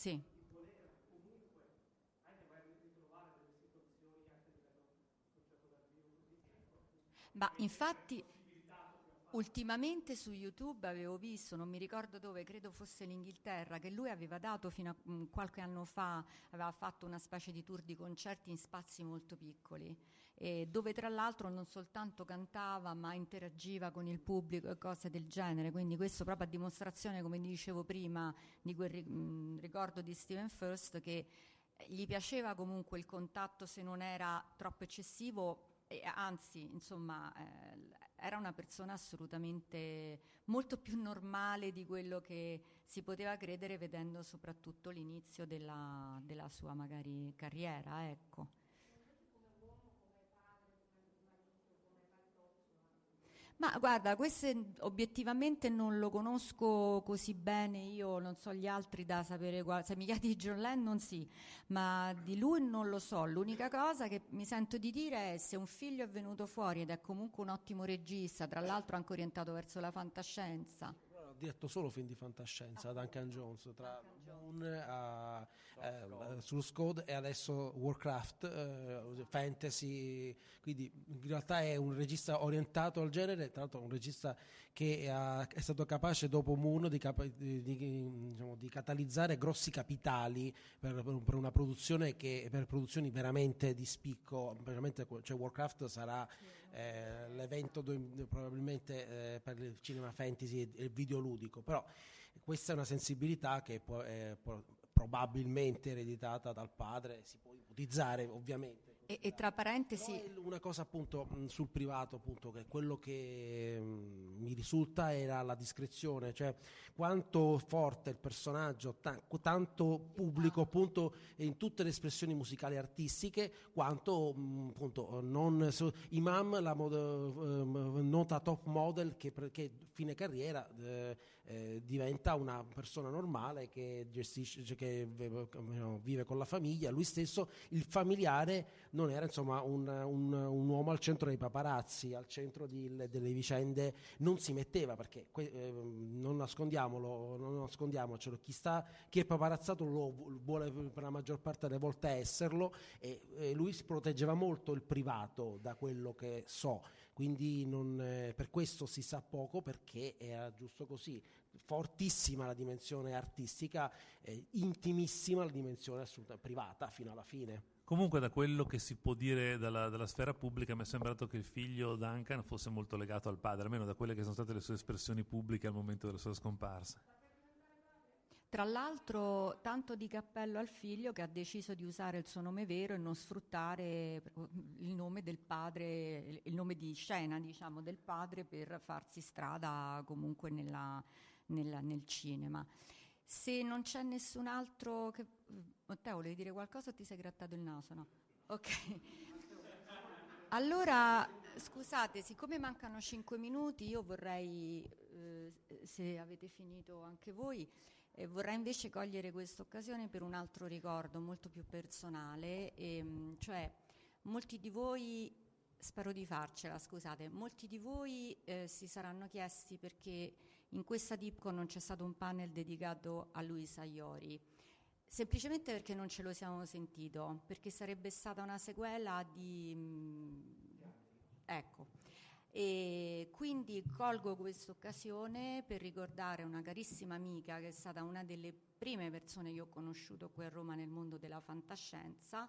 [SPEAKER 4] Sì. Ma infatti ultimamente su YouTube avevo visto, non mi ricordo dove, credo fosse l'Inghilterra, che lui aveva dato fino a mm, qualche anno fa, aveva fatto una specie di tour di concerti in spazi molto piccoli, e dove tra l'altro non soltanto cantava ma interagiva con il pubblico e cose del genere, quindi questo proprio a dimostrazione, come dicevo prima, di quel ri- mm, ricordo di Stephen First che eh, gli piaceva comunque il contatto se non era troppo eccessivo anzi, insomma, eh, era una persona assolutamente molto più normale di quello che si poteva credere vedendo soprattutto l'inizio della, della sua magari carriera, ecco. Ma guarda, questo obiettivamente non lo conosco così bene, io non so gli altri da sapere, se mi chiedi John Lennon sì, ma di lui non lo so. L'unica cosa che mi sento di dire è se un figlio è venuto fuori ed è comunque un ottimo regista, tra l'altro anche orientato verso la fantascienza.
[SPEAKER 2] Diretto solo film di fantascienza, Duncan Jones, tra Moon, a, eh, sul Scode e adesso Warcraft, eh, fantasy, quindi in realtà è un regista orientato al genere, tra l'altro un regista che ha- è stato capace dopo Moon di, capa- di- di- diciamo, di catalizzare grossi capitali per, per una produzione che per produzioni veramente di spicco, veramente, cioè Warcraft sarà eh, l'evento do- probabilmente eh, per il cinema fantasy e il videoludico, però questa è una sensibilità che può, pro- probabilmente ereditata dal padre, si può ipotizzare ovviamente.
[SPEAKER 4] E, e tra parentesi,
[SPEAKER 2] Però una cosa appunto sul privato, appunto, che quello che mi risulta era la discrezione, cioè quanto forte il personaggio, ta- tanto pubblico appunto in tutte le espressioni musicali e artistiche, quanto appunto non Imam, la mod- ehm, nota top model che, che fine carriera eh, eh, diventa una persona normale che gestisce, cioè che eh, vive con la famiglia, lui stesso, il familiare non era insomma un, un- un uomo al centro dei paparazzi, al centro di- delle vicende, non si metteva perché ehm, non nascondiamolo, non nascondiamocelo, chi, sta, chi è paparazzato lo vu- vuole per la maggior parte delle volte esserlo e, e lui si proteggeva molto il privato da quello che so, quindi non, eh, per questo si sa poco perché era giusto così. Fortissima la dimensione artistica, eh, intimissima la dimensione assoluta privata fino alla fine.
[SPEAKER 6] Comunque, da quello che si può dire dalla, dalla sfera pubblica, mi è sembrato che il figlio Duncan fosse molto legato al padre, almeno da quelle che sono state le sue espressioni pubbliche al momento della sua scomparsa.
[SPEAKER 4] Tra l'altro, tanto di cappello al figlio che ha deciso di usare il suo nome vero e non sfruttare il nome del padre, il nome di scena, diciamo, del padre per farsi strada comunque nella- nella- nel cinema. Se non c'è nessun altro che... Matteo, volevi dire qualcosa o ti sei grattato il naso? No? Ok. Allora, scusate, siccome mancano 5 minuti, io vorrei, eh, se avete finito anche voi, eh, vorrei invece cogliere questa occasione per un altro ricordo molto più personale, ehm, cioè molti di voi, spero di farcela, scusate, molti di voi eh, si saranno chiesti perché in questa Dipcon non c'è stato un panel dedicato a Luisa Iori. Semplicemente perché non ce lo siamo sentito, perché sarebbe stata una sequela di... mm, ecco. E quindi colgo questa occasione per ricordare una carissima amica che è stata una delle prime persone che ho conosciuto qui a Roma nel mondo della fantascienza,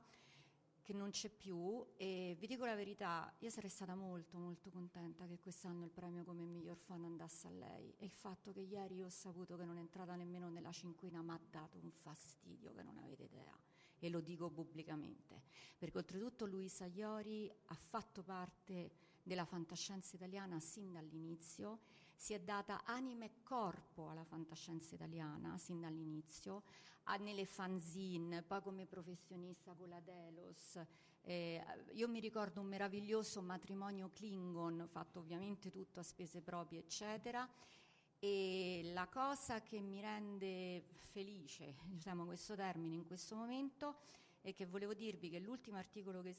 [SPEAKER 4] che non c'è più. E vi dico la verità, io sarei stata molto molto contenta che quest'anno il premio come miglior fan andasse a lei. E il fatto che ieri ho saputo che non è entrata nemmeno nella cinquina mi ha dato un fastidio che non avete idea. E lo dico pubblicamente. Perché oltretutto Luisa Iori ha fatto parte della fantascienza italiana sin dall'inizio si è data anima e corpo alla fantascienza italiana sin dall'inizio nelle fanzine, poi come professionista con la Delos. Eh, io mi ricordo un meraviglioso matrimonio Klingon, fatto ovviamente tutto a spese proprie, eccetera. E la cosa che mi rende felice, usiamo questo termine in questo momento, è che volevo dirvi che l'ultimo articolo che,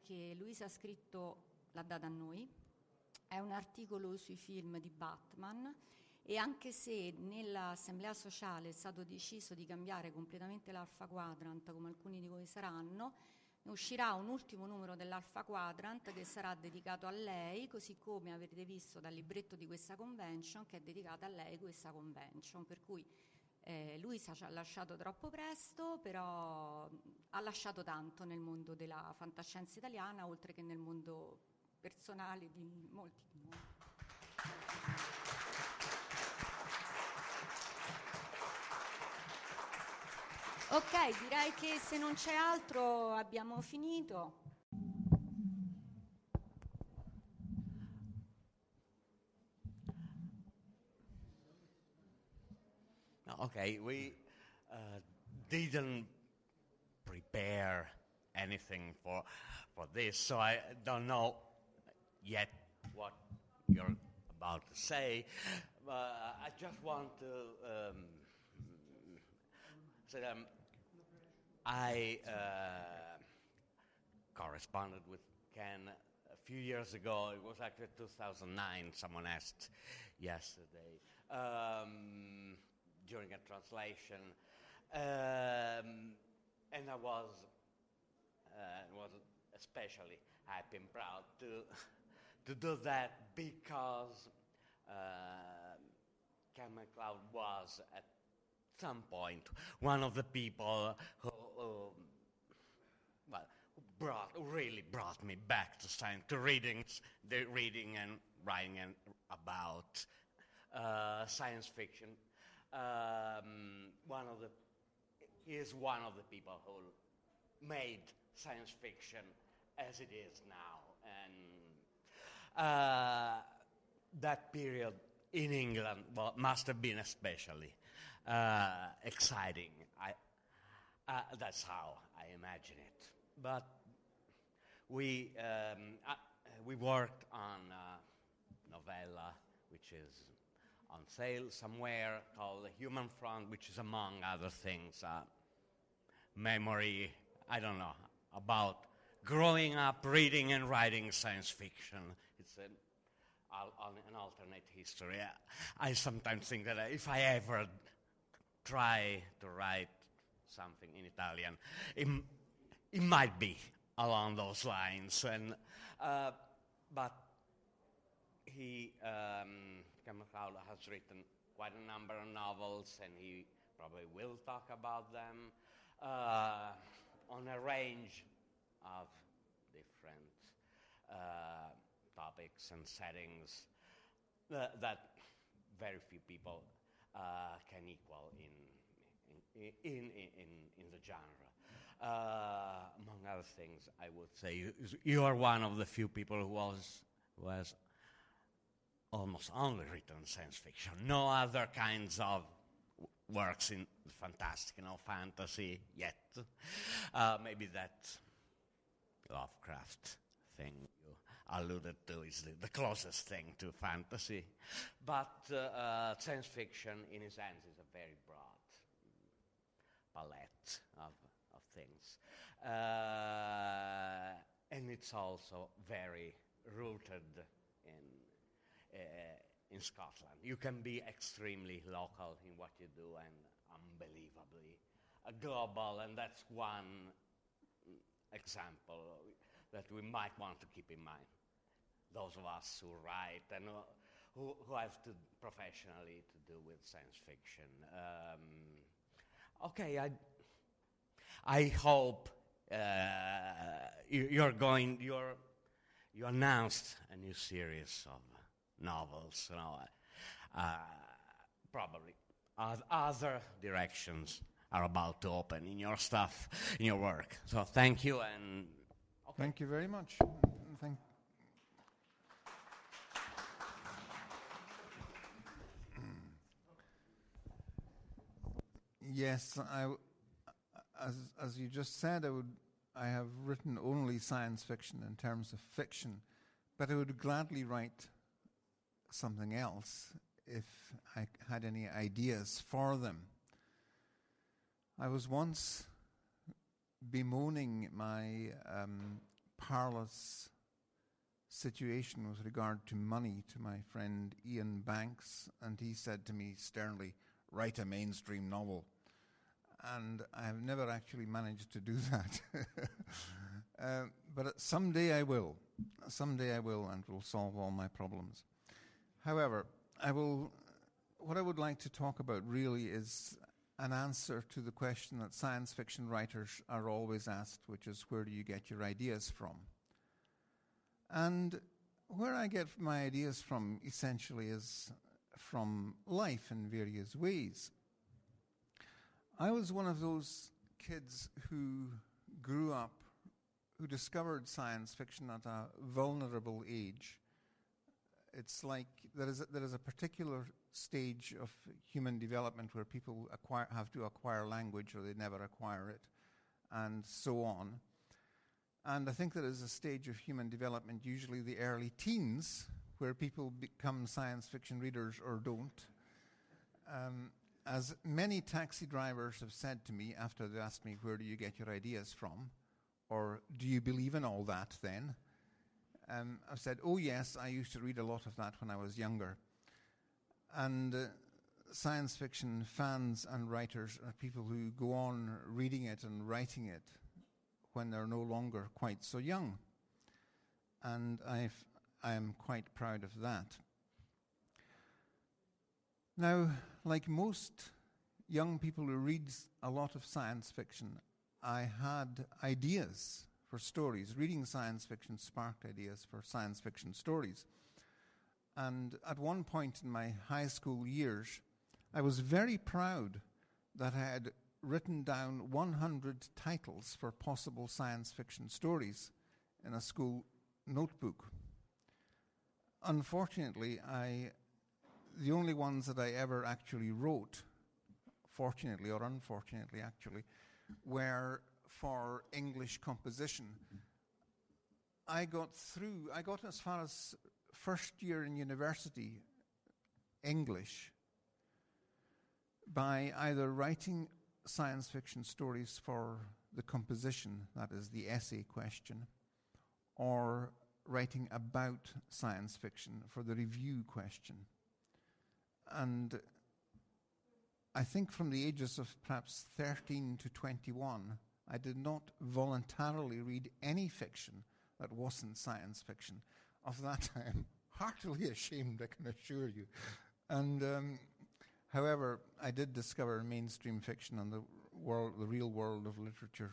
[SPEAKER 4] che Luisa ha scritto l'ha data a noi, è un articolo sui film di Batman e anche se nell'assemblea sociale è stato deciso di cambiare completamente l'Alpha Quadrant, come alcuni di voi saranno, uscirà un ultimo numero dell'Alpha Quadrant che sarà dedicato a lei, così come avete visto dal libretto di questa convention che è dedicata a lei questa convention, per cui eh, Luisa ci ha lasciato troppo presto, però ha lasciato tanto nel mondo della fantascienza italiana, oltre che nel mondo personale di molti di noi. Ok, direi che se non c'è altro abbiamo finito.
[SPEAKER 5] Okay, we uh, didn't prepare anything for for this, so I don't know yet what you're about to say. I just want to um, say um, I uh, corresponded with Ken a few years ago. It was actually 2009. Someone asked yesterday um, during a translation, um, and I was uh, was especially happy and proud to to do that because uh, Ken MacLeod was at some point one of the people who, well, brought, really brought me back to science, to readings, the reading and writing and about uh, science fiction. Um, one of the, he is one of the people who made science fiction as it is now, and uh, that period in England well, must have been especially uh, exciting. I, uh, that's how I imagine it. But we, um, uh, we worked on a novella which is on sale somewhere called The Human Front, which is, among other things, a memory, I don't know, about growing up reading and writing science fiction. It's an, an alternate history. I sometimes think that if I ever try to write something in Italian, it, it might be along those lines. And, uh, but he, um, has written quite a number of novels, and he probably will talk about them uh, on a range of different uh, topics and settings that, that very few people uh, can equal in, in, in, in, in the genre. Uh, among other things, I would say you, are one of the few people who was, who has almost only written science fiction. No other kinds of works in fantastic, know, fantasy yet. Uh, maybe that Lovecraft thing you alluded to is the, the closest thing to fantasy. But uh, uh, science fiction, in its sense, is a very broad palette of, of things. Uh, and it's also very rooted in, in Scotland. You can be extremely local in what you do and unbelievably global, and that's one example that we might want to keep in mind. Those of us who write and who, who have to professionally to do with science fiction. Um, okay, I, I hope uh, you, you're going. You're, you announced a new series of novels. You know, uh, probably other directions are about to open in your stuff, in your work. So thank you and.
[SPEAKER 9] Thank you very much. Thank Yes, I as as you just said, I would I have written only science fiction in terms of fiction, but I would gladly write something else if I had any ideas for them. I was once bemoaning my um, parlous situation with regard to money to my friend Ian Banks, and he said to me sternly, Write a mainstream novel. And I have never actually managed to do that. uh, but someday I will. Someday I will, and will solve all my problems. However, I will. What I would like to talk about really is an answer to the question that science fiction writers are always asked, which is where do you get your ideas from? And where I get my ideas from essentially is from life in various ways. I was one of those kids who grew up, who discovered science fiction at a vulnerable age. it's like there is a, there is a particular stage of human development where people acquire, have to acquire language or they never acquire it, and so on. And I think there is a stage of human development, usually the early teens, where people become science fiction readers or don't. Um, as many taxi drivers have said to me after they asked me, Where do you get your ideas from? Or do you believe in all that then? Um, I've said, Oh, yes, I used to read a lot of that when I was younger. And uh, science fiction fans and writers are people who go on reading it and writing it when they're no longer quite so young. And I've, I am quite proud of that. Now, like most young people who read a lot of science fiction, I had ideas for stories. Reading science fiction sparked ideas for science fiction stories. And at one point in my high school years, I was very proud that I had written down 100 titles for possible science fiction stories in a school notebook. Unfortunately, I, the only ones that I ever actually wrote, fortunately or unfortunately actually, were for English composition. I got through, I got as far as first year in university English by either writing science fiction stories for the composition, that is the essay question, or writing about science fiction for the review question. And I think from the ages of perhaps 13 to 21, I did not voluntarily read any fiction that wasn't science fiction. Of that, I am heartily ashamed, I can assure you. And um, however, I did discover mainstream fiction and the world, the real world of literature,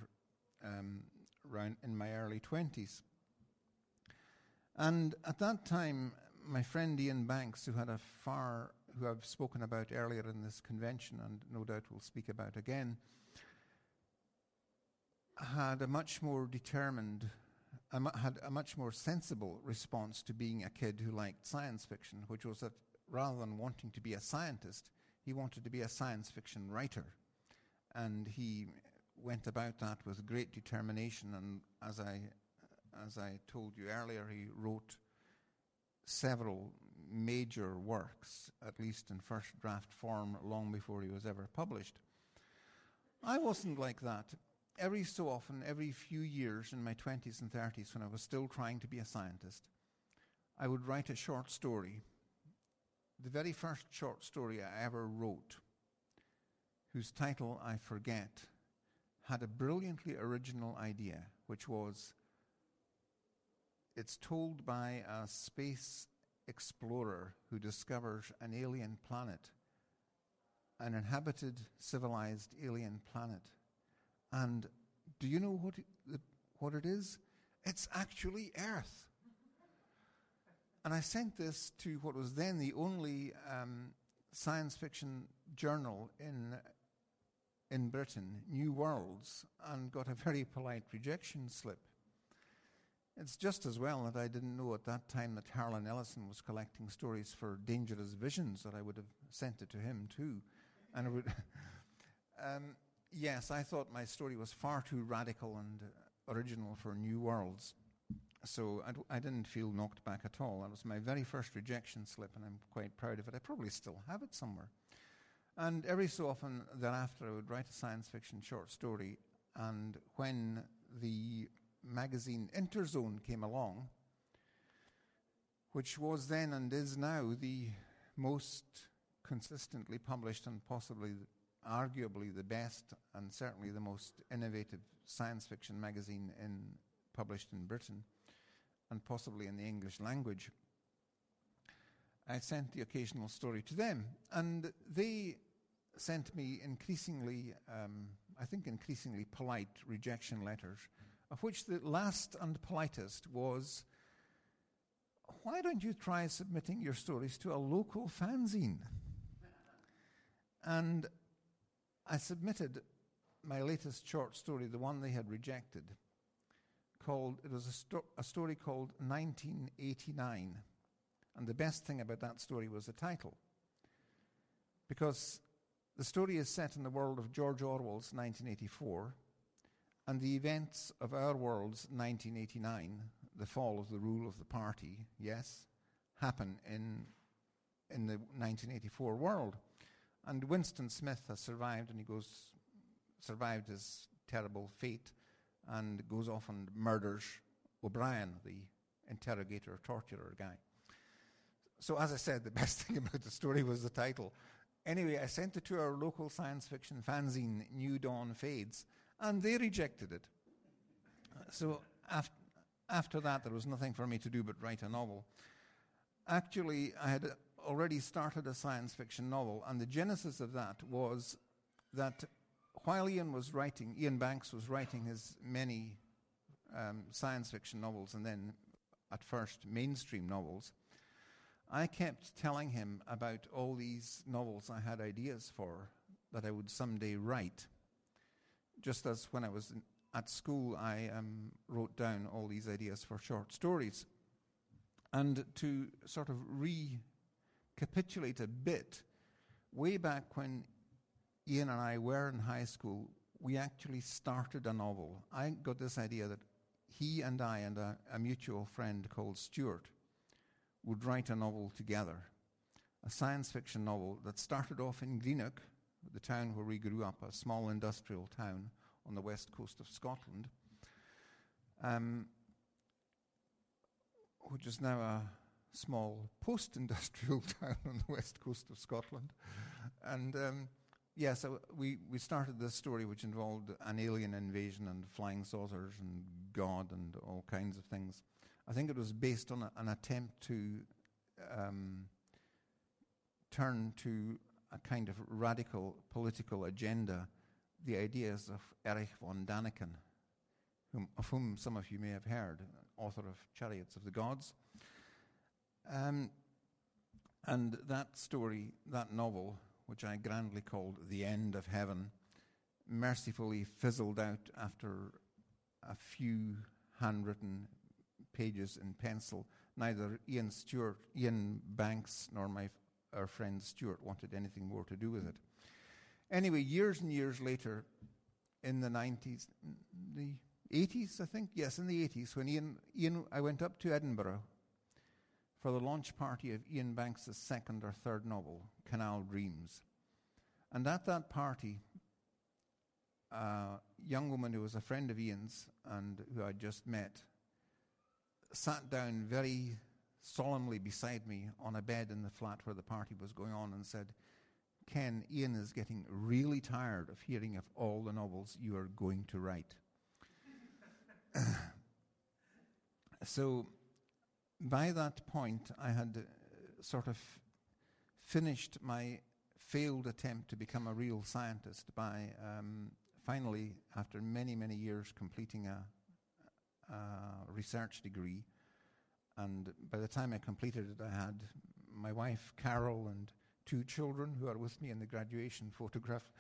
[SPEAKER 9] um, around in my early twenties. And at that time, my friend Ian Banks, who had a far, who I've spoken about earlier in this convention, and no doubt will speak about again, had a much more determined, had a much more sensible response to being a kid who liked science fiction, which was that rather than wanting to be a scientist, he wanted to be a science fiction writer. And he went about that with great determination. And as I, as I told you earlier, he wrote several major works, at least in first draft form, long before he was ever published. I wasn't like that every so often, every few years in my 20s and 30s, when I was still trying to be a scientist, I would write a short story. The very first short story I ever wrote, whose title I forget, had a brilliantly original idea, which was it's told by a space explorer who discovers an alien planet, an inhabited, civilized alien planet and do you know what it, what it is? It's actually Earth. And I sent this to what was then the only um, science fiction journal in, in Britain, New Worlds, and got a very polite rejection slip. It's just as well that I didn't know at that time that Harlan Ellison was collecting stories for Dangerous Visions, that I would have sent it to him too. And it would. um, yes, I thought my story was far too radical and original for New Worlds. So I d- I didn't feel knocked back at all. That was my very first rejection slip, and I'm quite proud of it. I probably still have it somewhere. And every so often thereafter, I would write a science fiction short story. And when the magazine Interzone came along, which was then and is now the most consistently published and possibly arguably the best and certainly the most innovative science fiction magazine in, published in Britain and possibly in the English language. I sent the occasional story to them, and they sent me increasingly, um, I think, increasingly polite rejection letters, of which the last and politest was, Why don't you try submitting your stories to a local fanzine? And I submitted my latest short story, the one they had rejected, called, it was a, sto- a story called 1989. And the best thing about that story was the title. Because the story is set in the world of George Orwell's 1984, and the events of our world's 1989, the fall of the rule of the party, yes, happen in, in the 1984 world. And Winston Smith has survived, and he goes, survived his terrible fate, and goes off and murders O'Brien, the interrogator, torturer guy. So, as I said, the best thing about the story was the title. Anyway, I sent it to our local science fiction fanzine, New Dawn Fades, and they rejected it. So, af- after that, there was nothing for me to do but write a novel. Actually, I had already started a science fiction novel, and the genesis of that was that while Ian was writing, Ian Banks was writing his many um, science fiction novels and then at first mainstream novels, I kept telling him about all these novels I had ideas for that I would someday write. Just as when I was in, at school, I um, wrote down all these ideas for short stories. And to sort of recapitulate a bit, way back when Ian and I were in high school, we actually started a novel. I got this idea that he and I and a, a mutual friend called Stuart would write a novel together, a science fiction novel that started off in Greenock, the town where we grew up, a small industrial town on the west coast of Scotland, um, which is now a small post industrial town on the west coast of Scotland. And um, yeah, so we, we started this story which involved an alien invasion and flying saucers and God and all kinds of things. I think it was based on a, an attempt to um, turn to a kind of radical political agenda the ideas of Erich von Daniken, whom, of whom some of you may have heard, author of Chariots of the Gods. Um, and that story, that novel, which I grandly called The End of Heaven, mercifully fizzled out after a few handwritten pages in pencil. Neither Ian Stewart, Ian Banks, nor my our friend Stuart wanted anything more to do with it. Anyway, years and years later, in the 90s, the 80s, I think, yes, in the 80s, when Ian, Ian, I went up to Edinburgh for the launch party of Ian Banks' second or third novel, Canal Dreams. And at that party, a young woman who was a friend of Ian's and who I'd just met sat down very solemnly beside me on a bed in the flat where the party was going on and said, Ken, Ian is getting really tired of hearing of all the novels you are going to write. so by that point, I had uh, sort of finished my failed attempt to become a real scientist by um, finally, after many, many years, completing a, a research degree. And by the time I completed it, I had my wife, Carol, and two children who are with me in the graduation photograph.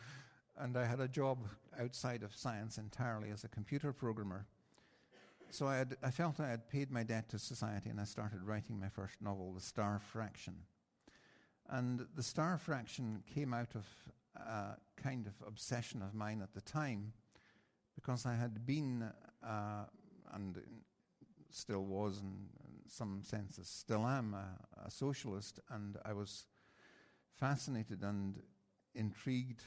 [SPEAKER 9] And I had a job outside of science entirely as a computer programmer. So I, had, I felt I had paid my debt to society, and I started writing my first novel, The Star Fraction. And The Star Fraction came out of a kind of obsession of mine at the time, because I had been, uh, and still was, in some senses still am, a, a socialist, and I was fascinated and intrigued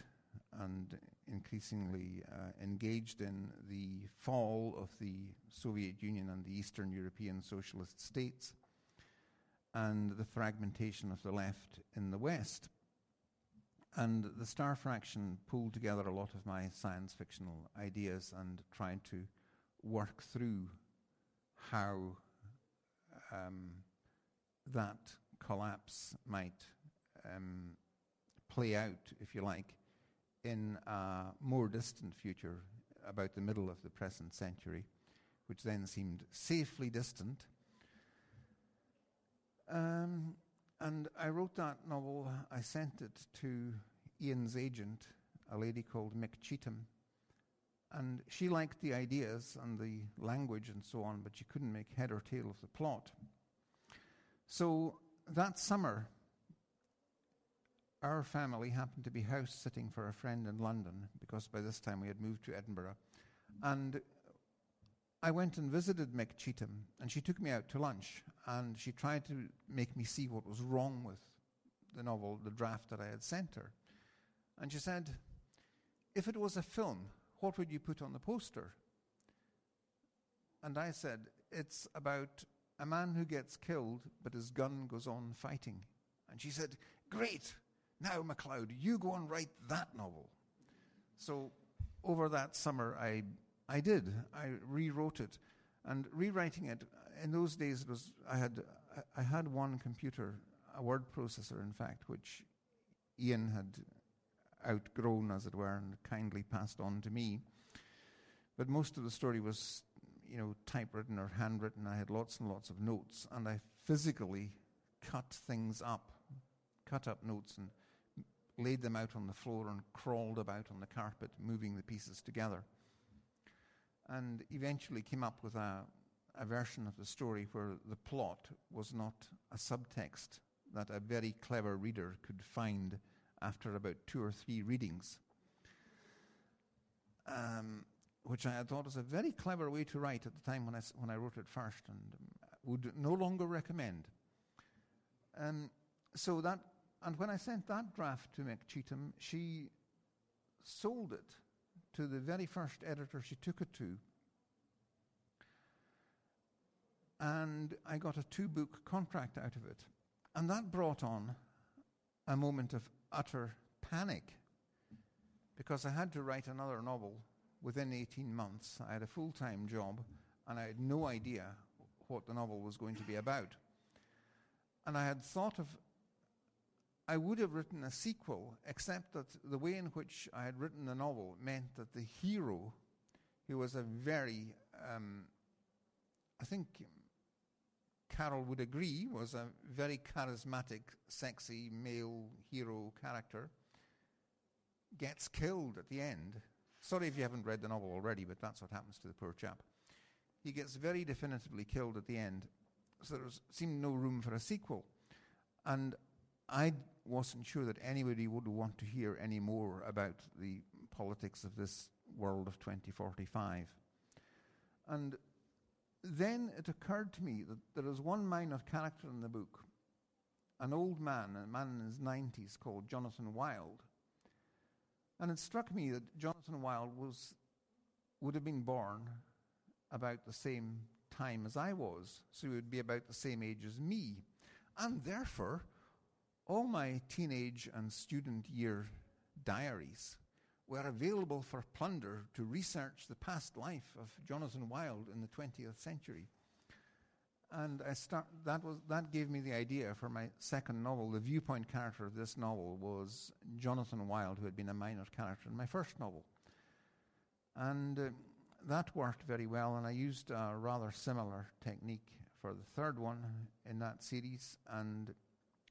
[SPEAKER 9] and increasingly uh, engaged in the fall of the Soviet Union and the Eastern European socialist states and the fragmentation of the left in the West. And the Star Fraction pulled together a lot of my science fictional ideas and tried to work through how um, that collapse might um, play out, if you like, in a more distant future, about the middle of the present century, which then seemed safely distant. Um, and I wrote that novel, I sent it to Ian's agent, a lady called Mick Cheetham. And she liked the ideas and the language and so on, but she couldn't make head or tail of the plot. So that summer, our family happened to be house sitting for a friend in London because by this time we had moved to Edinburgh. And I went and visited Mick Cheetham, and she took me out to lunch, and she tried to make me see what was wrong with the novel, the draft that I had sent her. And she said, If it was a film, what would you put on the poster? And I said, It's about a man who gets killed, but his gun goes on fighting. And she said, Great! Now, MacLeod, you go and write that novel. So, over that summer, I, I did. I rewrote it. And rewriting it, in those days, it was, I, had, I had one computer, a word processor, in fact, which Ian had outgrown, as it were, and kindly passed on to me. But most of the story was, you know, typewritten or handwritten. I had lots and lots of notes, and I physically cut things up, cut up notes, and laid them out on the floor and crawled about on the carpet, moving the pieces together. And eventually came up with a, a version of the story where the plot was not a subtext that a very clever reader could find after about two or three readings, um, which I thought was a very clever way to write at the time when I, when I wrote it first and um, would no longer recommend. Um, so that, and when I sent that draft to Mick Cheetham, she sold it to the very first editor she took it to. And I got a two book contract out of it. And that brought on a moment of utter panic because I had to write another novel within 18 months. I had a full time job and I had no idea what the novel was going to be about. And I had thought of, I would have written a sequel, except that the way in which I had written the novel meant that the hero, who was a very, um, I think Carol would agree, was a very charismatic, sexy male hero character, gets killed at the end. Sorry if you haven't read the novel already, but that's what happens to the poor chap. He gets very definitively killed at the end, so there seemed no room for a sequel. And I wasn't sure that anybody would want to hear any more about the politics of this world of 2045. And then it occurred to me that there is one minor character in the book, an old man, a man in his 90s called Jonathan Wilde. And it struck me that Jonathan Wilde was, would have been born about the same time as I was, so he would be about the same age as me. And therefore, all my teenage and student year diaries were available for plunder to research the past life of Jonathan Wilde in the 20th century. And I start, that, was, that gave me the idea for my second novel. The viewpoint character of this novel was Jonathan Wilde, who had been a minor character in my first novel. And uh, that worked very well, and I used a rather similar technique for the third one in that series, and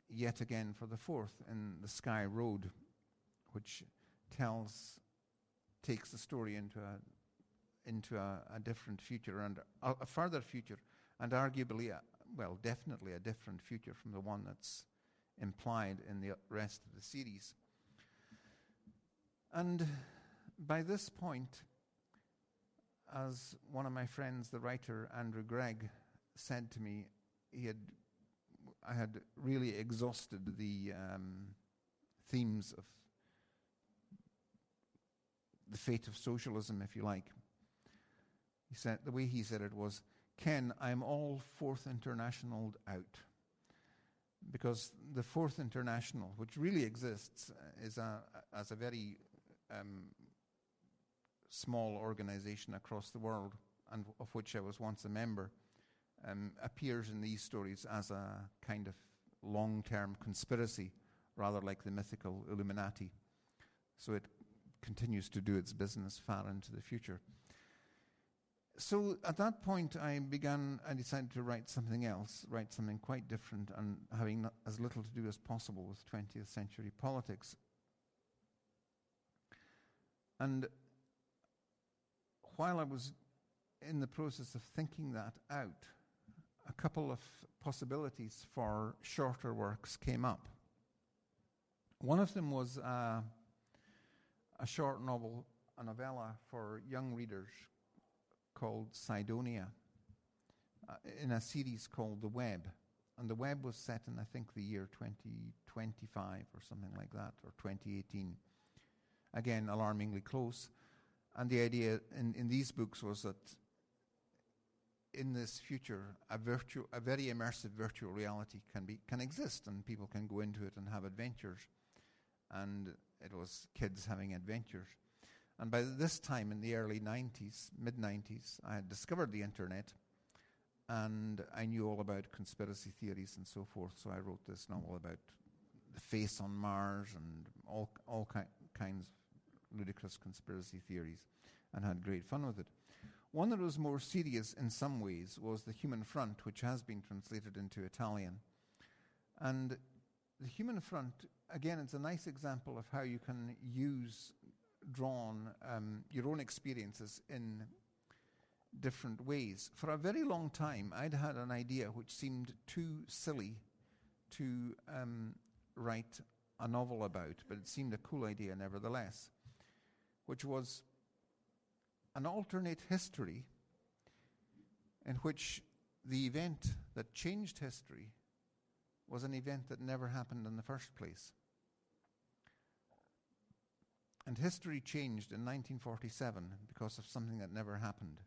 [SPEAKER 9] yet again for the fourth in The Sky Road, which tells, takes the story into a, into a, a different future and a, a further future, and arguably, a, well, definitely a different future from the one that's implied in the rest of the series. And by this point, as one of my friends, the writer Andrew Gregg, said to me, he had, I had really exhausted the um, themes of the fate of socialism, if you like. He said the way he said it was, "Ken, I'm all Fourth International out." Because the Fourth International, which really exists, uh, is a, as a very um, small organization across the world, and of which I was once a member, um, appears in these stories as a kind of long term conspiracy, rather like the mythical Illuminati. So it continues to do its business far into the future. So at that point, I began, I decided to write something else, write something quite different, and having as little to do as possible with 20th century politics. And while I was in the process of thinking that out, a couple of possibilities for shorter works came up. One of them was uh, a short novel, a novella for young readers called Sidonia, uh, in a series called The Web. And The Web was set in, I think, the year 2025 or something like that, or 2018. Again, alarmingly close. And the idea in, in these books was that in this future, a, virtu- a very immersive virtual reality can, be, can exist, and people can go into it and have adventures. And it was kids having adventures. And by this time in the early 90s, mid 90s, I had discovered the internet and I knew all about conspiracy theories and so forth. So I wrote this novel about the face on Mars and all, all ki- kinds of ludicrous conspiracy theories and had great fun with it. One that was more serious in some ways was The Human Front, which has been translated into Italian. And The Human Front, again, it's a nice example of how you can use drawn um, your own experiences in different ways. For a very long time, I'd had an idea which seemed too silly to um, write a novel about, but it seemed a cool idea nevertheless, which was an alternate history in which the event that changed history was an event that never happened in the first place. And history changed in 1947 because of something that never happened.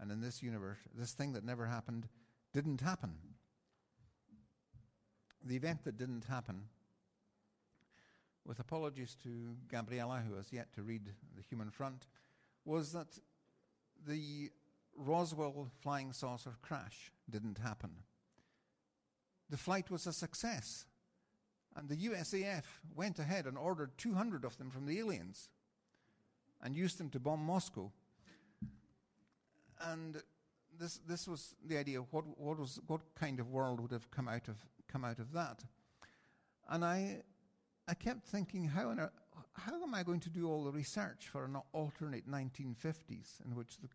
[SPEAKER 9] And in this universe, this thing that never happened didn't happen. The event that didn't happen, with apologies to Gabriella, who has yet to read The Human Front, was that the Roswell flying saucer crash didn't happen. The flight was a success. And the USAF went ahead and ordered 200 of them from the aliens and used them to bomb Moscow. And this, this was the idea what, what, was, what kind of world would have come out of, come out of that. And I, I kept thinking, how, a, how am I going to do all the research for an alternate 1950s in which the,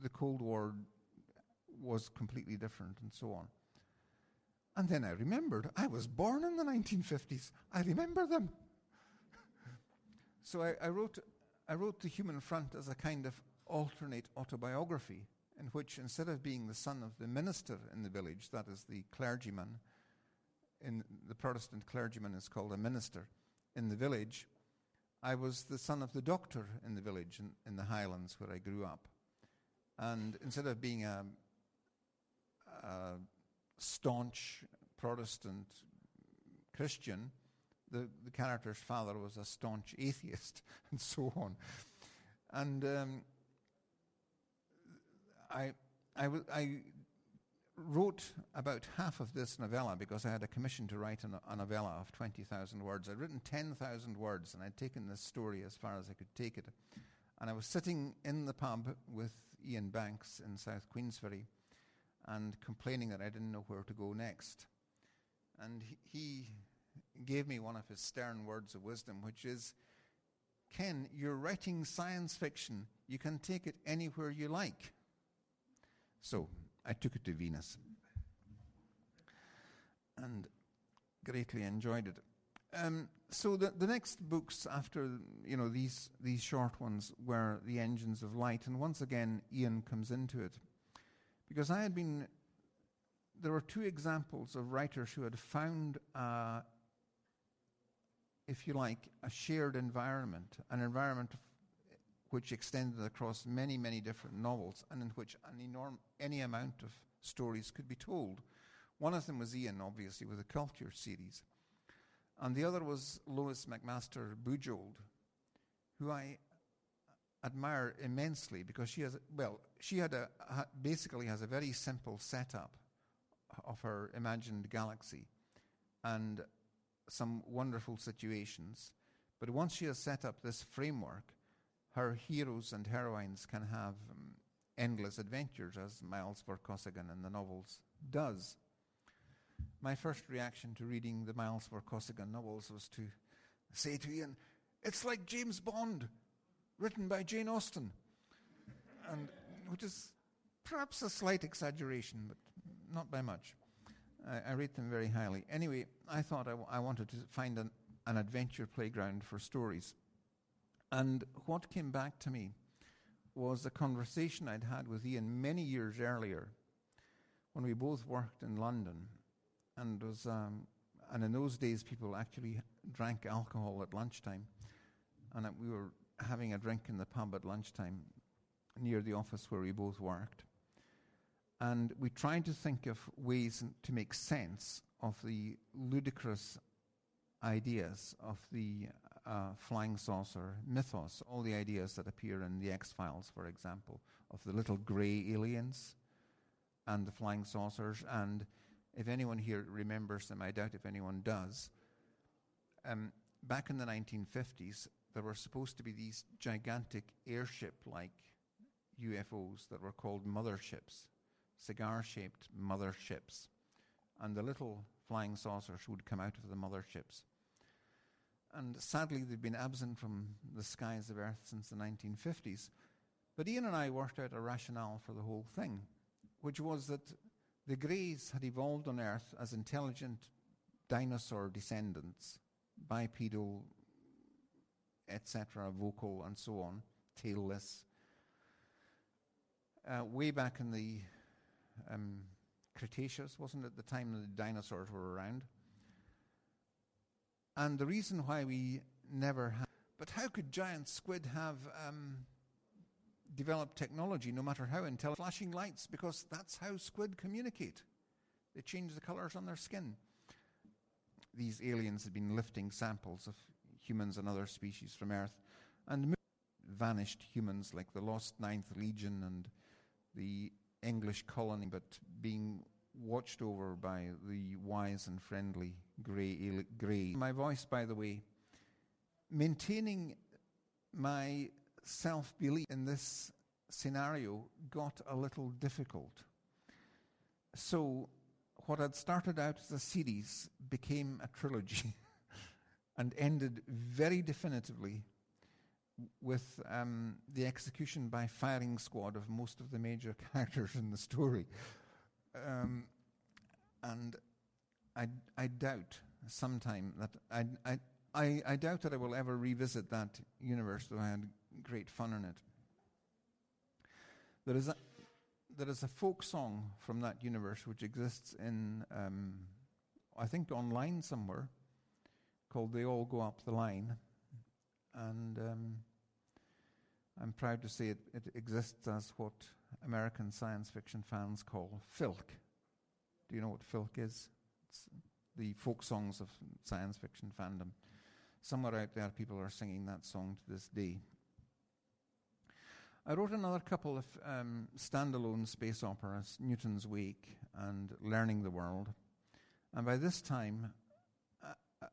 [SPEAKER 9] the Cold War was completely different and so on? And then I remembered I was born in the 1950s. I remember them. so I, I, wrote, I wrote The Human Front as a kind of alternate autobiography in which, instead of being the son of the minister in the village, that is the clergyman, in the Protestant clergyman is called a minister in the village, I was the son of the doctor in the village in, in the Highlands where I grew up. And instead of being a, a staunch Protestant Christian, the, the character's father was a staunch atheist, and so on. And um, I, I, w- I wrote about half of this novella because I had a commission to write a, novella of 20,000 words. I'd written 10,000 words, and I'd taken this story as far as I could take it. And I was sitting in the pub with Ian Banks in South Queensferry and complaining that I didn't know where to go next. And he, gave me one of his stern words of wisdom, which is Ken, you're writing science fiction. You can take it anywhere you like. So I took it to Venus and greatly enjoyed it. Um, so the, the next books after you know these these short ones were the engines of light, and once again Ian comes into it because I had been. There were two examples of writers who had found, uh, if you like, a shared environment, an environment which extended across many, many different novels, and in which an enorm- any amount of stories could be told. One of them was Ian, obviously, with the Culture series, and the other was Lois McMaster Bujold, who I admire immensely because she has, well, she had a, basically has a very simple setup of her imagined galaxy and some wonderful situations. But once she has set up this framework, her heroes and heroines can have um, endless adventures, as Miles Vorkosigan in the novels does. My first reaction to reading the Miles Vorkosigan novels was to say to Ian, it's like James Bond, written by Jane Austen, and which is perhaps a slight exaggeration, but not by much. I, I rate them very highly. Anyway, I thought I, w- I wanted to find an, an adventure playground for stories. And what came back to me was a conversation I'd had with Ian many years earlier when we both worked in London. And, was, um, and in those days, people actually drank alcohol at lunchtime. And we were having a drink in the pub at lunchtime near the office where we both worked. And we tried to think of ways to make sense of the ludicrous ideas of the uh, flying saucer mythos, all the ideas that appear in the X Files, for example, of the little grey aliens and the flying saucers. And if anyone here remembers them, I doubt if anyone does. Um, back in the 1950s, there were supposed to be these gigantic airship like UFOs that were called motherships, cigar shaped motherships. And the little flying saucers would come out of the motherships. And sadly, they've been absent from the skies of Earth since the 1950s. But Ian and I worked out a rationale for the whole thing, which was that the Greys had evolved on Earth as intelligent dinosaur descendants, bipedal, etc., vocal, and so on, tailless. Uh, way back in the um, Cretaceous, wasn't it, the time the dinosaurs were around? And the reason why we never had. But how could giant squid have um, developed technology, no matter how intelligent? Flashing lights, because that's how squid communicate. They change the colors on their skin. These aliens had been lifting samples of humans and other species from Earth and vanished humans like the Lost Ninth Legion and the English colony, but being watched over by the wise and friendly grey. grey. My voice, by the way, maintaining my self belief in this scenario got a little difficult. So, what had started out as a series became a trilogy and ended very definitively with um, the execution by firing squad of most of the major characters in the story. Um, and I, I doubt sometime that I, I, I, I doubt that I will ever revisit that universe, though I had great fun in it. There is a, there is a folk song from that universe which exists in, um, I think, online somewhere, called "They All Go Up the Line," and um, I'm proud to say it, it exists as what American science fiction fans call filk. Do you know what filk is? It's the folk songs of science fiction fandom. Somewhere out there, people are singing that song to this day. I wrote another couple of um, standalone space operas, Newton's Wake and Learning the World. And by this time, uh, uh,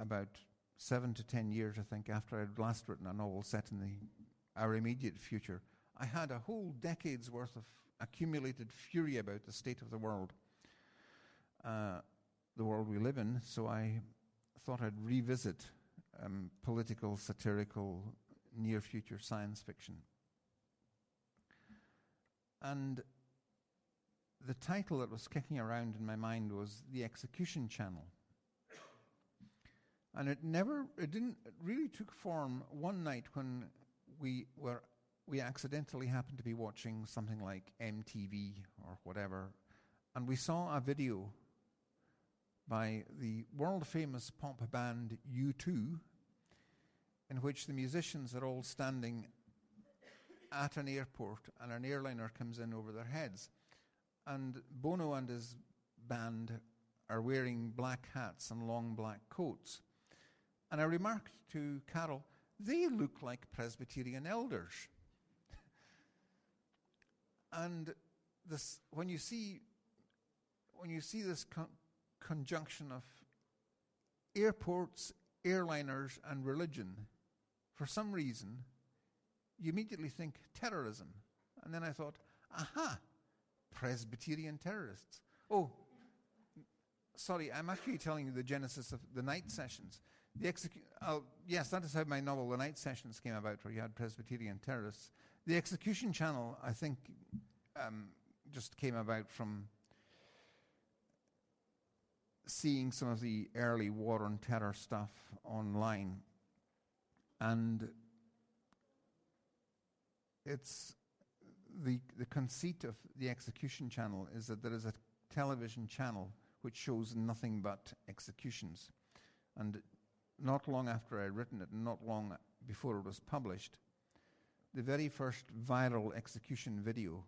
[SPEAKER 9] about seven to ten years, I think, after I'd last written a novel set in the, our immediate future, I had a whole decade's worth of accumulated fury about the state of the world, uh, the world we live in. So I thought I'd revisit um, political, satirical, near future science fiction. And the title that was kicking around in my mind was The Execution Channel. And it never, it didn't, it really took form one night when we were, we accidentally happened to be watching something like MTV or whatever, and we saw a video by the world famous pop band U2, in which the musicians are all standing at an airport and an airliner comes in over their heads. And Bono and his band are wearing black hats and long black coats. And I remarked to Carol, they look like Presbyterian elders. and this, when you see when you see this con- conjunction of airports, airliners, and religion, for some reason, you immediately think terrorism. And then I thought, aha, Presbyterian terrorists. Oh, sorry, I'm actually telling you the genesis of the night sessions. The execu- oh, yes, that is how my novel, The Night Sessions, came about, where you had Presbyterian terrorists. The Execution Channel, I think, um, just came about from seeing some of the early war on terror stuff online, and it's the the conceit of the execution channel is that there is a television channel which shows nothing but executions, and not long after I'd written it, and not long before it was published, the very first viral execution video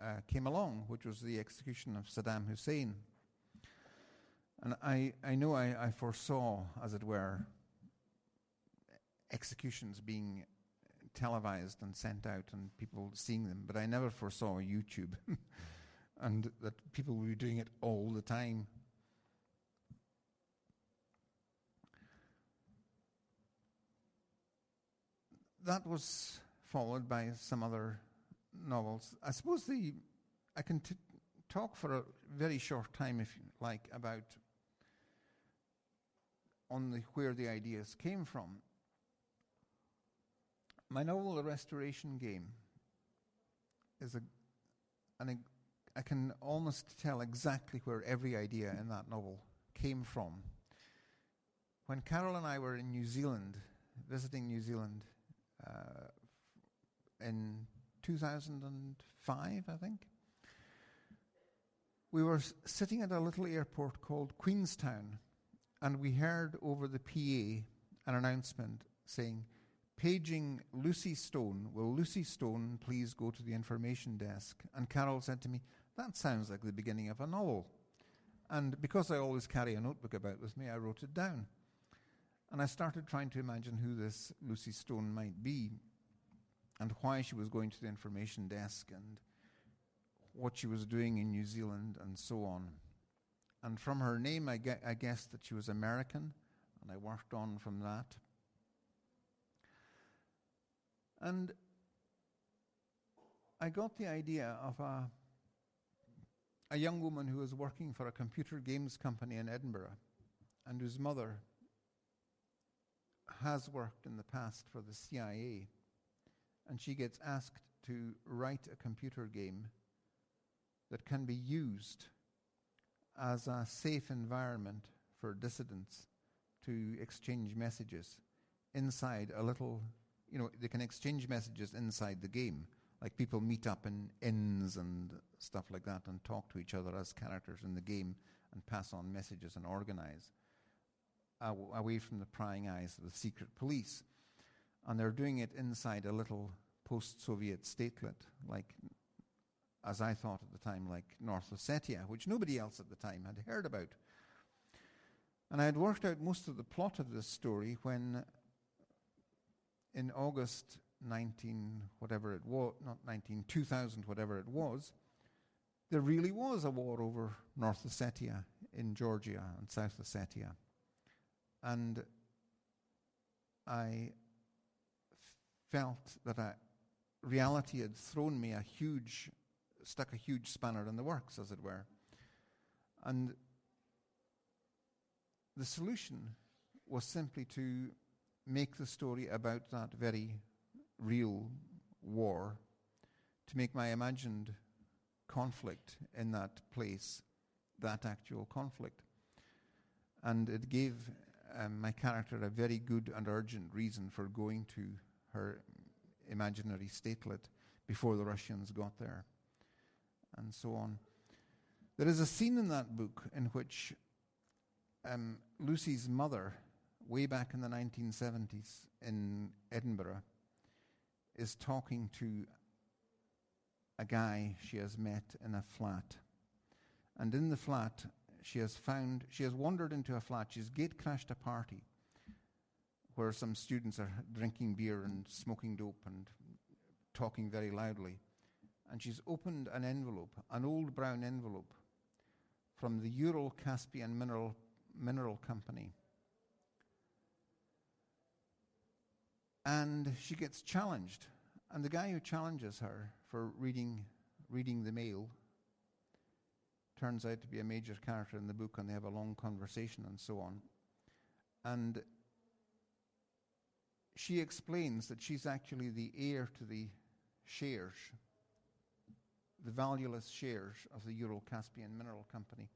[SPEAKER 9] uh, came along, which was the execution of Saddam Hussein. And I, I know I, I foresaw, as it were, executions being televised and sent out and people seeing them, but I never foresaw YouTube and that people would be doing it all the time. That was followed by some other novels. I suppose the I can t- talk for a very short time, if you like, about on the where the ideas came from. My novel, The Restoration Game, is a, an, I can almost tell exactly where every idea in that novel came from. When Carol and I were in New Zealand, visiting New Zealand Uh, in 2005, I think, we were sitting at a little airport called Queenstown, and we heard over the PA an announcement saying, Paging Lucy Stone. Will Lucy Stone please go to the information desk? And Carol said to me, That sounds like the beginning of a novel. And because I always carry a notebook about with me, I wrote it down. And I started trying to imagine who this Lucy Stone might be and why she was going to the information desk and what she was doing in New Zealand and so on. And from her name, I, I guessed that she was American, and I worked on from that. And I got the idea of a, a young woman who was working for a computer games company in Edinburgh and whose mother has worked in the past for the CIA. And she gets asked to write a computer game that can be used as a safe environment for dissidents to exchange messages inside a little, you know, they can exchange messages inside the game. Like people meet up in inns and stuff like that and talk to each other as characters in the game and pass on messages and organize Uh, away from the prying eyes of the secret police. And they're doing it inside a little post Soviet statelet, like, as I thought at the time, like North Ossetia, which nobody else at the time had heard about. And I had worked out most of the plot of this story when, in August 19, whatever it was, not 19, 2000, whatever it was, there really was a war over North Ossetia in Georgia and South Ossetia. And I felt that reality had thrown me a huge, stuck a huge spanner in the works, as it were. And the solution was simply to make the story about that very real war, to make my imagined conflict in that place that actual conflict. And it gave um, my character a very good and urgent reason for going to her imaginary statelet before the Russians got there, and so on. There is a scene in that book in which um, Lucy's mother, way back in the 1970s in Edinburgh, is talking to a guy she has met in a flat. And in the flat, she has found, she has wandered into a flat, she's gate crashed a party where some students are drinking beer and smoking dope and talking very loudly. And she's opened an envelope, an old brown envelope, from the Ural Caspian Mineral, Mineral Company. And she gets challenged. And the guy who challenges her for reading, reading the mail turns out to be a major character in the book, and they have a long conversation and so on. And she explains that she's actually the heir to the shares the valueless shares of the Ural Caspian Mineral Company.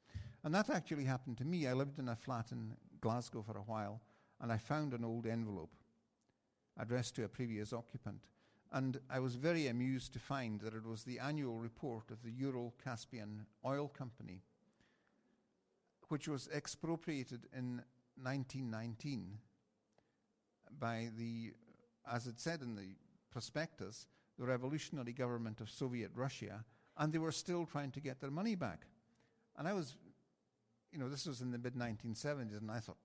[SPEAKER 9] And that actually happened to me. I lived in a flat in Glasgow for a while, and I found an old envelope addressed to a previous occupant. And I was very amused to find that it was the annual report of the Ural Caspian Oil Company, which was expropriated in 1919 by the, as it said in the prospectus, the revolutionary government of Soviet Russia, and they were still trying to get their money back. And I was, you know, this was in the mid 1970s, and I thought,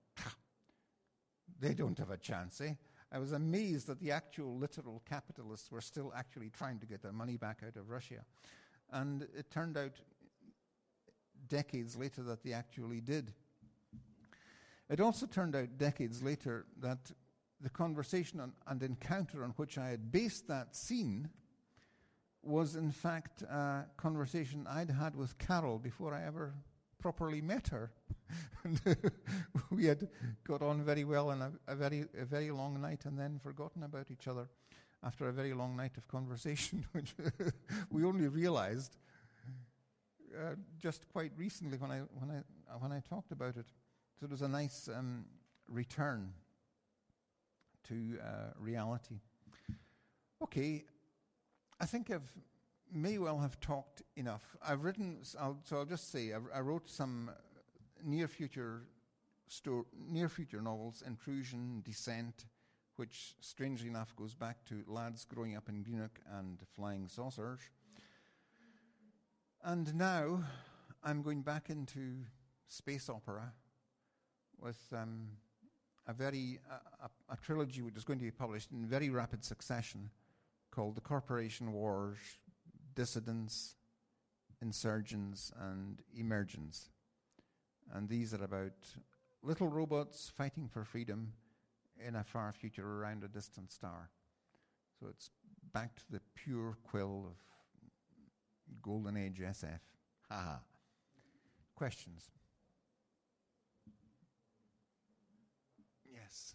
[SPEAKER 9] they don't have a chance, eh? I was amazed that the actual literal capitalists were still actually trying to get their money back out of Russia. And it turned out decades later that they actually did. It also turned out decades later that the conversation on, and encounter on which I had based that scene was, in fact, a conversation I'd had with Carol before I ever properly met her. And we had got on very well in a, a, very, a very long night and then forgotten about each other after a very long night of conversation, which we only realized uh, just quite recently when I, when, I, when I talked about it. So it was a nice um, return to uh, reality. Okay, I think I've may well have talked enough. I've written, I'll, so I'll just say, I, I wrote some near future sto- near future novels, Intrusion, Descent, which strangely enough goes back to lads growing up in Greenock and flying saucers. And now I'm going back into space opera with um, a very a, a, a trilogy which is going to be published in very rapid succession called The Corporation Wars, Dissidents, Insurgents, and Emergence. And these are about little robots fighting for freedom in a far future around a distant star. So it's back to the pure quill of golden age SF. Haha. Questions? Yes.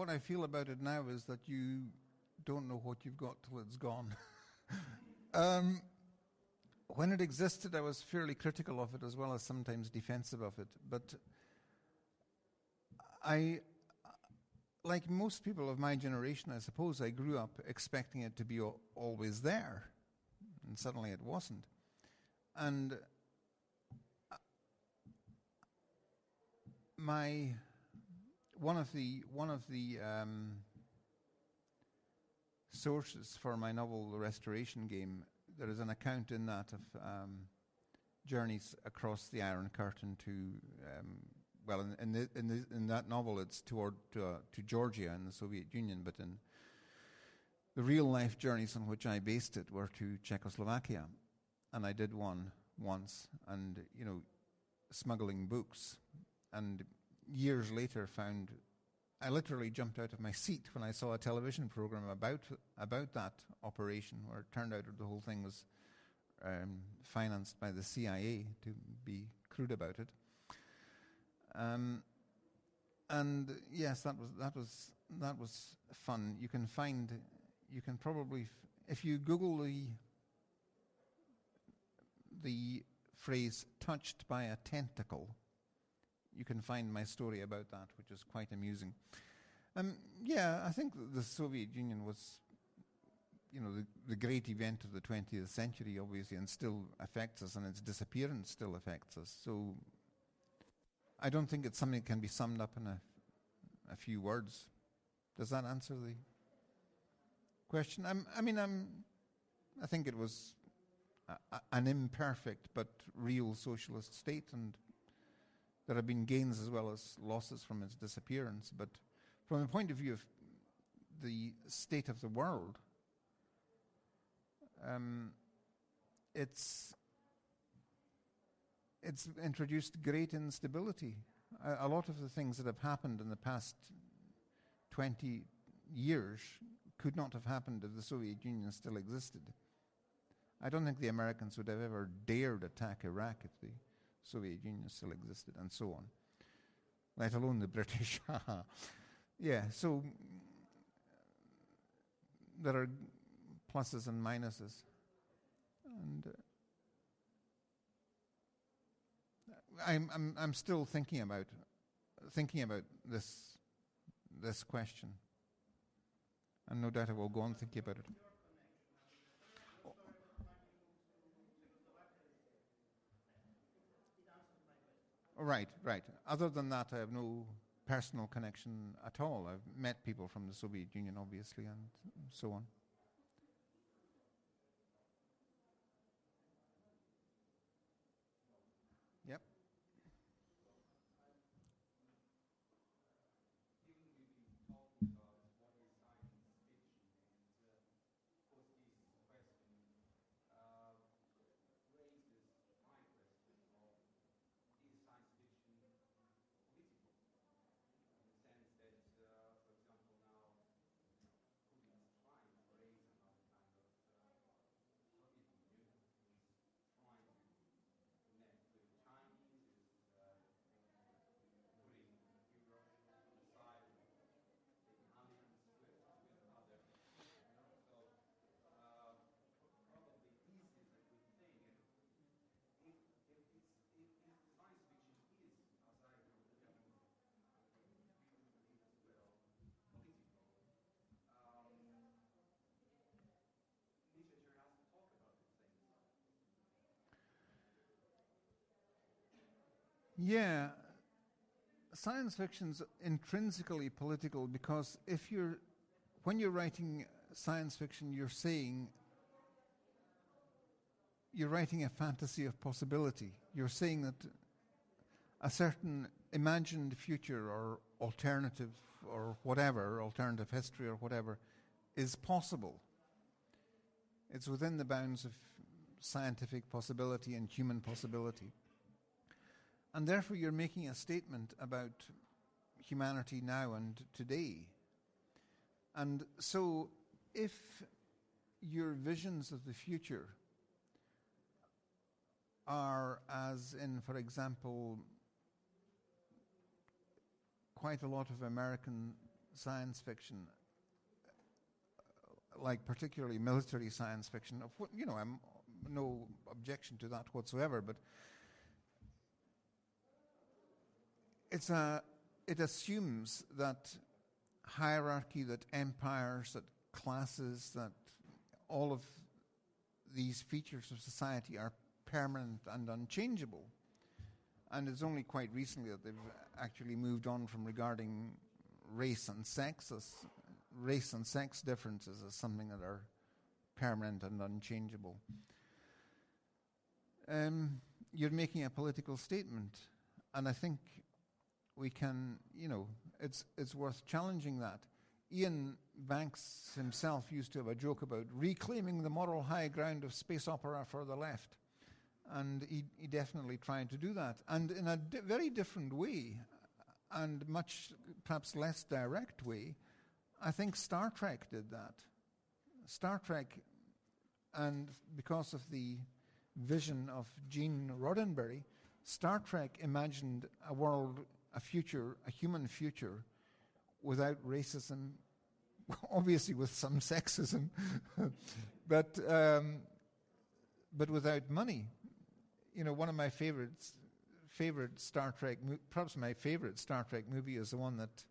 [SPEAKER 8] what I
[SPEAKER 9] feel about it now is that you don't know what you've got till it's gone. um, when it existed, I was fairly critical of it as well as sometimes defensive of it. But I, like most people of my generation, I suppose I grew up expecting it to be al- always there and suddenly it wasn't. And uh, my one of the one of the um, sources for my novel, The Restoration Game, there is an account in that of um, journeys across the Iron Curtain to um, well, in in, the, in, the, in that novel, it's toward to, uh, to Georgia and the Soviet Union, but in the real life journeys on which I based it were to Czechoslovakia, and I did one once, and you know, smuggling books, and years later found I literally jumped out of my seat when I saw a television program about about that operation, where it turned out the whole thing was um, financed by the CIA, to be crude about it. Um, and yes, that was that was that was fun. You can find you can probably, f- if you Google the the phrase "touched by a tentacle," you can find my story about that, which is quite amusing. Um, yeah, I think the Soviet Union was, you know, the, the great event of the 20th century, obviously, and still affects us, and its disappearance still affects us. So I don't think it's something that can be summed up in a, a few words. Does that answer the question? I'm, I mean, I'm, I think it was a, a, an imperfect but real socialist state, and there have been gains as well as losses from its disappearance. But from the point of view of the state of the world, um, it's it's introduced great instability. A, a lot of the things that have happened in the past 20 years could not have happened if the Soviet Union still existed. I don't think the Americans would have ever dared attack Iraq if the Soviet Union still existed, and so on, let alone the British. yeah, so there are pluses and minuses. And uh, I'm, I'm, I'm still thinking about thinking about this this question, and no doubt I will go on thinking about it. Right, right. Other than that, I have no personal connection at all. I've met people from the Soviet Union, obviously, and so on. Yeah, science fiction's intrinsically political because if you're, when you're writing science fiction, you're saying, you're writing a fantasy of possibility. You're saying that a certain imagined future or alternative or whatever, alternative history or whatever, is possible. It's within the bounds of scientific possibility and human possibility. And therefore, you're making a statement about humanity now and today. And so, if your visions of the future are, as in, for example, quite a lot of American science fiction, like particularly military science fiction, of what, you know, I'm no objection to that whatsoever, but it's a, it assumes that hierarchy, that empires, that classes, that all of these features of society are permanent and unchangeable. And it's only quite recently that they've actually moved on from regarding race and sex as race and sex differences as something that are permanent and unchangeable. Um, you're making a political statement, and I think we can, you know, it's, it's worth challenging that. Ian Banks himself used to have a joke about reclaiming the moral high ground of space opera for the left. And he, he definitely tried to do that. And in a di- very different way, and much perhaps less direct way, I think Star Trek did that. Star Trek, and because of the vision of Gene Roddenberry, Star Trek imagined a world a future, a human future, without racism, obviously with some sexism, but um, but without money. You know, one of my favorites, favorite Star Trek, perhaps my favorite Star Trek movie is the one that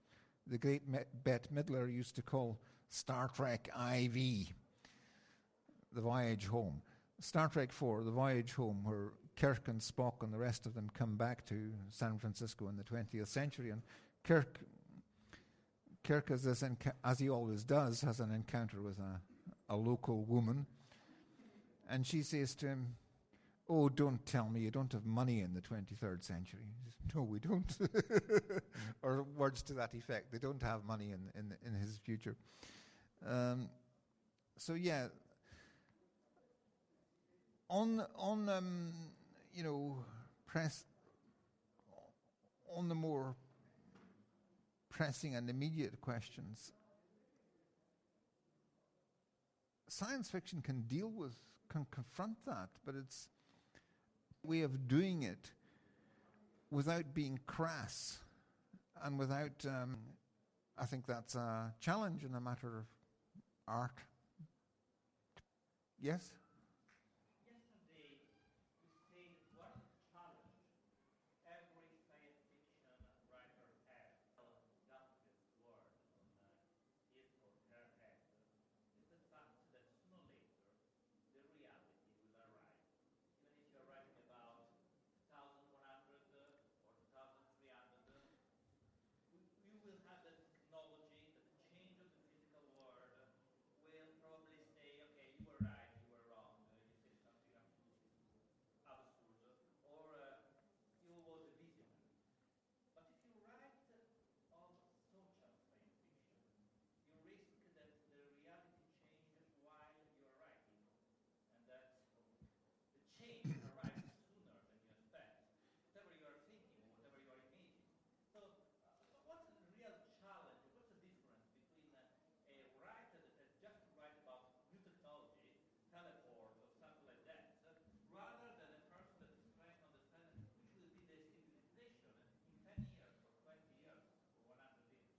[SPEAKER 9] the great Bette Midler used to call Star Trek IV. The Voyage Home. Star Trek IV, The Voyage Home, where Kirk and Spock and the rest of them come back to San Francisco in the 20th century. And Kirk, Kirk as, enca- as he always does, has an encounter with a, a local woman. And she says to him, Oh, don't tell me you don't have money in the 23rd century. Says, no, we don't. or words to that effect. They don't have money in, in, in his future. Um, so, yeah. On, on um, you know, press, on the more pressing and immediate questions, science fiction can deal with, can confront that, but it's way of doing it without being crass and without, um, I think that's a challenge in a matter of art. Yes?
[SPEAKER 3] Yesterday, you said what challenge every science fiction writer has just this word on uh, his or her head is the fact that sooner or later the reality will arrive. Even if you're writing about 2100 or 2300, we, we will have the technology that the change of the physical world will probably say, okay, you were right, you were wrong, uh, you said something absolutely absurd, or uh, you was a visionary. But if you write of social science fiction, you risk that the reality changes while you're writing, and that the change arrives sooner than you expect. Whatever you are thinking, or whatever you are imagining. So, uh, what's the real challenge? What's the difference between uh, a writer that has just to write about new technology, teleport, or something like that, uh, rather than a person that is trying to understand which will be the civilization in 10 years, or 20 years, or 100 years?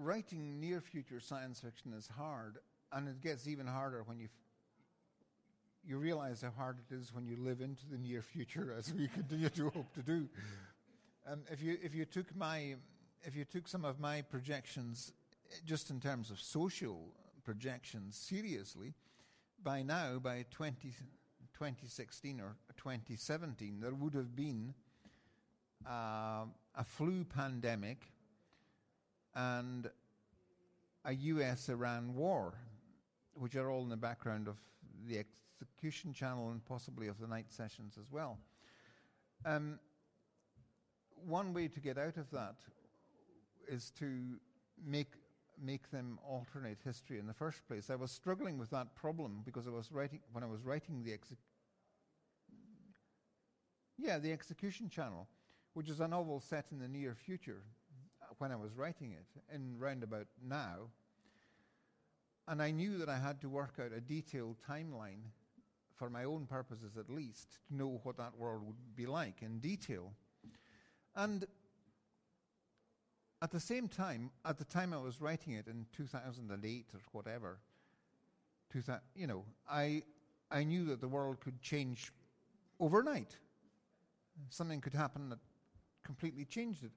[SPEAKER 9] Writing near future science fiction is hard, and it gets even harder when you you realize how hard it is when you live into the near future, as we continue to hope to do. Um, if you if you took my if you took some of my projections, just in terms of social projections, seriously, by now, by 20, 2016 or 2017, there would have been uh, a flu pandemic and a US Iran war, which are all in the background of the execution channel and possibly of the night sessions as well. Um, one way to get out of that is to make make them alternate history in the first place. I was struggling with that problem because I was writing when I was writing the exec- yeah the execution channel, which is a novel set in the near future when I was writing it in roundabout now. And I knew that I had to work out a detailed timeline for my own purposes at least to know what that world would be like in detail. And at the same time, at the time I was writing it in 2008 or whatever, 2000, you know, I, I knew that the world could change overnight. Something could happen that completely changed it.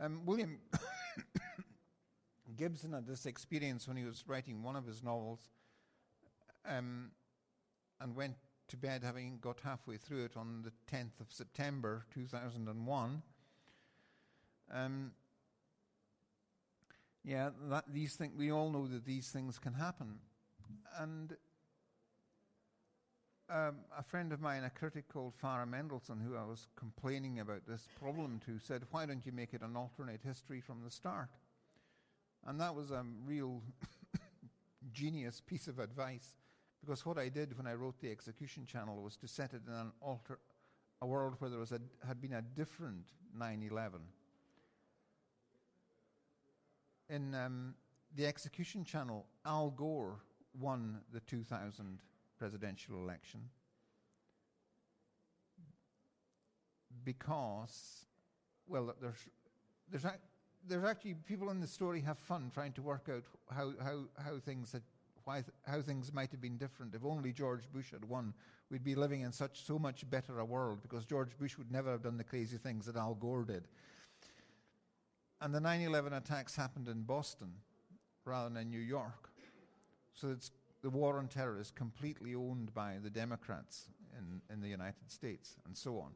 [SPEAKER 9] Um, William Gibson had this experience when he was writing one of his novels um, and went to bed having got halfway through it on the 10th of September 2001. Um, yeah, that, these things, we all know that these things can happen. And um, a friend of mine, a critic called Farah Mendelssohn, who I was complaining about this problem to, said, Why don't you make it an alternate history from the start? And that was a real genius piece of advice because what I did when I wrote the execution channel was to set it in an alter, a world where there was a, had been a different 9 11. In um, the execution channel, Al Gore won the 2000 presidential election because, well, there's, there's, there's actually people in the story have fun trying to work out how, how, how things had, why how things might have been different. If only George Bush had won, we'd be living in such so much better a world because George Bush would never have done the crazy things that Al Gore did. And the 9 11 attacks happened in Boston. rather than in New York. So it's, the war on terror is completely owned by the Democrats in, in the United States, and so on.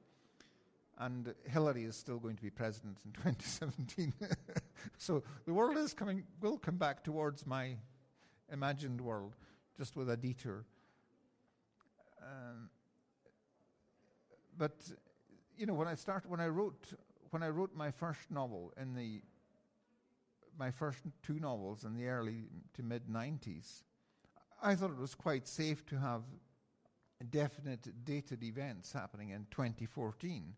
[SPEAKER 9] And Hillary is still going to be president in 2017. so the world is coming, will come back towards my imagined world, just with a detour. Um, but you know, when I start, when I wrote, when I wrote my first novel in the, my first two novels in the early to mid '90s, I thought it was quite safe to have definite dated events happening in 2014.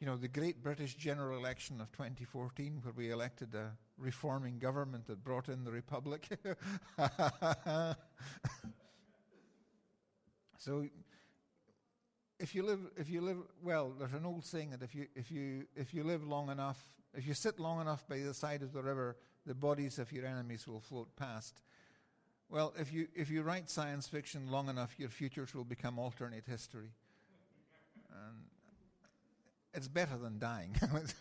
[SPEAKER 9] You know, the great British general election of 2014, where we elected a reforming government that brought in the Republic. so, if you live, if you live, well, there's an old saying that if you, if you, if you live long enough, if you sit long enough by the side of the river, the bodies of your enemies will float past. Well, if you, if you write science fiction long enough, your futures will become alternate history. And it's better than dying.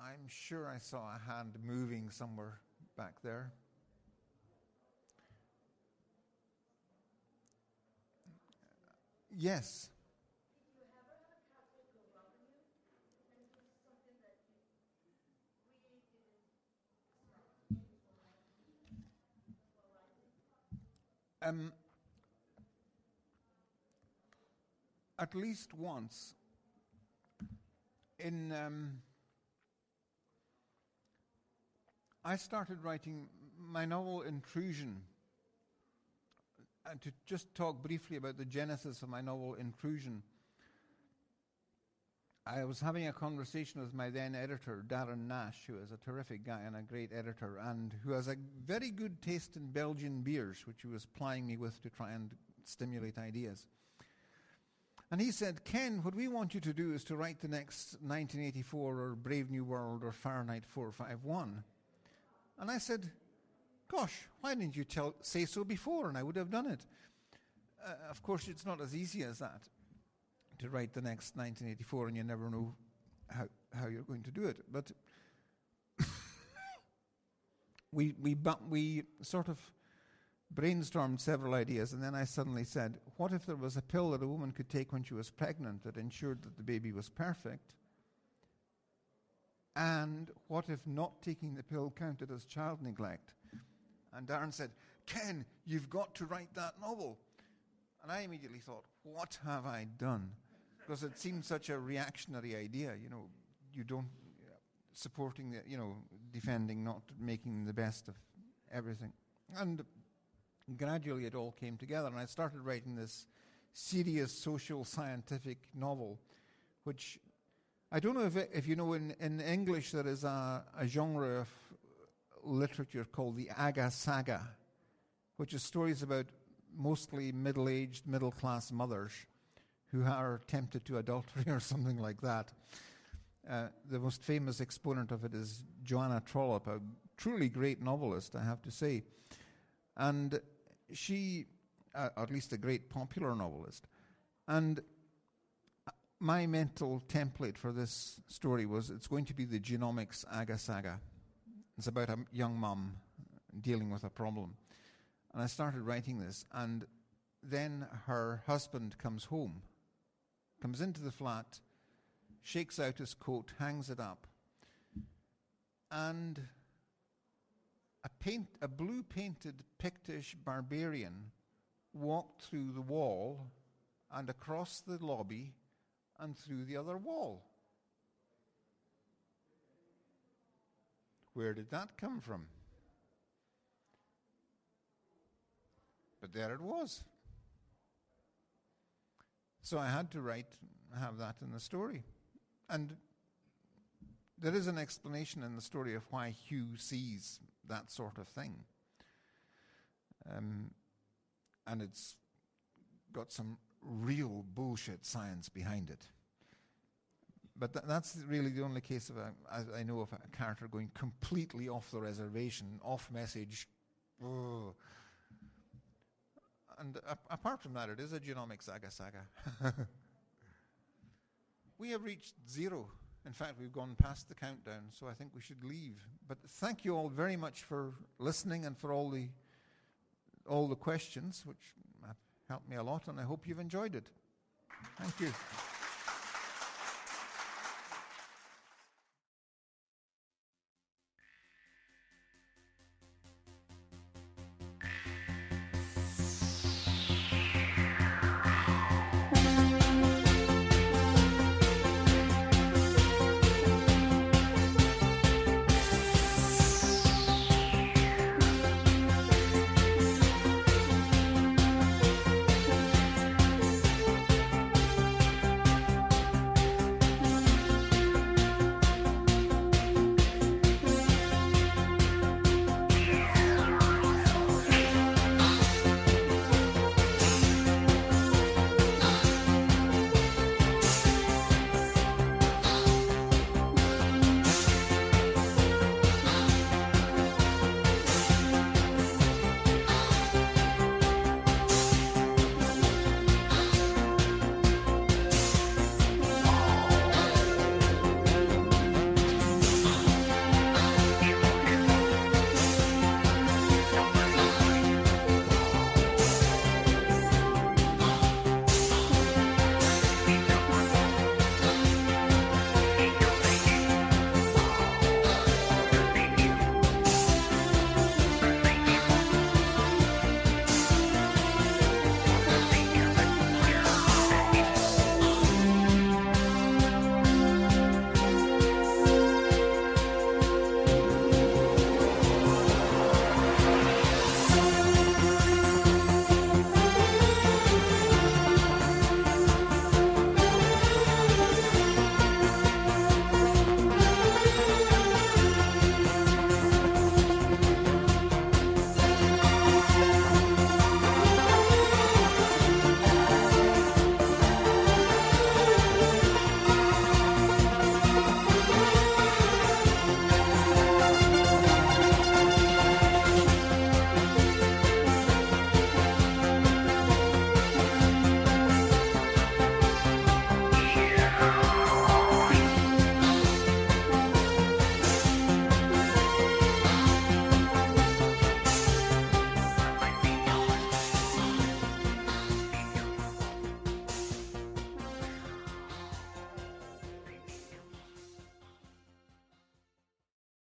[SPEAKER 9] I'm sure I saw a hand moving somewhere back there. Yes. Um, at least once in um, I started writing my novel Intrusion. And to just talk briefly about the genesis of my novel Intrusion, I was having a conversation with my then editor, Darren Nash, who is a terrific guy and a great editor, and who has a very good taste in Belgian beers, which he was plying me with to try and stimulate ideas. And he said, Ken, what we want you to do is to write the next 1984 or Brave New World or Fahrenheit 451. And I said, Gosh, why didn't you tell, say so before? And I would have done it. Uh, of course, it's not as easy as that to write the next 1984, and you never know how, how you're going to do it. But we, we, we sort of brainstormed several ideas, and then I suddenly said, What if there was a pill that a woman could take when she was pregnant that ensured that the baby was perfect? And what if not taking the pill counted as child neglect? And Darren said, Ken, you've got to write that novel. And I immediately thought, what have I done? Because it seemed such a reactionary idea, you know, you don't, supporting the, you know, defending, not making the best of everything. And gradually it all came together, and I started writing this serious social scientific novel, which I don't know if, if you know, in, in English there is a, a genre of literature called the Aga Saga, which is stories about mostly middle aged, middle class mothers who are tempted to adultery or something like that. Uh, the most famous exponent of it is Joanna Trollope, a truly great novelist, I have to say. And she, uh, at least a great popular novelist. And my mental template for this story was it's going to be the genomics Aga Saga. It's about a young mum dealing with a problem. And I started writing this, and then her husband comes home, comes into the flat, shakes out his coat, hangs it up, and a, paint, a blue painted Pictish barbarian walked through the wall and across the lobby and through the other wall. Where did that come from? But there it was. So I had to write, have that in the story. And there is an explanation in the story of why Hugh sees that sort of thing. Um, and it's got some real bullshit science behind it. But th- that's really the only case of I know of a character going completely off the reservation, off message. Ugh. And apart from that, it is a genomic saga saga. We have reached zero. In fact, we've gone past the countdown, so I think we should leave. But thank you all very much for listening and for all the all the questions, which helped me a lot, and I hope you've enjoyed it. Thank you.